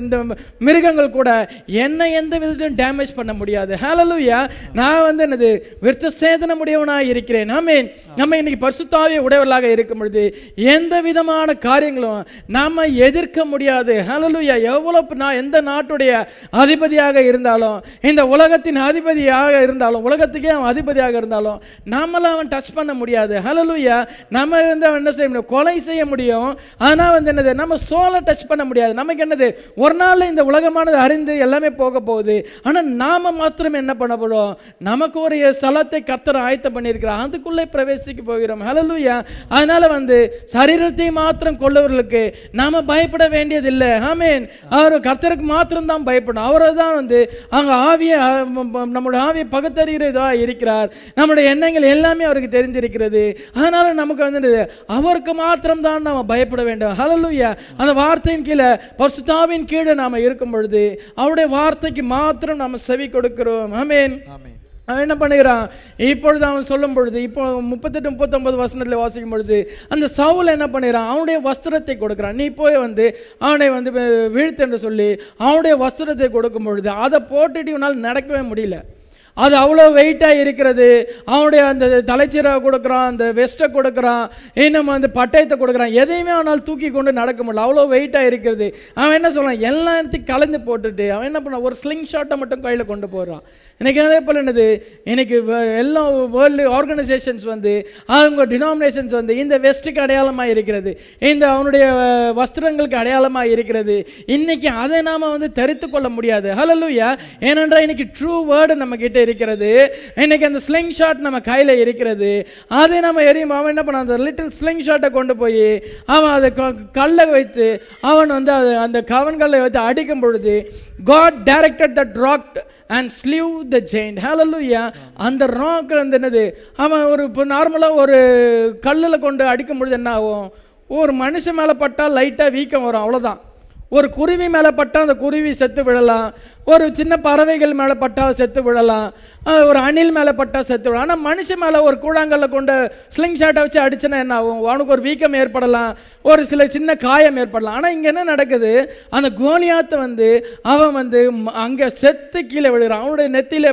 இந்த- மிருகங்கள் கூட என்னை எந்த விதத்திலும் டேமேஜ் பண்ண முடியாது. ஹேலலூயா நான் வந்து என்னது விருத்த சேதனமுடையவனாக இருக்கிறேன். ஆமீன் நம்ம இன்னைக்கு பரிசுத்தாவிய உடையவர்களாக இருக்கும் பொழுது எந்த விதமான காரியங்களும் நாம எதிர்க்க முடியாது. ஹலலுயா எவ்வளவு நான் எந்த நாட்டுடைய அதிபதியாக இருந்தாலும் இந்த உலகத்தின் அதிபதியாக இருந்தாலும் உலகத்துக்கே அவன் அதிபதியாக இருந்தாலும் நம்மள அவன் டச் பண்ண முடியாது. ஹலலுயா நம்ம வந்து அவன் என்ன செய்ய முடியும்? கொலை செய்ய முடியும். ஆனால் வந்து என்னது? நம்ம சோலை டச் பண்ண முடியாது. நமக்கு என்னது? ஒரு நாள்ல இந்த உலகமானது அறிந்து எல்லாமே போக போகுது. ஆனால் நாம மாத்திரம் என்ன பண்ண போகிறோம் நமக்கு ஒரு ஸ்தலத்தை கர்த்தர் ஆயத்தம் பண்ணியிருக்கிறார். அதுக்குள்ளே பிரவேசிக்க போகிறோம். ஹalleluya அதனால வந்து சரீரத்தை மாத்திரம் கொள்ளவர்களுக்கு நாம பயப்பட வேண்டியதில்லை. ஆமென் அவர் கர்த்தருக்கு மாத்திரம்தான் பயப்படணும். அவரை தான் வந்து அவங்க ஆவியை நம்முடைய ஆவியை பகுத்தறிகிறதா இருக்கிறார். நம்முடைய எண்ணங்கள் எல்லாமே அவருக்கு தெரிஞ்சிருக்கிறது அதனால நமக்கு வந்து அவருக்கு மாத்திரம்தான் நாம் பயப்பட வேண்டும். ஹalleluya அந்த வார்த்தையின் கீழே பர்சுதாவின் கீழே நாம இருக்கும் பொழுது அவருடைய வார்த்தைக்கு மாத்திரம் நாம் செவி கொடுக்கிறோம். ஆமென் ஆமென் அவன் என்ன பண்ணுகிறான்? இப்பொழுது அவன் சொல்லும் பொழுது இப்போ முப்பத்தெட்டு முப்பத்தொன்பது வசனத்தில் வாசிக்கும் பொழுது அந்த சவுல் என்ன பண்ணுகிறான்? அவனுடைய வஸ்திரத்தை கொடுக்குறான். நீ போய் வந்து அவனை வந்து வீழ்த்தென்று சொல்லி அவனுடைய வஸ்திரத்தை கொடுக்கும் பொழுது அதை போட்டுட்டு இவனால் நடக்கவே முடியல. அது அவ்வளோ வெயிட்டாக இருக்கிறது. அவனுடைய அந்த தலைச்சீரை கொடுக்குறான் அந்த வெஸ்ட்டை கொடுக்குறான் இன்னும் அந்த பட்டயத்தை கொடுக்குறான். எதையுமே அவனால் தூக்கி கொண்டு நடக்க முடியல. அவ்வளோ வெயிட்டாக இருக்கிறது. அவன் என்ன சொல்கிறான் எல்லாத்தையும் கலந்து போட்டுட்டு அவன் என்ன பண்ணான்? ஒரு ஸ்லிங் ஷாட்டை மட்டும் கையில் கொண்டு போகிறான் இன்றைக்கி அதே போல் என்னது? இன்றைக்கி எல்லா வேர்ல்டு ஆர்கனைசேஷன்ஸ் வந்து அவங்க டினாமினேஷன்ஸ் வந்து இந்த வெஸ்ட்டுக்கு அடையாளமாக இருக்கிறது. இந்த அவனுடைய வஸ்திரங்களுக்கு அடையாளமாக இருக்கிறது. இன்றைக்கி அதை நாம் வந்து தெரித்து கொள்ள முடியாது. லூயா ஏனென்றால் இன்றைக்கி ட்ரூ வேர்டு நம்ம கிட்டே இருக்கிறது. இன்றைக்கி அந்த ஸ்லிங் ஷாட் நம்ம கையில் இருக்கிறது. அதை நம்ம எரியும் அவன் என்ன பண்ணான் அந்த லிட்டில் ஸ்லிங் ஷாட்டை கொண்டு போய் அவன் அதை க- கல்லை வைத்து அவன் வந்து அதை அந்த கவன்களை வைத்து அடிக்கும் பொழுது God directed that rock and slew the giant hallelujah அந்த ராக் வந்து என்னது? அவன் ஒரு இப்போ நார்மலாக ஒரு கல்லில் கொண்டு அடிக்கும் பொழுது என்ன ஆகும்? ஒரு மனுஷன் மேலே பட்டால் லைட்டாக வீக்கம் வரும். அவ்வளோதான் ஒரு குருவி மேலே பட்டால் அந்த குருவி செத்து விழலாம். ஒரு சின்ன பறவைகள் மேலே பட்டால் செத்து விழலாம். ஒரு அணில் மேலே பட்டால் செத்து விழலாம். ஆனால் மனுஷன் மேலே ஒரு கூழாங்கல்ல கொண்டு ஸ்லிங் ஷாட்டை வச்சு அடிச்சுனா என்ன ஆகும்? அவனுக்கு ஒரு வீக்கம் ஏற்படலாம். ஒரு சில சின்ன காயம் ஏற்படலாம். ஆனால் இங்கே என்ன நடக்குது? அந்த கோலியாத்தை வந்து அவன் வந்து அங்கே செத்து கீழே விழுகிறான். அவனுடைய நெத்தியில்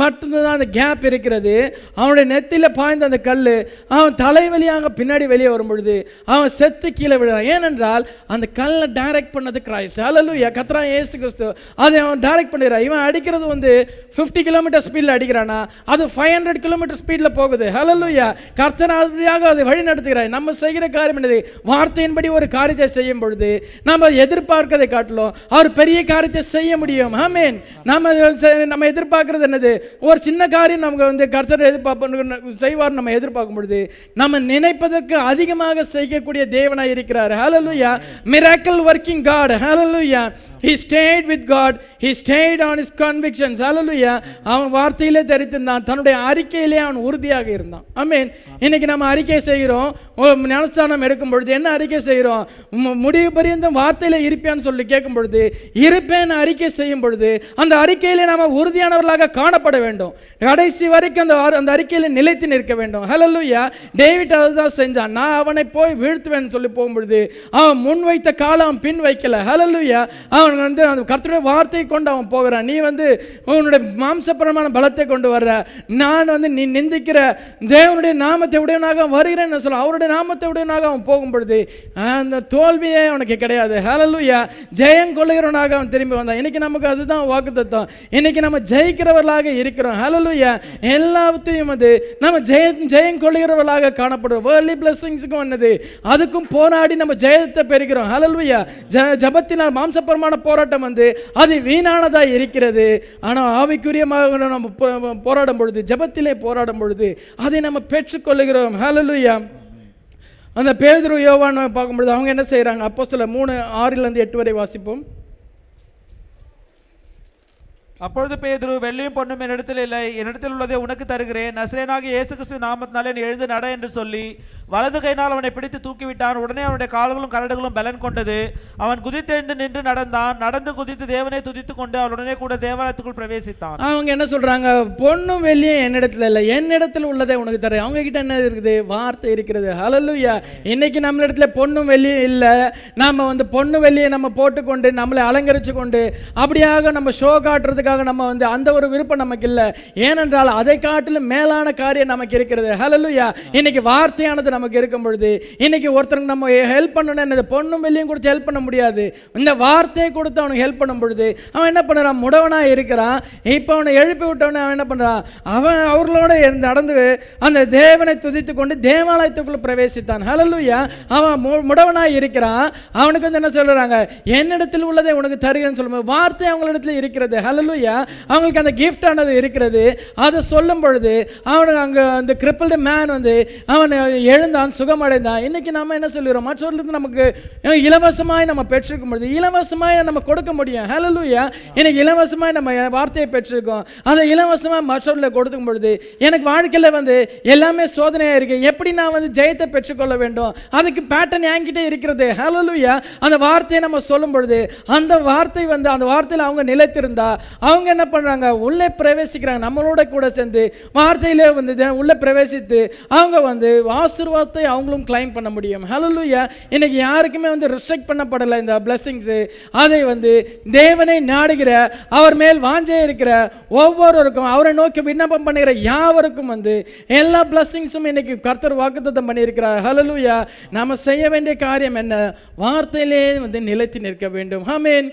மட்டும்தான் அந்த கேப் இருக்கிறது. அவனுடைய நெத்தியில் பாய்ந்த அந்த கல் அவன் தலைவலியாக பின்னாடி வெளியே வரும் பொழுது அவன் செத்து கீழே விழுறான் ஏனென்றால் அந்த கல்லை டைரக்ட் பண்ணது கிரைஸ்ட் ஹalleluya கத்ரா ஏசு கிறிஸ்து. அதை அவன் டைரக்ட் பண்ணிடுறான் இவன் அடிக்கிறது வந்து 50 கிலோமீட்டர் ஸ்பீடில் அடிக்கிறானா? அது ஃபைவ் ஹண்ட்ரட் கிலோமீட்டர் ஸ்பீடில் போகுது. ஹலலுயா கர்த்தர் அதை வழி நடத்துகிறாய் நம்ம செய்கிற காரியம் என்னது? வார்த்தையின்படி ஒரு காரியத்தை செய்யும் பொழுது நம்ம எதிர்பார்க்கதை காட்டிலும் அவர் பெரிய காரியத்தை செய்ய முடியும். ஆமென் நம்ம நம்ம எதிர்பார்க்கறது என்னது? ஒரு சின்ன காரியம் நமக்கு வந்து கர்த்தர் எதிர்பார்ப்பு செய்வார் நம்ம எதிர்பார்க்கும் பொழுது நம்ம நினைப்பதற்கு அதிகமாக செய்யக்கூடிய தேவனாக இருக்கிறார். Hallelujah miracle working God hallelujah he stayed with God he stayed on his convictions hallelujah அவன் வார்த்தையிலே தரித்திருந்தான். தன்னுடைய அறிக்கையிலே அவன் உறுதியாக இருந்தான். ஐ மீன் இன்னைக்கு நம்ம அறிக்கை செய்கிறோம். ஓ, ஞானஸ்தானம் எடுக்கும் பொழுது என்ன அறிக்கை செய்கிறோம்? மு- முடிவு பரியந்தம் வார்த்தையில இருப்பேன்னு சொல்லி கேட்கும் பொழுது இருப்பேன் அறிக்கை செய்யும் பொழுது அந்த அறிக்கையிலே நாம் உறுதியானவர்களாக காணப்பட வேண்டும். கடைசி வரைக்கும் அந்த அந்த அறிக்கையில் நிலைத்து நிற்க வேண்டும். ஹலலுயா டேவிட் அதுதான் செஞ்சான். நான் அவனை போய் வீழ்த்துவேன் சொல்லி போகும்பொழுது அவன் முன் வைத்த காலம் அவன் பின் வைக்கல. ஹலலுயா அவன் வந்து அந்த கர்த்தருடைய வார்த்தையை கொண்டு அவன் போகிறான். நீ வந்து உன்னுடைய மாம்சபரமான பலத்தை கொண்டு வர்ற. நான் வந்து நீ நிந்திக்கிற தேவனுடைய நாமத்தை உடையவனாக வருகிறேன்னு சொல்ல அவருடைய நாமத்தை உடையவனாக அவன் போகும் பொழுது அந்த தோல்வியே அவனுக்கு கிடையாது. ஹலலுயா ஜெயம் கொள்ளுகிறவனாக அவன் திரும்பி வந்தான். இன்னைக்கு நமக்கு அதுதான் வாக்குத்தத்தம். இன்னைக்கு நம்ம ஜெயிக்கிறவர்களாக இருக்கிறோம். ஹலலுயா எல்லாத்தையும் வந்து நம்ம ஜெய ஜெயம் கொள்ளுகிறவர்களாக காணப்படுவோம். வேர்லி பிளஸ்ஸிங்ஸுக்கும் வந்தது. அதுக்கும் போராடி நம்ம ஜெயத்தை பெறுகிறோம். ஹலலுயா ஜ ஜபத்தினால் மாம்சப்பரமான போராட்டம் வந்து அது வீணானதாக இருக்கிறது. ஆனால் ஆவிக்குரியமாக நம்ம போ- போராடும் பொழுது ஜபத்திலே போராடும் பொழுது அதை நம்ம பெற்றுக்கொள்ளுகிறோம். ஹலலுயா அந்த பேதுரு யோவான்னு பார்க்கும்பொழுது அவங்க என்ன செய்கிறாங்க அப்போ சில மூணு ஆறிலேருந்து எட்டு வரை வாசிப்போம். அப்பொழுது பேதுரு வெள்ளியும் பொண்ணும் என்னிடத்தில் இல்லை. என்னிடத்தில் உள்ளதை உனக்கு தருகிறேன். நசரேனாகிய இயேசு கிறிஸ்து நாமத்தினாலே நீ எழுந்து நட என்று சொல்லி வலது கையினால் அவனை பிடித்து தூக்கிவிட்டான். உடனே அவனுடைய கால்களும் கரடுகளும் பலன் கொண்டது. அவன் குதித்தெழுந்து நின்று நடந்தான். நடந்து குதித்து தேவனை துதித்து கொண்டு அவனுடனே கூட தேவாலயத்துக்குள் பிரவேசித்தான். அவங்க என்ன சொல்றாங்க? பொண்ணும் வெள்ளியும் என்னிடத்துல இல்லை. என்னிடத்தில் உள்ளதை உனக்கு தரேன். அவங்க கிட்ட என்ன இருக்குது? வார்த்தை இருக்கிறது. ஹலலுயா இன்னைக்கு நம்ம இடத்துல பொண்ணும் வெள்ளியும் இல்லை. நாம வந்து பொண்ணு வெள்ளியை நம்ம போட்டுக்கொண்டு நம்மளை அலங்கரிச்சு கொண்டு அப்படியாக நம்ம ஷோ செய்கிறதுக்காக நம்ம வந்து அந்த ஒரு விருப்பம் நமக்கு இல்லை. ஏனென்றால் அதை காட்டிலும் மேலான காரியம் நமக்கு இருக்கிறது. ஹலலுயா இன்னைக்கு வார்த்தையானது நமக்கு இருக்கும் பொழுது இன்னைக்கு ஒருத்தருக்கு நம்ம ஹெல்ப் பண்ணணும் என்னது? பொண்ணும் வெளியும் கொடுத்து ஹெல்ப் பண்ண முடியாது. இந்த வார்த்தையை கொடுத்து அவனுக்கு ஹெல்ப் பண்ணும் பொழுது அவன் என்ன பண்ணுறான்? முடவனா இருக்கிறான். இப்போ அவனை எழுப்பி விட்டவனே அவன் என்ன பண்ணுறான் அவன் அவர்களோட நடந்து அந்த தேவனை துதித்து கொண்டு தேவாலயத்துக்குள்ள பிரவேசித்தான். ஹலலுயா அவன் முடவனாக முடவனாய் இருக்கிறான். அவனுக்கு வந்து என்ன சொல்றாங்க? என்னிடத்தில் உள்ளதை உனக்கு தருகிறேன்னு சொல்லும்போது வார்த்தை அவங்களிடத்தில் இருக்கிறது. ஹலலு ஹalleluya அவங்களுக்கு அந்த கிஃப்ட் ஆனது இருக்கிறது. அதை சொல்லும் பொழுது அவனுக்கு அங்க அந்த கிரிப்பிள்டு மேன் வந்து அவன் எழுந்தான் சுகமடைந்தான். இன்னைக்கு நம்ம என்ன சொல்லிடுறோம் மற்றவர்களுக்கு நமக்கு இலவசமாய் நம்ம பெற்றிருக்க பொழுது இலவசமாய் நம்ம கொடுக்க முடியும். ஹalleluya இன்னைக்கு இலவசமாய் நம்ம வார்த்தையை பெற்றிருக்கோம். அதை இலவசமாக மற்றவர்களுக்கு கொடுக்கும் பொழுது எனக்கு வாழ்க்கையில் வந்து எல்லாமே சோதனையாக இருக்குது எப்படி நான் வந்து ஜெயத்தை பெற்றுக்கொள்ள வேண்டும்? அதுக்கு பேட்டர்ன் என்கிட்ட இருக்கிறது. ஹalleluya அந்த வார்த்தையை நம்ம சொல்லும் பொழுது அந்த வார்த்தை வந்து அந்த வார்த்தையில் அவங்க நிலைத்திருந்தா அவங்க என்ன பண்ணுறாங்க உள்ளே பிரவேசிக்கிறாங்க. நம்மளோட கூட சேர்ந்து வார்த்தையிலே வந்து உள்ளே பிரவேசித்து அவங்க வந்து ஆசீர்வாதத்தை அவங்களும் கிளைம் பண்ண முடியும். ஹalleluya இன்னைக்கு யாருக்குமே வந்து ரெஸ்ட்ரிக்ட் பண்ணப்படலை இந்த பிளெஸிங்ஸு அதை வந்து தேவனை நாடுகிற அவர் மேல் வாஞ்சே இருக்கிற ஒவ்வொருவருக்கும் அவரை நோக்கி விண்ணப்பம் பண்ணுகிற யாவருக்கும் வந்து எல்லா பிளஸ்ஸிங்ஸும் இன்னைக்கு கர்த்தர் வாக்குத்தத்தம் பண்ணியிருக்கிறார். ஹalleluya நாம செய்ய வேண்டிய காரியம் என்ன? வார்த்தையிலே வந்து நிலைத்து நிற்க வேண்டும். ஆமென்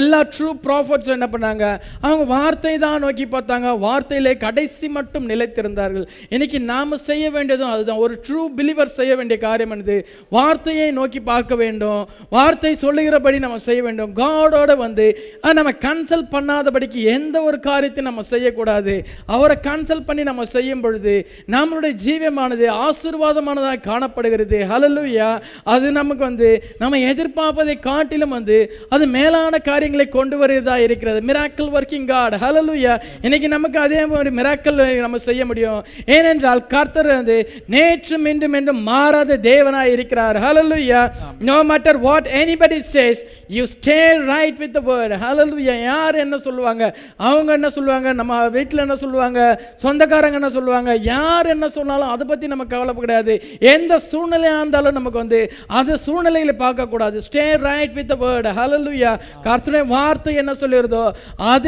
எல்லா ட்ரூ ப்ராஃபட்ஸ் என்ன பண்ணாங்க? அவங்க வார்த்தை தான் நோக்கி பார்த்தாங்க. வார்த்தையிலே கடைசி மட்டும் நிலைத்திருந்தார்கள். இன்னைக்கு நாம செய்ய வேண்டியதும் அதுதான். ஒரு ட்ரூ பிலீவர் செய்ய வேண்டிய காரியம் என்னது? வார்த்தையை நோக்கி பார்க்க வேண்டும். வார்த்தை சொல்லுகிறபடி நம்ம செய்ய வேண்டும். காடோட வந்து நம்ம கன்சல்ட் பண்ணாதபடிக்கு எந்த ஒரு காரியத்தையும் நம்ம செய்யக்கூடாது. அவரை கன்சல்ட் பண்ணி நம்ம செய்யும் பொழுது நம்மளுடைய ஜீவியமானது ஆசீர்வாதமானதாக காணப்படுகிறது. ஹலலுயா அது நமக்கு வந்து நம்ம எதிர்பார்ப்பதை காட்டிலும் வந்து அது மேலான காரியங்களை கொண்டு வருவதாக இருக்கிறது. மிராக்கிள் ஒர்க்கிங் காட் ஹலலுயா இன்னைக்கு நமக்கு அதே மாதிரி மிராக்கல் நம்ம செய்ய முடியும். ஏனென்றால் கர்த்தர் வந்து நேற்று மீண்டும் என்றும் மாறாத தேவனாய் இருக்கிறார். Hallelujah no matter what anybody says you stay right with word hallelujah யார் என்ன சொல்லுவாங்க? அவங்க என்ன சொல்லுவாங்க? நம்ம வீட்டில் என்ன சொல்லுவாங்க? சொந்தக்காரங்க என்ன சொல்லுவாங்க? யார் என்ன சொன்னாலும் அதை பற்றி நம்ம கவலைப்பட கிடையாது எந்த சூழ்நிலையாக இருந்தாலும் நமக்கு வந்து அது சூழ்நிலையில் பார்க்கக்கூடாது. Stay right with word hallelujah கர்த்தருடைய வார்த்தை என்ன சொல்லுகிறதோ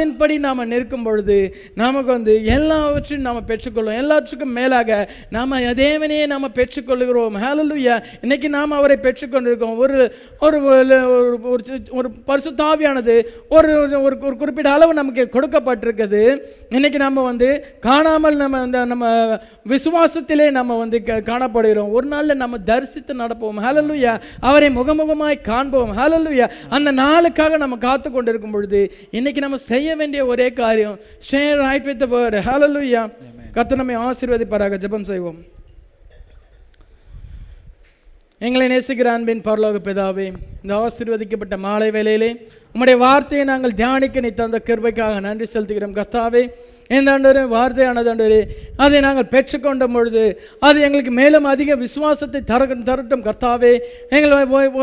அதன்படி நாம் நிற்கும் பொழுது நமக்கு வந்து எல்லாவற்றையும் நாம் பெற்றுக்கொள்வோம். எல்லாற்றுக்கும் மேலாக நாம் தேவனையே நாம் பெற்றுக்கொள்கிறோம். ஹேலலுயா இன்னைக்கு நாம் அவரை பெற்றுக்கொண்டிருக்கோம். ஒரு ஒரு ஒரு- பரிசு தாவியானது ஒரு பரிசுத்தாவியானது ஒரு ஒரு குறிப்பிட்ட அளவு நமக்கு கொடுக்கப்பட்டிருக்குது இன்னைக்கு நம்ம வந்து காணாமல் நம்ம இந்த நம்ம விசுவாசத்திலே நம்ம வந்து க- காணப்படுகிறோம். ஒரு நாளில் நம்ம தரிசித்து நடப்போம். ஹலலுயா அவரை முகமுகமாய் காண்போம். ஹலலுயா அந்த நாளுக்காக நம்ம காத்து கொண்டிருக்கும் பொழுது இன்னைக்கு நம்ம செய்ய வேண்டிய ஒரே காரியம் stay right with word hallelujah கர்த்தர் நம்மை ஆசீர்வதிப்பாராக ஜெபம் செய்வோம் எங்களை நேசிக்கிற அன்பின் பரலோக பிதாவே இந்த ஆசீர்வதிக்கப்பட்ட மாலை வேளையிலே உம்முடைய வார்த்தையை நாங்கள் தியானிக்க நீ தந்த கிருபைக்காக நன்றி செலுத்துகிறோம் கர்த்தாவே இந்த ஆண்டவரே வார்த்தையானது ஆண்டவரே அதை நாங்கள் பெற்றுக்கொண்ட பொழுது அது எங்களுக்கு மேலும் அதிக விசுவாசத்தை தர தரட்டும் கர்த்தாவே. எங்களை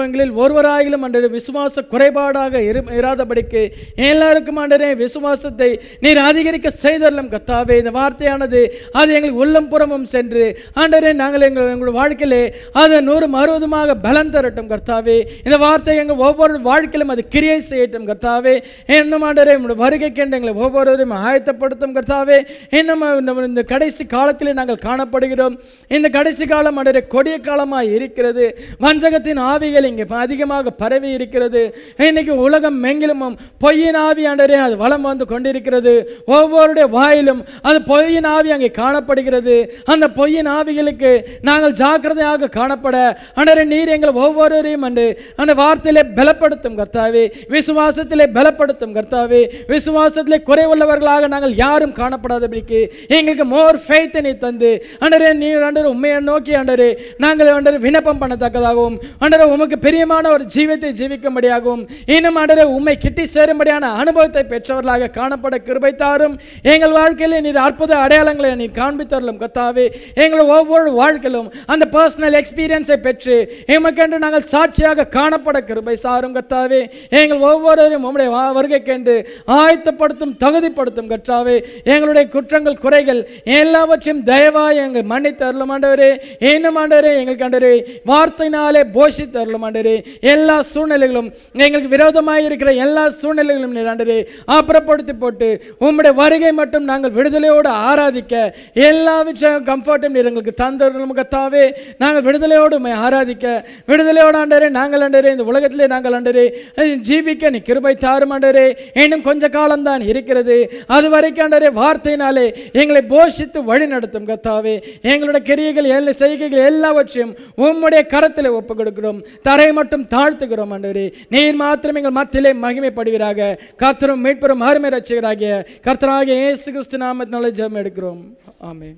எங்களில் ஒருவராயிலும் ஆண்டவரே விசுவாச குறைபாடாக இரு இராதபடிக்கு எல்லாருக்கும் ஆண்டரே விசுவாசத்தை நீர் அதிகரிக்க செய்தரலும் கர்த்தாவே. இந்த வார்த்தையானது அது எங்களுக்கு உள்ளம் புறமும் சென்று ஆண்டரே நாங்கள் எங்கள் எங்களுடைய வாழ்க்கையிலே அது நூறும் அறுபதுமாக பலன் தரட்டும் கர்த்தாவே. இந்த வார்த்தை எங்கள் ஒவ்வொரு வாழ்க்கையிலும் அது கிரியை செய்யட்டும் கர்த்தாவே. இன்னும் ஆண்டவரே உங்களுடைய வருகைக்கென்று எங்களை ஒவ்வொருவரையும் ஆயத்தப்படுத்தும் கர்த்தாவே இன்னும் இந்த- கடைசி காலத்தில் நாங்கள் காணப்படுகிறோம். இந்த கடைசி காலம் அடைய கொடிய காலமாக இருக்கிறது. வஞ்சகத்தின் ஆவிகள் இங்கே அதிகமாக பரவி இருக்கிறது. இன்னைக்கு உலகம் எங்கிலும் பொய்யின் ஆவி ஆண்டவரே அது வளம் வந்து கொண்டிருக்கிறது. ஒவ்வொருடைய வாயிலும் அது பொய்யின் ஆவி அங்கே காணப்படுகிறது. அந்த பொய்யின் ஆவிகளுக்கு நாங்கள் ஜாக்கிரதையாக காணப்பட ஆண்டவரே நீர் எங்கள் ஒவ்வொருவரையும் அண்டு அந்த வார்த்தையிலே பலப்படுத்தும் கர்த்தாவே விசுவாசத்திலே பலப்படுத்தும் கர்த்தாவே விசுவாசத்திலே குறைவுள்ளவர்களாக நாங்கள் யார் யாரும் காணப்படாதபடிக்கு எங்களுக்கு மோர் ஃபெய்த் நீ தந்து. அண்டரே நீர் ஆண்டரே உண்மையை நோக்கி ஆண்டரே நாங்கள் ஆண்டரே விண்ணப்பம் பண்ணத்தக்கதாகவும் ஆண்டரே உமக்கு பிரியமான ஒரு ஜீவத்தை ஜீவிக்கும்படியாகவும் இன்னும் ஆண்டரே உண்மை கிட்டி சேரும்படியான அனுபவத்தை பெற்றவர்களாக காணப்பட கிருபைத்தாரும் எங்கள் வாழ்க்கையில் நீர் அற்புத அடையாளங்களை நீர் காண்பித்தரலும் கத்தாவே. எங்கள் ஒவ்வொரு வாழ்க்கையிலும் அந்த பர்சனல் எக்ஸ்பீரியன்ஸை பெற்று எமக்கென்று நாங்கள் சாட்சியாக காணப்பட கிருபை சாரும் கத்தாவே. எங்கள் ஒவ்வொருவரையும் உம்முடைய வருகைக்கென்று ஆயத்தப்படுத்தும் தகுதிப்படுத்தும் கற்றாவே எங்களுடைய குற்றங்கள் குறைகள் எல்லாவற்றையும் தயவாய் எங்கள் மன்னித்து அருளும் ஆண்டவரே. இன்னும் ஆண்டவரே எங்களுக்கு ஆண்டவரே வார்த்தையினாலே போஷித்து அருளும் ஆண்டவரே. எல்லா சூழ்நிலைகளும் எங்களுக்கு விரோதமாக இருக்கிற எல்லா சூழ்நிலைகளும் நீர் ஆண்டவரே அப்புறப்படுத்தி போட்டு உம்முடைய வருகை மட்டும் நாங்கள் விடுதலையோடு ஆராதிக்க எல்லா விஷயம் கம்ஃபர்ட்டும் நீர் எங்களுக்கு தந்தருளும் கத்தாவே. நாங்கள் விடுதலையோடு ஆராதிக்க விடுதலையோடு ஆண்டரே நாங்கள் ஆண்டரே இந்த உலகத்திலே நாங்கள் ஆண்டரே ஜீவிக்க நீ கிருபை தாரும் இன்னும் கொஞ்ச காலம்தான் இருக்கிறது. அது வரைக்கும் ஆண்டவரே வார்த்தையினாலே எங்களை போஷித்து வழி நடத்தும் கத்தாவே எங்களுடைய கிரியைகள் எல்லா செய்கைகள் எல்லாவற்றையும் உம்முடைய கரத்தில் ஒப்பு கொடுக்கிறோம் தரை மட்டும் தாழ்த்துகிறோம் ஆண்டவரே. நீர் மாத்திரம் எங்கள் மத்தியிலே மகிமைப்படுவீராக. கர்த்தரும் மீட்பெரும் அருமை ரசிகராகிய கர்த்தராகிய இயேசு கிறிஸ்து நாமத்தினால ஜெபம் எடுக்கிறோம். ஆமே